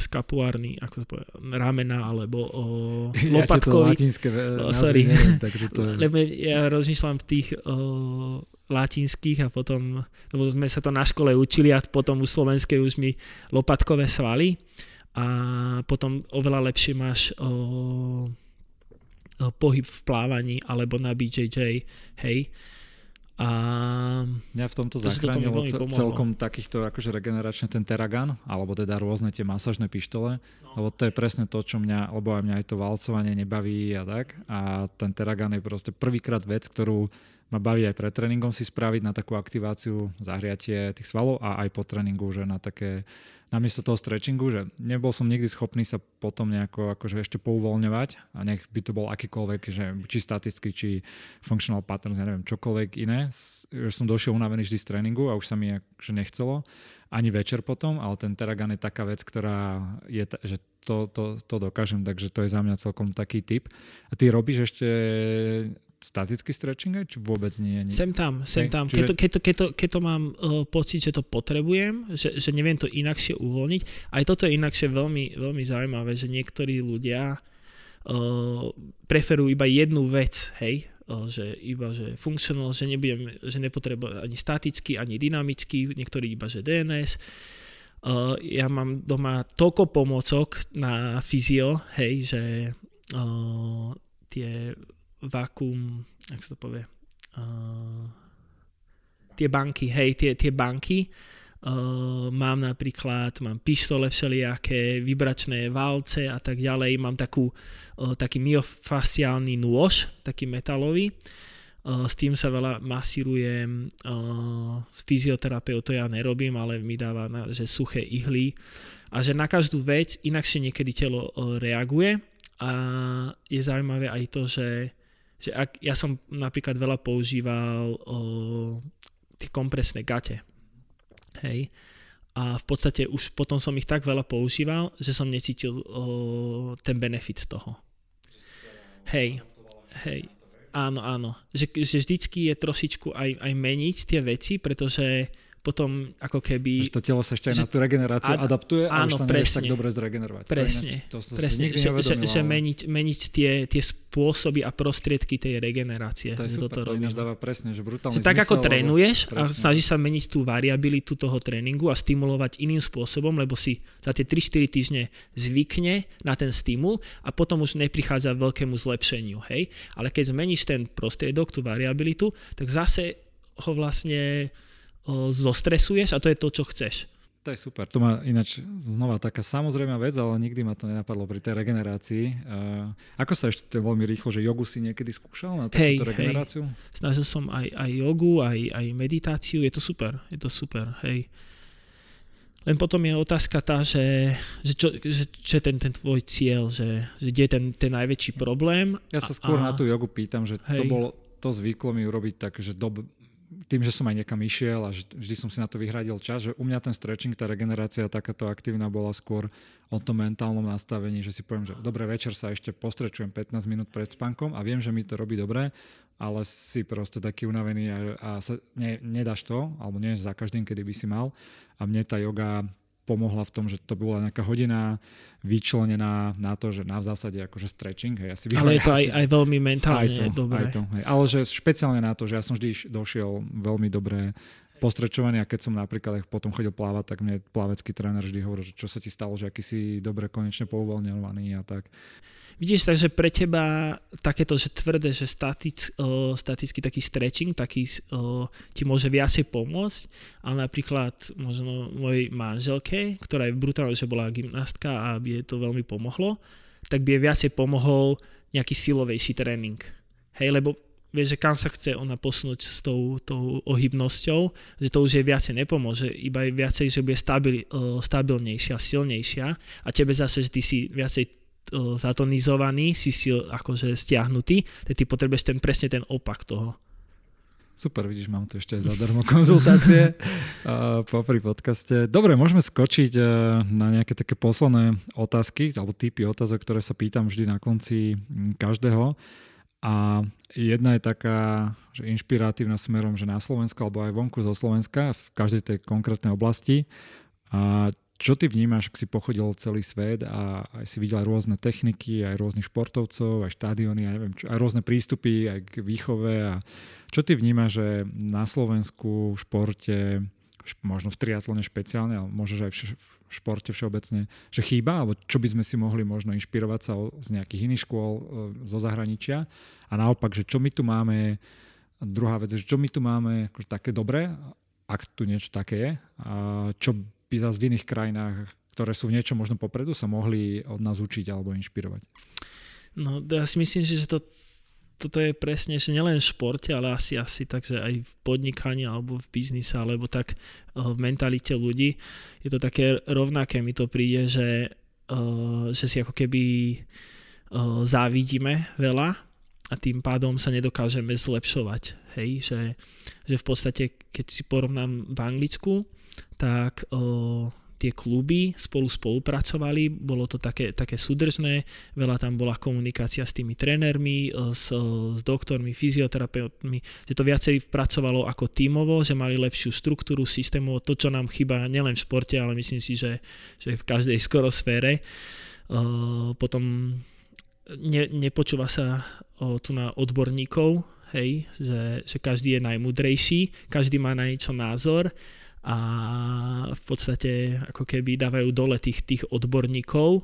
skapulárny, ako to povie, ramena, alebo o, lopatkový. Ja latinské sorry. neviem, takže to... Lebo ja rozmýšľam v tých o, latinských a potom, lebo sme sa to na škole učili a potom u slovenskej už mi lopatkové svaly a potom oveľa lepšie máš o, o, pohyb v plávaní alebo na BJJ, hej. A mňa v tomto to zachránilo to celkom takýchto akože regeneračne ten Teragan, alebo teda rôzne tie masažné pištole, no. lebo to je presne to, čo mňa, lebo aj mňa aj to valcovanie nebaví a tak. A ten Teragan je proste prvýkrát vec, ktorú ma baví aj pred tréningom si spraviť na takú aktiváciu, zahriatie tých svalov a aj po tréningu, že na také, namiesto toho stretchingu, že nebol som nikdy schopný sa potom nejako akože ešte pouvoľňovať a nech by to bol akýkoľvek, že či statický, či functional patterns, ja neviem, čokoľvek iné, že som došiel unavený vždy z tréningu a už sa mi akože nechcelo, ani večer potom, ale ten Teragan je taká vec, ktorá je, že to, to, to dokážem, takže to je za mňa celkom taký typ. A ty robíš ešte statický stretching aj, či vôbec nie? nie? Sem tam, sem tam. Čiže... Keď, to, keď, to, keď, to, keď to mám uh, pocit, že to potrebujem, že, že neviem to inakšie uvoľniť, aj toto je inakšie veľmi, veľmi zaujímavé, že niektorí ľudia uh, preferujú iba jednu vec, hej, uh, že iba, že functional, že, nebudem, že nepotrebujem ani statický, ani dynamický, niektorí iba, že DNS. Uh, ja mám doma toľko pomocok na fyzio, hej, že uh, tie vakuum, jak sa to povie, uh, tie banky, hej, tie, tie banky, Uh, mám napríklad, mám pištole všelijaké, vibračné válce a tak ďalej, mám takú, uh, taký myofasciálny nôž, taký metalový, uh, s tým sa veľa masírujem, uh, s to ja nerobím, ale mi dáva na, že suché ihly a že na každú vec inakšie niekedy telo uh, reaguje a je zaujímavé aj to, že že ak, ja som napríklad veľa používal o, tie kompresné gate, hej, a v podstate už potom som ich tak veľa používal, že som necítil o, ten benefit toho. Hej, hej, áno, áno. Že, že vždycky je trošičku aj, aj meniť tie veci, pretože potom ako keby... Že to telo sa ešte aj že, na tú regeneráciu ad, adaptuje a áno, už sa presne, tak dobre zregenerovať. Presne, to, ináč, to presne že, že, že meniť, meniť tie, tie spôsoby a prostriedky tej regenerácie. To je super, to, to ináč dáva presne, že brutálny že Tak ako trénuješ a snažíš sa meniť tú variabilitu toho tréningu a stimulovať iným spôsobom, lebo si za tie 3-4 týždne zvykne na ten stimul a potom už neprichádza veľkému zlepšeniu. Hej? Ale keď zmeníš ten prostriedok, tú variabilitu, tak zase ho vlastne zostresuješ a to je to, čo chceš. To je super. To má ináč znova taká samozrejmá vec, ale nikdy ma to nenapadlo pri tej regenerácii. Uh, ako sa ešte veľmi rýchlo, že jogu si niekedy skúšal na takúto hej, regeneráciu? Hej. Snažil som aj, aj jogu, aj, aj meditáciu. Je to super. Je to super. Hej. Len potom je otázka tá, že, že čo, že, je ten, ten tvoj cieľ, že, že kde je ten, ten najväčší problém. Ja sa skôr a, na tú jogu pýtam, že hej. to bolo to zvyklo mi urobiť tak, že dob, tým, že som aj niekam išiel a vždy som si na to vyhradil čas, že u mňa ten stretching, tá regenerácia takáto aktívna bola skôr o tom mentálnom nastavení, že si poviem, že dobre, večer sa ešte postrečujem 15 minút pred spánkom a viem, že mi to robí dobre, ale si proste taký unavený a, a sa, ne, nedáš to, alebo nie za každým, kedy by si mal. A mne tá yoga pomohla v tom, že to bola nejaká hodina vyčlenená na to, že na v zásade akože stretching. Hej, asi Ale je to aj, aj veľmi mentálne aj to, dobré. Aj to, hej. Ale že špeciálne na to, že ja som vždy došiel veľmi dobre postrečovaný a keď som napríklad potom chodil plávať, tak mne plavecký tréner vždy hovoril, že čo sa ti stalo, že aký si dobre konečne pouvoľňovaný a tak. Vidíš, takže pre teba takéto, že tvrdé, že static, uh, statický taký stretching, taký uh, ti môže viacej pomôcť, ale napríklad možno mojej manželke, ktorá je brutálne, že bola gymnastka a by jej to veľmi pomohlo, tak by jej viacej pomohol nejaký silovejší tréning. Hej, lebo vieš, že kam sa chce ona posunúť s tou, tou ohybnosťou, že to už jej viacej nepomôže, iba viacej, že bude stabil, uh, stabilnejšia, silnejšia a tebe zase, že ty si viacej zatonizovaný, si si akože stiahnutý, tak ty potrebuješ ten, presne ten opak toho. Super, vidíš, mám tu ešte aj zadarmo konzultácie uh, popri podcaste. Dobre, môžeme skočiť uh, na nejaké také posledné otázky, alebo typy otázok, ktoré sa pýtam vždy na konci každého. A jedna je taká, že inšpiratívna smerom, že na Slovensku alebo aj vonku zo Slovenska v každej tej konkrétnej oblasti. A čo ty vnímaš, ak si pochodil celý svet a aj si videl rôzne techniky, aj rôznych športovcov, aj štádiony, aj, neviem, čo, aj rôzne prístupy aj k výchove a čo ty vnímaš, že na Slovensku v športe, možno v triatlone špeciálne, ale možno aj v športe všeobecne, že chýba, alebo čo by sme si mohli možno inšpirovať sa z nejakých iných škôl e, zo zahraničia? A naopak, že čo my tu máme, druhá vec, že čo my tu máme akože také dobré, ak tu niečo také je, a čo by zase v iných krajinách, ktoré sú v niečom možno popredu, sa mohli od nás učiť alebo inšpirovať? No ja si myslím, že to, toto je presne, že nielen v športe, ale asi, asi takže aj v podnikaní alebo v biznise, alebo tak eh, v mentalite ľudí. Je to také rovnaké, mi to príde, že, eh, že si ako keby eh, závidíme veľa a tým pádom sa nedokážeme zlepšovať. Hej, že, že v podstate, keď si porovnám v Anglicku, tak o, tie kluby spolu spolupracovali, bolo to také, také súdržné, veľa tam bola komunikácia s tými trénermi, s, s doktormi, fyzioterapeutmi, že to viacej pracovalo ako tímovo, že mali lepšiu štruktúru systému, to, čo nám chýba nielen v športe, ale myslím si, že, že v každej skoro sfére. Potom ne, nepočúva sa tu na odborníkov, hej, že, že každý je najmudrejší, každý má na niečo názor a v podstate ako keby dávajú dole tých, tých odborníkov.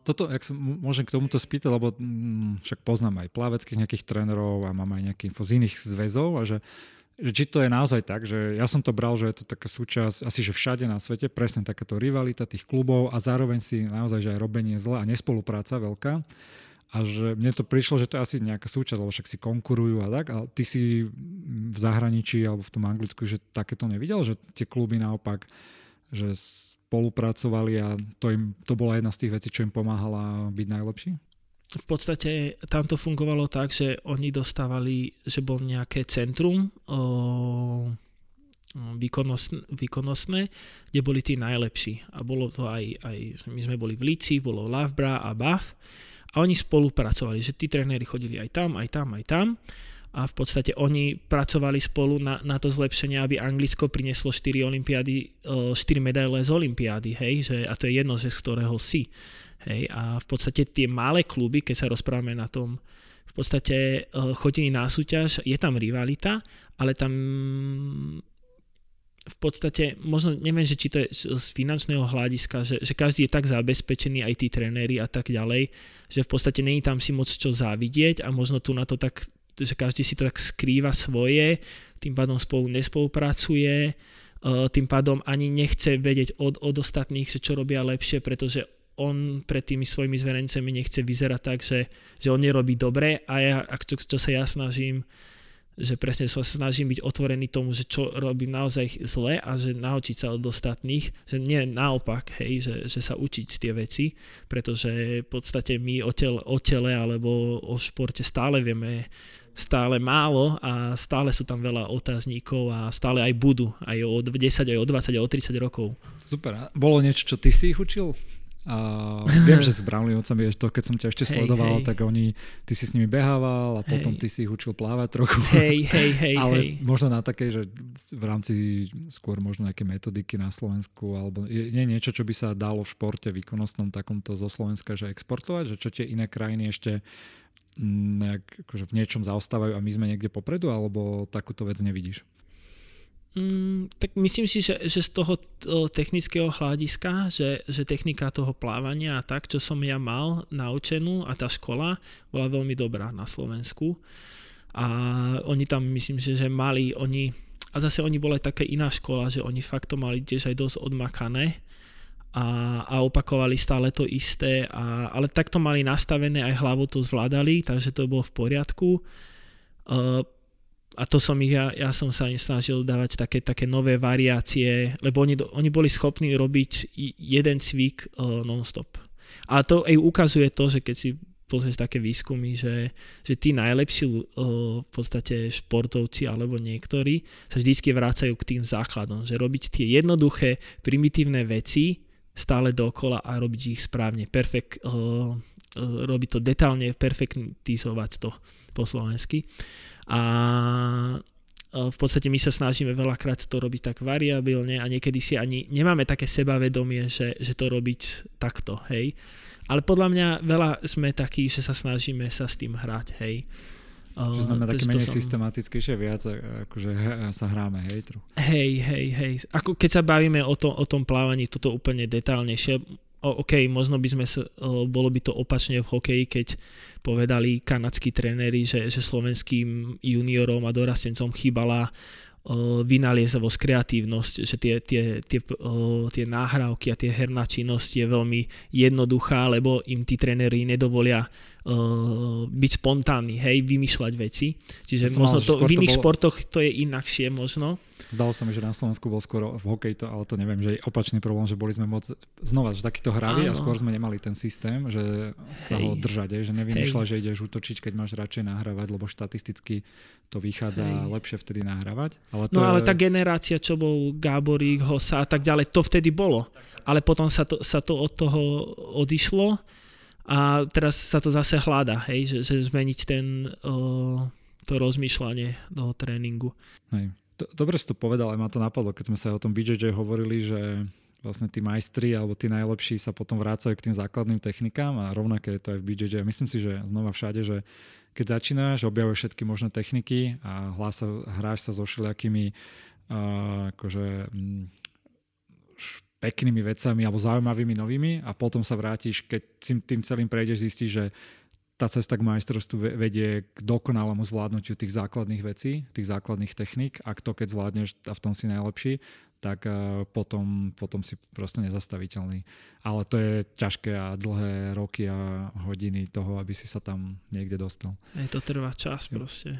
Toto, ak sa môžem k tomuto spýtať, lebo mm, však poznám aj plaveckých nejakých trénerov a mám aj nejaké info z iných zväzov a že, že či to je naozaj tak, že ja som to bral, že je to taká súčasť, asi že všade na svete, presne takáto rivalita tých klubov a zároveň si naozaj, že aj robenie zle a nespolupráca veľká a že mne to prišlo, že to je asi nejaká súčasť, lebo však si konkurujú a tak a ty si v zahraničí alebo v tom Anglicku, že takéto nevidel, že tie kluby naopak, že spolupracovali a to, im, to bola jedna z tých vecí, čo im pomáhala byť najlepší? v podstate tam to fungovalo tak, že oni dostávali, že bol nejaké centrum o, výkonnostné, výkonnostné, kde boli tí najlepší. A bolo to aj, aj my sme boli v Líci, bolo Loughborough a Bath a oni spolupracovali, že tí tréneri chodili aj tam, aj tam, aj tam a v podstate oni pracovali spolu na, na to zlepšenie, aby Anglicko prinieslo 4 olimpiády, 4 medaile z olimpiády, hej, že, a to je jedno, že z ktorého si. Hej, a v podstate tie malé kluby, keď sa rozprávame na tom, v podstate chodili na súťaž, je tam rivalita, ale tam v podstate, možno neviem, že či to je z finančného hľadiska, že, že každý je tak zabezpečený, aj tí tréneri a tak ďalej, že v podstate není tam si moc čo závidieť a možno tu na to tak že každý si to tak skrýva svoje, tým pádom spolu nespolupracuje, eh, tým pádom ani nechce vedieť od, od ostatných, že čo robia lepšie, pretože on pred tými svojimi zverencami nechce vyzerať tak, že, že on nerobí dobre a ja, čo, čo sa ja snažím že presne sa snažím byť otvorený tomu, že čo robím naozaj zle a že naučiť sa od ostatných, že nie naopak, hej, že, že sa učiť tie veci, pretože v podstate my o, tel, o tele alebo o športe stále vieme stále málo a stále sú tam veľa otázníkov a stále aj budú, aj o 10, aj o 20, aj o 30 rokov. Super. Bolo niečo, čo ty si ich učil? A viem, že s Brownleeovcami, to keď som ťa ešte hej, sledoval, hej. tak oni, ty si s nimi behával a hej. potom ty si ich učil plávať trochu. Hej, hej, hej. Ale hej. možno na také, že v rámci skôr možno nejaké metodiky na Slovensku, alebo je, nie niečo, čo by sa dalo v športe výkonnostnom takomto zo Slovenska, že exportovať, že čo tie iné krajiny ešte mm, nejak, akože v niečom zaostávajú a my sme niekde popredu, alebo takúto vec nevidíš? Mm, tak myslím si, že, že z toho technického hľadiska, že, že technika toho plávania a tak, čo som ja mal naučenú a tá škola bola veľmi dobrá na Slovensku. A oni tam myslím, že, že mali, oni, a zase oni boli také iná škola, že oni fakt to mali tiež aj dosť odmakané a, a opakovali stále to isté, a, ale takto mali nastavené, aj hlavu to zvládali, takže to bolo v poriadku. Uh, a to som ich, ja, ja som sa im snažil dávať také, také nové variácie, lebo oni, oni boli schopní robiť jeden cvik uh, non-stop. A to aj ukazuje to, že keď si pozrieš také výskumy, že, že tí najlepší uh, v podstate športovci alebo niektorí sa vždy vrácajú k tým základom, že robiť tie jednoduché, primitívne veci stále dokola a robiť ich správne, perfekt, uh, uh, robiť to detálne, perfektizovať to po slovensky. A v podstate my sa snažíme veľakrát to robiť tak variabilne a niekedy si ani nemáme také sebavedomie, že, že to robiť takto, hej. Ale podľa mňa veľa sme takí, že sa snažíme sa s tým hrať, hej. Že sme také menej som... systematickejšie, viac akože sa hráme, hej, trochu. Hej, hej, hej. Ako keď sa bavíme o, to, o tom plávaní, toto úplne detálnejšie, OK, možno by sme sa, bolo by to opačne v hokeji, keď povedali kanadskí tréneri, že, že slovenským juniorom a dorastencom chýbala vynaliezavosť, kreatívnosť, že tie, tie, tie, tie náhrávky a tie herná činnosť je veľmi jednoduchá, lebo im tí tréneri nedovolia uh, byť spontánny, hej, vymýšľať veci. Čiže ja možno mal, to, v iných bolo... športoch to je inakšie možno. Zdalo sa mi, že na Slovensku bol skoro v hokeji, to, ale to neviem, že je opačný problém, že boli sme moc znova, že takýto hraví a skôr sme nemali ten systém, že sa hej. ho držať, že nevymýšľa, že ideš útočiť, keď máš radšej nahrávať, lebo štatisticky to vychádza hej. lepšie vtedy nahrávať. Ale to no ale je... tá generácia, čo bol Gáborík, Hosa a tak ďalej, to vtedy bolo. Ale potom sa to, sa to od toho odišlo a teraz sa to zase hľada, hej, že, že zmeniť ten, to rozmýšľanie toho tréningu. Hej. Dobre si to povedal, aj ma to napadlo, keď sme sa o tom BJJ hovorili, že vlastne tí majstri alebo tí najlepší sa potom vrácajú k tým základným technikám a rovnaké je to aj v BJJ. Myslím si, že znova všade, že keď začínaš, objavuješ všetky možné techniky a hlása, hráš sa so všelijakými uh, akože, peknými vecami alebo zaujímavými novými a potom sa vrátiš, keď tým celým prejdeš, zistíš, že tá cesta k majstrovstvu vedie k dokonalému zvládnutiu tých základných vecí, tých základných techník a to keď zvládneš a v tom si najlepší, tak uh, potom, potom si proste nezastaviteľný. Ale to je ťažké a dlhé roky a hodiny toho, aby si sa tam niekde dostal. Je to trvá čas proste.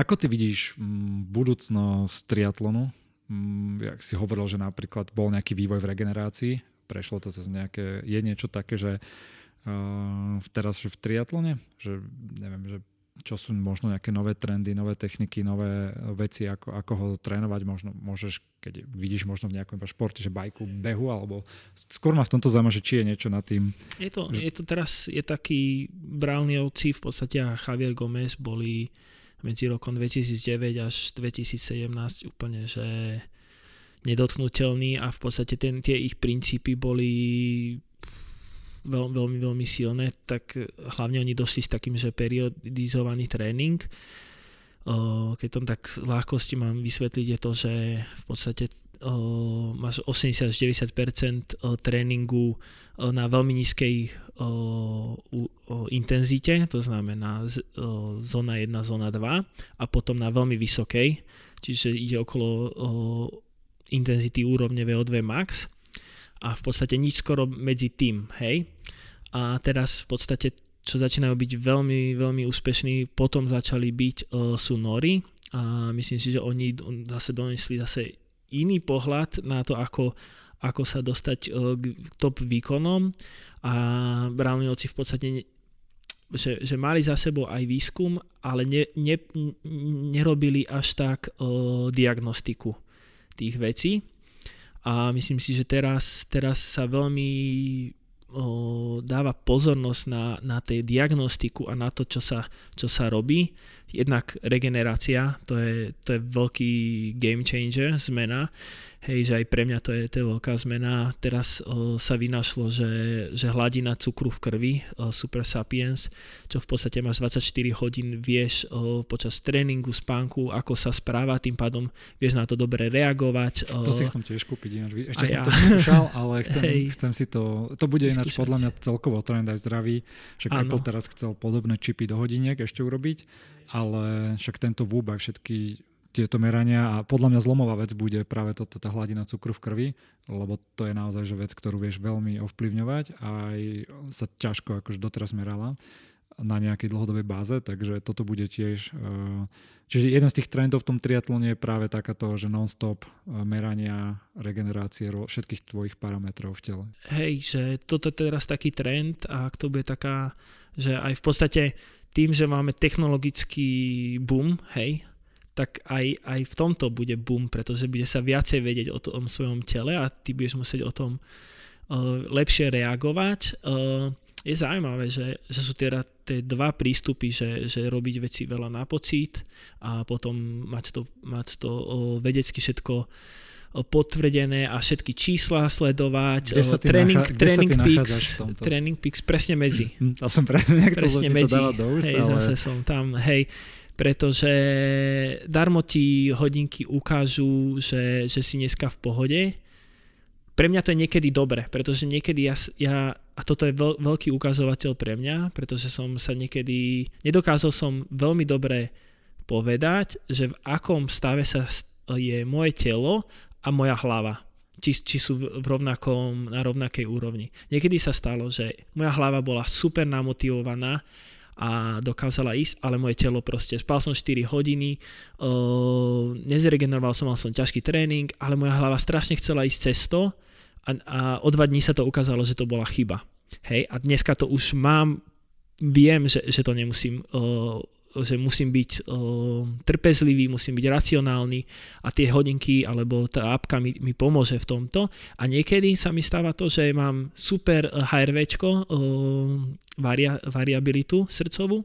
Ako ty vidíš m, budúcnosť triatlonu? Mm, jak si hovoril, že napríklad bol nejaký vývoj v regenerácii, prešlo to cez nejaké, je niečo také, že uh, teraz v triatlone, že neviem, že čo sú možno nejaké nové trendy, nové techniky, nové veci, ako, ako ho trénovať, možno môžeš, keď vidíš možno v nejakom športe, že bajku, behu, alebo skôr ma v tomto zaujíma, že či je niečo na tým. Je to, že... je to teraz, je taký Browniovci v podstate a Javier Gomez boli medzi rokom 2009 až 2017 úplne, že nedotknutelný a v podstate ten, tie ich princípy boli veľmi, veľmi, veľmi silné, tak hlavne oni došli s takým, že periodizovaný tréning. Keď to tak z ľahkosti mám vysvetliť, je to, že v podstate máš 80 až 90% tréningu na veľmi nízkej intenzite, to znamená zóna 1, zóna 2 a potom na veľmi vysokej, čiže ide okolo intenzity úrovne VO2 max a v podstate nič skoro medzi tým, hej. A teraz v podstate čo začínajú byť veľmi, veľmi úspešní, potom začali byť sú Nori a myslím si, že oni zase donesli zase iný pohľad na to, ako, ako sa dostať k top výkonom a Brownioci v podstate že, že mali za sebou aj výskum, ale ne, ne, nerobili až tak uh, diagnostiku tých vecí. A myslím si, že teraz, teraz sa veľmi uh, dáva pozornosť na, na tej diagnostiku a na to, čo sa, čo sa robí jednak regenerácia, to je, to je veľký game changer, zmena, hej, že aj pre mňa to je, to je veľká zmena. Teraz o, sa vynašlo, že, že hladina cukru v krvi, o, Super Sapiens, čo v podstate máš 24 hodín, vieš o, počas tréningu, spánku, ako sa správa, tým pádom vieš na to dobre reagovať. O, to si chcem tiež kúpiť ináč. Ešte som ja. to neskúšal, ale chcem, chcem si to, to bude ináč Skúšať. podľa mňa celkovo trend aj zdravý, ano. Apple teraz chcel podobné čipy do hodiniek ešte urobiť ale však tento VUB aj všetky tieto merania a podľa mňa zlomová vec bude práve toto, tá hladina cukru v krvi, lebo to je naozaj že vec, ktorú vieš veľmi ovplyvňovať a aj sa ťažko akože doteraz merala na nejakej dlhodobej báze, takže toto bude tiež... Eh, čiže jeden z tých trendov v tom triatlone je práve takáto, že non-stop eh, merania, regenerácie všetkých tvojich parametrov v tele. Hej, že toto je teraz taký trend a to bude taká, že aj v podstate tým, že máme technologický boom, hej, tak aj, aj v tomto bude boom, pretože bude sa viacej vedieť o tom svojom tele a ty budeš musieť o tom uh, lepšie reagovať. Uh, je zaujímavé, že, že sú teda tie dva prístupy, že, že robiť veci veľa na pocit a potom mať to, mať to uh, vedecky všetko potvrdené a všetky čísla sledovať. Kde sa training, nacha- training, peaks, training peaks presne medzi. Ja som pre, presne medzi. Do úst, hej, ale... zase som tam, hej pretože darmo ti hodinky ukážu, že, že si dneska v pohode. Pre mňa to je niekedy dobre, pretože niekedy ja, ja a toto je veľ, veľký ukazovateľ pre mňa, pretože som sa niekedy, nedokázal som veľmi dobre povedať, že v akom stave sa je moje telo a moja hlava. Či, či sú v rovnakom, na rovnakej úrovni. Niekedy sa stalo, že moja hlava bola super namotivovaná a dokázala ísť, ale moje telo proste, spal som 4 hodiny, uh, nezregeneroval som, mal som ťažký tréning, ale moja hlava strašne chcela ísť cesto a, a o dva dní sa to ukázalo, že to bola chyba. Hej, a dneska to už mám, viem, že, že to nemusím uh, že musím byť uh, trpezlivý, musím byť racionálny a tie hodinky alebo tá apka mi, mi pomôže v tomto. A niekedy sa mi stáva to, že mám super HRV, uh, varia, variabilitu srdcovú,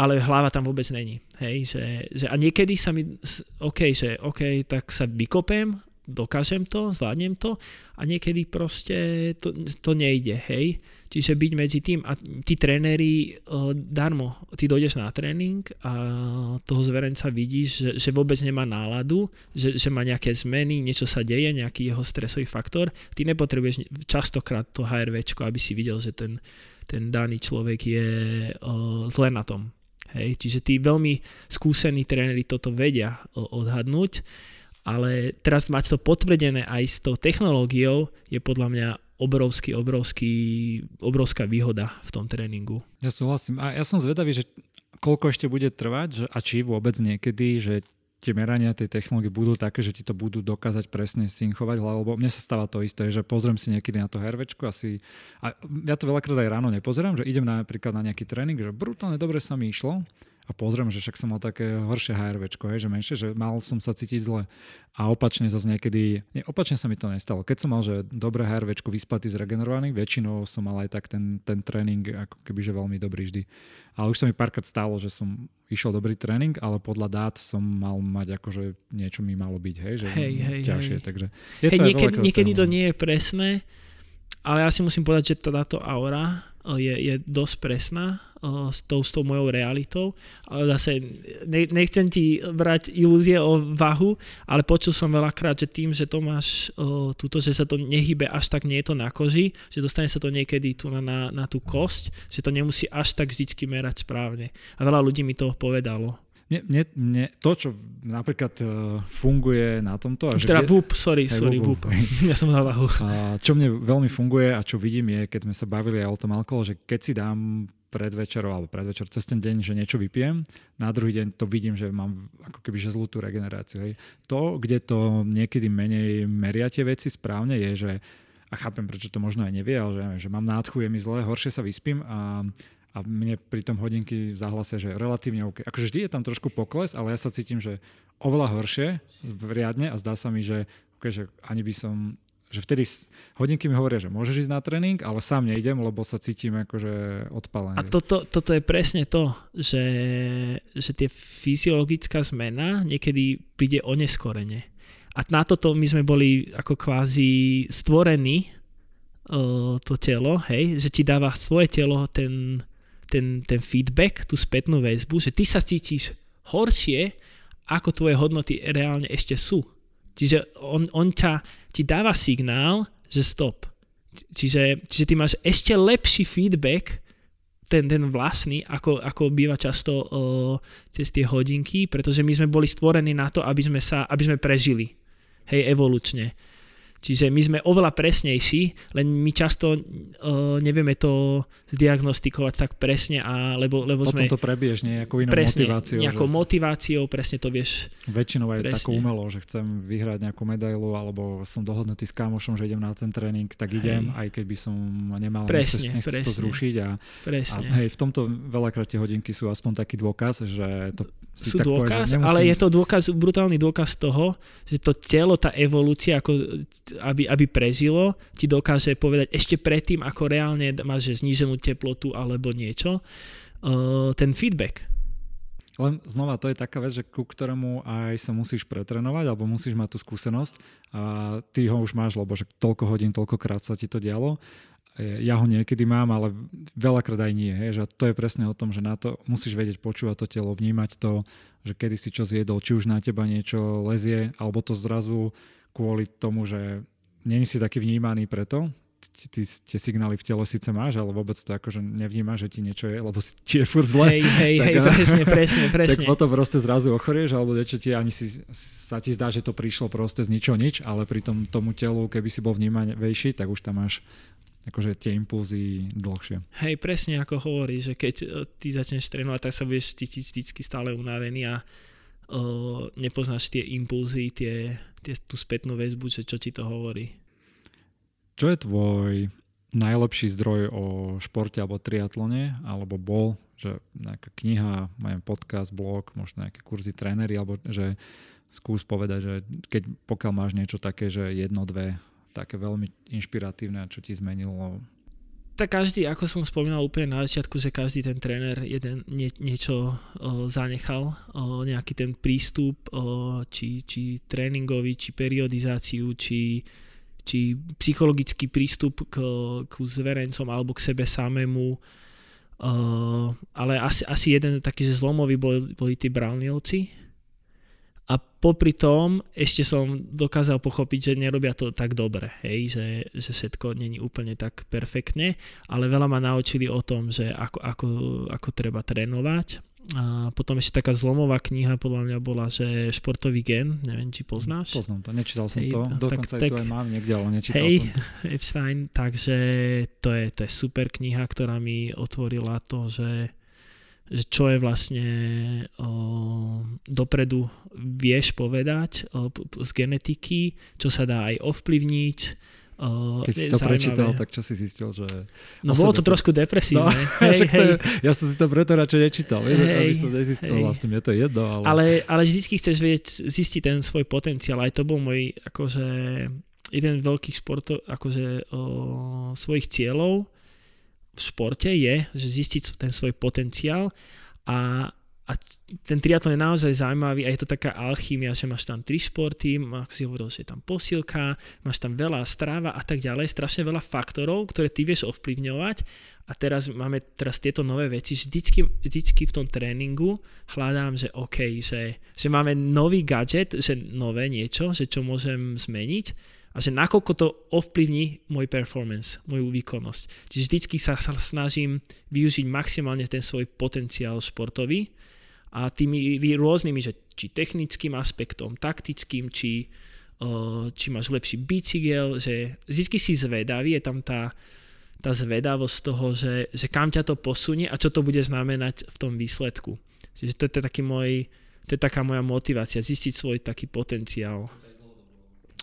ale hlava tam vôbec není. Hej, že, že a niekedy sa mi, OK, že OK, tak sa vykopem, dokážem to, zvládnem to a niekedy proste to, to nejde, hej. Čiže byť medzi tým a tí tréneri uh, darmo, ty dojdeš na tréning a toho zverenca vidíš, že, že vôbec nemá náladu, že, že má nejaké zmeny, niečo sa deje, nejaký jeho stresový faktor. Ty nepotrebuješ častokrát to HRVčko, aby si videl, že ten, ten daný človek je uh, zle na tom. Hej, čiže tí veľmi skúsení tréneri toto vedia odhadnúť ale teraz mať to potvrdené aj s tou technológiou je podľa mňa obrovský, obrovský, obrovská výhoda v tom tréningu. Ja súhlasím. A ja som zvedavý, že koľko ešte bude trvať že, a či vôbec niekedy, že tie merania tej technológie budú také, že ti to budú dokázať presne synchovať, lebo mne sa stáva to isté, že pozriem si niekedy na to hervečku asi, a ja to veľakrát aj ráno nepozerám, že idem napríklad na nejaký tréning, že brutálne dobre sa mi išlo a pozriem, že však som mal také horšie HRVčko, hej, že menšie, že mal som sa cítiť zle. A opačne zase niekedy, nie, opačne sa mi to nestalo. Keď som mal, že dobré HRVčko vyspatý, zregenerovaný, väčšinou som mal aj tak ten, ten tréning ako keby, že veľmi dobrý vždy. Ale už sa mi párkrát stalo, že som išiel dobrý tréning, ale podľa dát som mal mať akože niečo mi malo byť, hej, že hej, hej, ťažšie, hej. takže je hej, to niekedy, niekedy to nie je presné, ale ja si musím povedať, že táto aura je, je dosť presná s tou, s tou mojou realitou. Ale zase ne, nechcem ti brať ilúzie o váhu, ale počul som veľakrát, že tým, že to máš túto, že sa to nehybe až tak nie je to na koži, že dostane sa to niekedy tu na, na, na tú kosť, že to nemusí až tak vždycky merať správne. A veľa ľudí mi to povedalo. Mne, mne, to, čo napríklad uh, funguje na tomto... A teda kde, VUP, sorry, hej, sorry, VUP. Ja som na váhu. A čo mne veľmi funguje a čo vidím je, keď sme sa bavili aj o tom alkohol, že keď si dám predvečer alebo predvečer cez ten deň, že niečo vypijem, na druhý deň to vidím, že mám ako keby že zlú tú regeneráciu. Hej. To, kde to niekedy menej meria tie veci správne, je, že a chápem, prečo to možno aj nevie, ale že, že mám nádchu, je mi zle, horšie sa vyspím a a mne pri tom hodinky zahlasia, že relatívne OK. Akože vždy je tam trošku pokles, ale ja sa cítim, že oveľa horšie, riadne a zdá sa mi, že, okay, že ani by som že vtedy hodinky mi hovoria, že môžeš ísť na tréning, ale sám nejdem, lebo sa cítim akože odpalený. A toto, toto je presne to, že, že tie fyziologická zmena niekedy príde oneskorene. A na toto my sme boli ako kvázi stvorení, to telo, hej, že ti dáva svoje telo ten, ten, ten feedback, tú spätnú väzbu, že ty sa cítiš horšie, ako tvoje hodnoty reálne ešte sú. Čiže on, on ťa, ti dáva signál, že stop. Čiže, čiže ty máš ešte lepší feedback, ten, ten vlastný, ako, ako býva často uh, cez tie hodinky, pretože my sme boli stvorení na to, aby sme, sa, aby sme prežili. Hej, evolučne. Čiže my sme oveľa presnejší, len my často uh, nevieme to zdiagnostikovať tak presne, a, lebo, lebo Potom sme... to prebiješ nejakou inou presne, motiváciou. Nejakou že... motiváciou, presne to vieš. Väčšinou aj presne. takú umelo, že chcem vyhrať nejakú medailu, alebo som dohodnutý s kamošom, že idem na ten tréning, tak idem, hej. aj keď by som nemal presne, nechcem, presne. to zrušiť. A, presne. a hej, v tomto veľakrát tie hodinky sú aspoň taký dôkaz, že to sú tak dôkaz, nemusím... ale je to dôkaz, brutálny dôkaz toho, že to telo, tá evolúcia, ako, aby, aby prežilo, ti dokáže povedať ešte predtým, ako reálne máš že zníženú teplotu alebo niečo, uh, ten feedback. Len znova, to je taká vec, že ku ktorému aj sa musíš pretrenovať, alebo musíš mať tú skúsenosť a ty ho už máš, lebo že toľko hodín, toľkokrát sa ti to dialo ja ho niekedy mám, ale veľakrát aj nie. Hej, že to je presne o tom, že na to musíš vedieť počúvať to telo, vnímať to, že kedy si čo zjedol, či už na teba niečo lezie, alebo to zrazu kvôli tomu, že není si taký vnímaný preto, ty, tie signály v tele síce máš, ale vôbec to akože nevnímaš, že ti niečo je, lebo ti je furt zle. Hej, hej, tak, hej, presne, presne, presne. Tak potom proste zrazu ochorieš, alebo niečo ti ani si, sa ti zdá, že to prišlo proste z ničoho nič, ale pri tom tomu telu, keby si bol vnímavejší, tak už tam máš akože tie impulzy dlhšie. Hej, presne ako hovorí, že keď e, ty začneš trénovať, tak sa budeš cítiť vždycky stále unavený a uh, nepoznáš tie impulzy, tie, tie, tú spätnú väzbu, že čo ti to hovorí. Čo je tvoj najlepší zdroj o športe alebo triatlone, alebo bol, že nejaká kniha, majem podcast, blog, možno nejaké kurzy trénery, alebo že skús povedať, že keď pokiaľ máš niečo také, že jedno, dve také veľmi inšpiratívne čo ti zmenilo? Tak každý, ako som spomínal úplne na začiatku, že každý ten tréner jeden nie, niečo o, zanechal, o, nejaký ten prístup, o, či, či tréningový, či periodizáciu, či, či psychologický prístup k, k zverencom alebo k sebe samému. Uh, ale asi, asi jeden taký, že zlomový boli, boli tí Brownilci, a popri tom ešte som dokázal pochopiť, že nerobia to tak dobre, hej, že, že všetko není úplne tak perfektne, ale veľa ma naučili o tom, že ako, ako, ako treba trénovať. A potom ešte taká zlomová kniha podľa mňa bola, že športový gen, neviem, či poznáš. Poznám to, nečítal som hej, to, dokonca tak, aj tu aj mám niekde, ale nečítal hej, som. Epstein, takže to je, to je super kniha, ktorá mi otvorila to, že že čo je vlastne o, dopredu vieš povedať o, z genetiky, čo sa dá aj ovplyvniť, o, Keď si to zaujímavé. prečítal, tak čo si zistil, že... No bolo to trošku depresívne. No, hej, hej. To, ja som si to preto radšej nečítal, vieš, hej, aby som nezistil, hej. vlastne mne to je jedno. Ale... ale, ale vždy chceš vedieť, zistiť ten svoj potenciál, aj to bol môj, akože, jeden z veľkých športov, akože o, svojich cieľov v športe je, že zistiť ten svoj potenciál a a ten triatlon je naozaj zaujímavý a je to taká alchýmia, že máš tam tri športy, ako si hovoril, že je tam posilka, máš tam veľa stráva a tak ďalej, strašne veľa faktorov, ktoré ty vieš ovplyvňovať. A teraz máme teraz tieto nové veci, vždycky, vždycky v tom tréningu hľadám, že OK, že, že máme nový gadget, že nové niečo, že čo môžem zmeniť a že nakoľko to ovplyvní môj performance, moju výkonnosť. Čiže vždycky sa, snažím využiť maximálne ten svoj potenciál športový a tými rôznymi, že či technickým aspektom, taktickým, či, či máš lepší bicykel, že vždy si zvedavý, je tam tá, tá zvedavosť toho, že, že kam ťa to posunie a čo to bude znamenať v tom výsledku. Čiže to, to je taký môj, to je taká moja motivácia, zistiť svoj taký potenciál.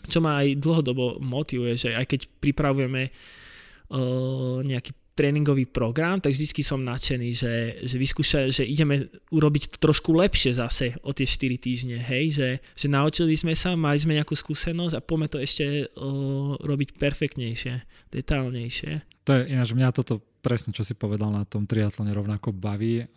Čo ma aj dlhodobo motivuje, že aj keď pripravujeme uh, nejaký tréningový program, tak vždy som nadšený, že, že vyskúša, že ideme urobiť to trošku lepšie zase o tie 4 týždne, hej, že, že naučili sme sa, mali sme nejakú skúsenosť a poďme to ešte o, robiť perfektnejšie, detálnejšie. To je ináč mňa toto presne, čo si povedal na tom triatlone rovnako baví.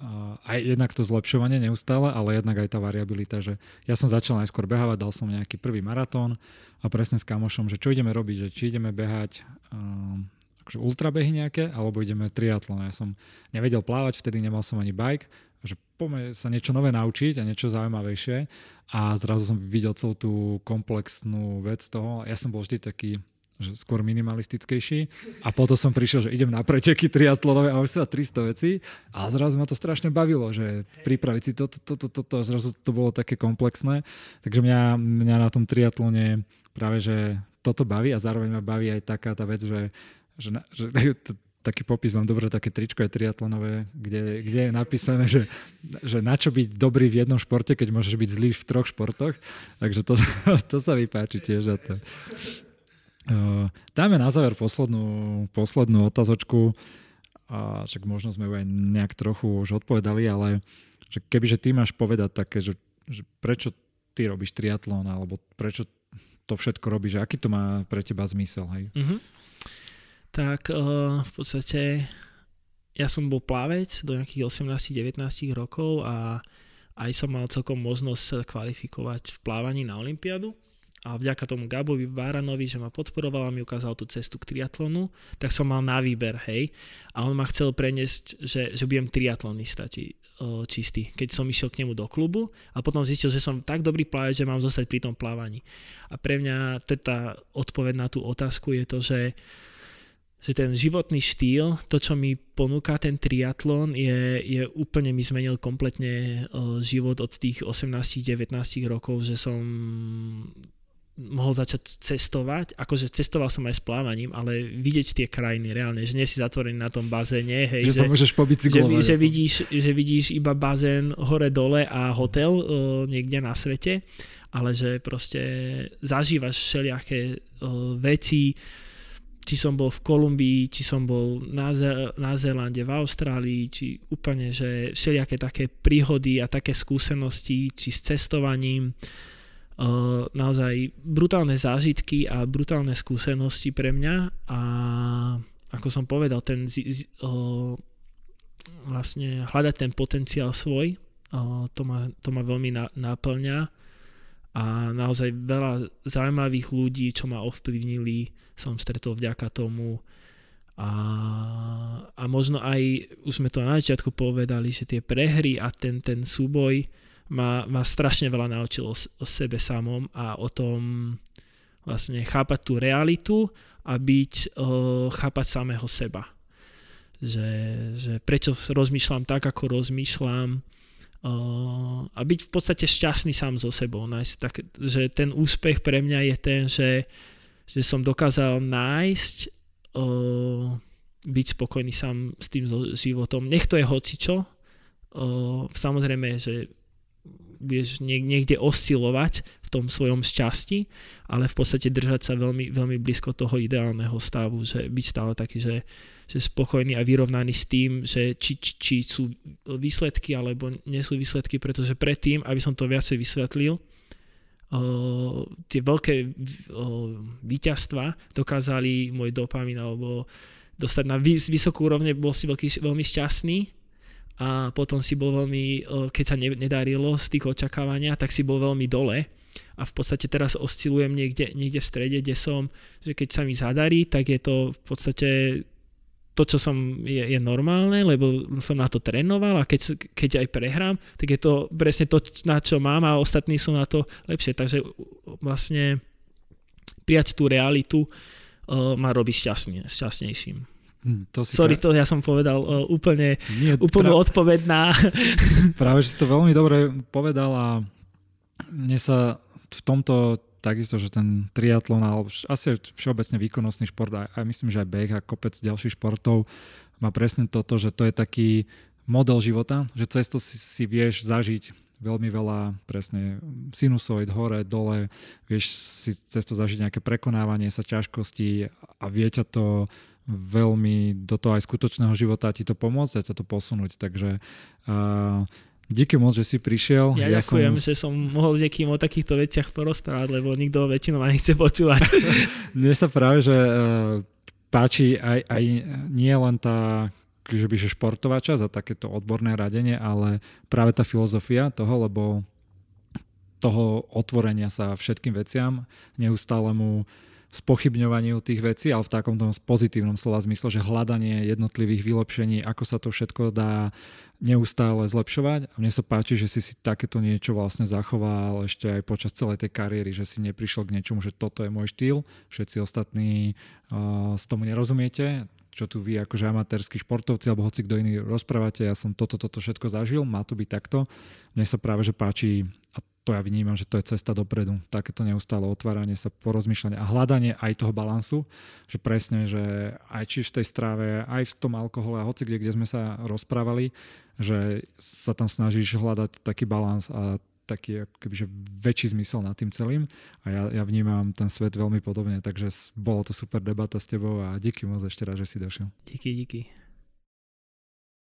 Aj jednak to zlepšovanie neustále, ale jednak aj tá variabilita, že ja som začal najskôr behávať, dal som nejaký prvý maratón a presne s kamošom, že čo ideme robiť, že či ideme behať um, akože ultrabehy nejaké, alebo ideme triatlon. Ja som nevedel plávať, vtedy nemal som ani bike, že poďme sa niečo nové naučiť a niečo zaujímavejšie a zrazu som videl celú tú komplexnú vec toho. Ja som bol vždy taký že skôr minimalistickejší a potom som prišiel, že idem na preteky triatlonové a už sa 300 vecí a zrazu ma to strašne bavilo, že pripraviť si toto, toto, toto, to, zrazu to bolo také komplexné, takže mňa, mňa na tom triatlone práve, že toto baví a zároveň ma baví aj taká tá vec, že že, že taký popis, mám dobre také tričko aj triatlonové, kde, kde je napísané, že, že na čo byť dobrý v jednom športe, keď môžeš byť zlý v troch športoch. Takže to, to sa vypáči tiež. A to. Dáme na záver poslednú, poslednú otázočku. A však možno sme ju aj nejak trochu už odpovedali, ale že kebyže ty máš povedať také, že, že prečo ty robíš triatlon, alebo prečo to všetko robíš, aký to má pre teba zmysel, hej? Uh-huh tak uh, v podstate ja som bol plavec do nejakých 18-19 rokov a aj som mal celkom možnosť kvalifikovať v plávaní na Olympiádu a vďaka tomu Gabovi Váranovi, že ma podporoval a mi ukázal tú cestu k triatlonu, tak som mal na výber, hej. A on ma chcel preniesť, že, že budem triatlonista či, čistý, keď som išiel k nemu do klubu a potom zistil, že som tak dobrý plavec, že mám zostať pri tom plávaní. A pre mňa tá odpoveď na tú otázku je to, že že ten životný štýl, to, čo mi ponúka ten triatlon, je, je úplne mi zmenil kompletne život od tých 18-19 rokov, že som mohol začať cestovať, akože cestoval som aj s plávaním, ale vidieť tie krajiny reálne, že nie si zatvorený na tom bazéne, hej, že, že sa môžeš. Že, že, vidíš, že vidíš iba bazén hore-dole a hotel uh, niekde na svete, ale že proste zažívaš všelijaké uh, veci, či som bol v Kolumbii, či som bol na, Ze- na Zélande, v Austrálii, či úplne, že všelijaké také príhody a také skúsenosti, či s cestovaním, uh, naozaj brutálne zážitky a brutálne skúsenosti pre mňa a ako som povedal, ten z, z, uh, vlastne hľadať ten potenciál svoj, uh, to, ma, to ma veľmi na, naplňa a naozaj veľa zaujímavých ľudí, čo ma ovplyvnili, som stretol vďaka tomu a, a možno aj, už sme to na začiatku povedali, že tie prehry a ten, ten súboj ma, ma strašne veľa naučil o, o sebe samom a o tom vlastne chápať tú realitu a byť, o, chápať samého seba. Že, že prečo rozmýšľam tak, ako rozmýšľam, a byť v podstate šťastný sám so sebou. Nájsť, tak, že ten úspech pre mňa je ten, že, že som dokázal nájsť, uh, byť spokojný sám s tým životom. Nech to je hocičo. Uh, samozrejme, že budeš niekde oscilovať v tom svojom šťastí, ale v podstate držať sa veľmi, veľmi blízko toho ideálneho stavu, že byť stále taký, že, že spokojný a vyrovnaný s tým, že či, či, či sú výsledky alebo nie sú výsledky, pretože predtým, aby som to viacej vysvetlil, uh, tie veľké uh, víťazstva dokázali môj dopamin alebo dostať na vys- vysokú úrovne, bol si veľký, veľmi šťastný a potom si bol veľmi, keď sa nedarilo z tých očakávania, tak si bol veľmi dole a v podstate teraz oscilujem niekde, niekde v strede, kde som, že keď sa mi zadarí, tak je to v podstate to, čo som, je, je normálne, lebo som na to trénoval a keď, keď aj prehrám, tak je to presne to, na čo mám a ostatní sú na to lepšie. Takže vlastne prijať tú realitu uh, ma robí šťastný, šťastnejším. Hm, to si Sorry, pra... to ja som povedal uh, úplne Nie, úplnú pra... odpoveď na... Práve, že si to veľmi dobre povedal a mne sa v tomto takisto, že ten triatlon, alebo asi všeobecne výkonnostný šport, a, a myslím, že aj beh a kopec ďalších športov má presne toto, že to je taký model života, že cesto si, si vieš zažiť veľmi veľa presne sinusoid hore, dole, vieš si cesto zažiť nejaké prekonávanie sa ťažkosti a vie ťa to veľmi do toho aj skutočného života ti to pomôcť a ťa to posunúť. Takže uh, díky moc, že si prišiel. Ja, ja ďakujem, som... že som mohol s niekým o takýchto veciach porozprávať, lebo nikto väčšinou ma nechce počúvať. Mne sa práve, že uh, páči aj, aj nie len tá že by športová časť a takéto odborné radenie, ale práve tá filozofia toho, lebo toho otvorenia sa všetkým veciam, neustálemu spochybňovaniu tých vecí, ale v takom tom pozitívnom slova zmysle, že hľadanie jednotlivých vylepšení, ako sa to všetko dá neustále zlepšovať. A mne sa páči, že si si takéto niečo vlastne zachoval ešte aj počas celej tej kariéry, že si neprišiel k niečomu, že toto je môj štýl, všetci ostatní uh, tomu nerozumiete, čo tu vy akože amatérskí športovci alebo hoci kto iný rozprávate, ja som toto, toto všetko zažil, má to byť takto. Mne sa práve, že páči, to ja vnímam, že to je cesta dopredu. Takéto neustále otváranie sa, porozmýšľanie a hľadanie aj toho balansu, že presne, že aj či v tej strave, aj v tom alkohole a hoci kde, kde sme sa rozprávali, že sa tam snažíš hľadať taký balans a taký kebyže väčší zmysel nad tým celým a ja, ja vnímam ten svet veľmi podobne, takže bolo to super debata s tebou a díky moc ešte raz, že si došiel. Díky, díky.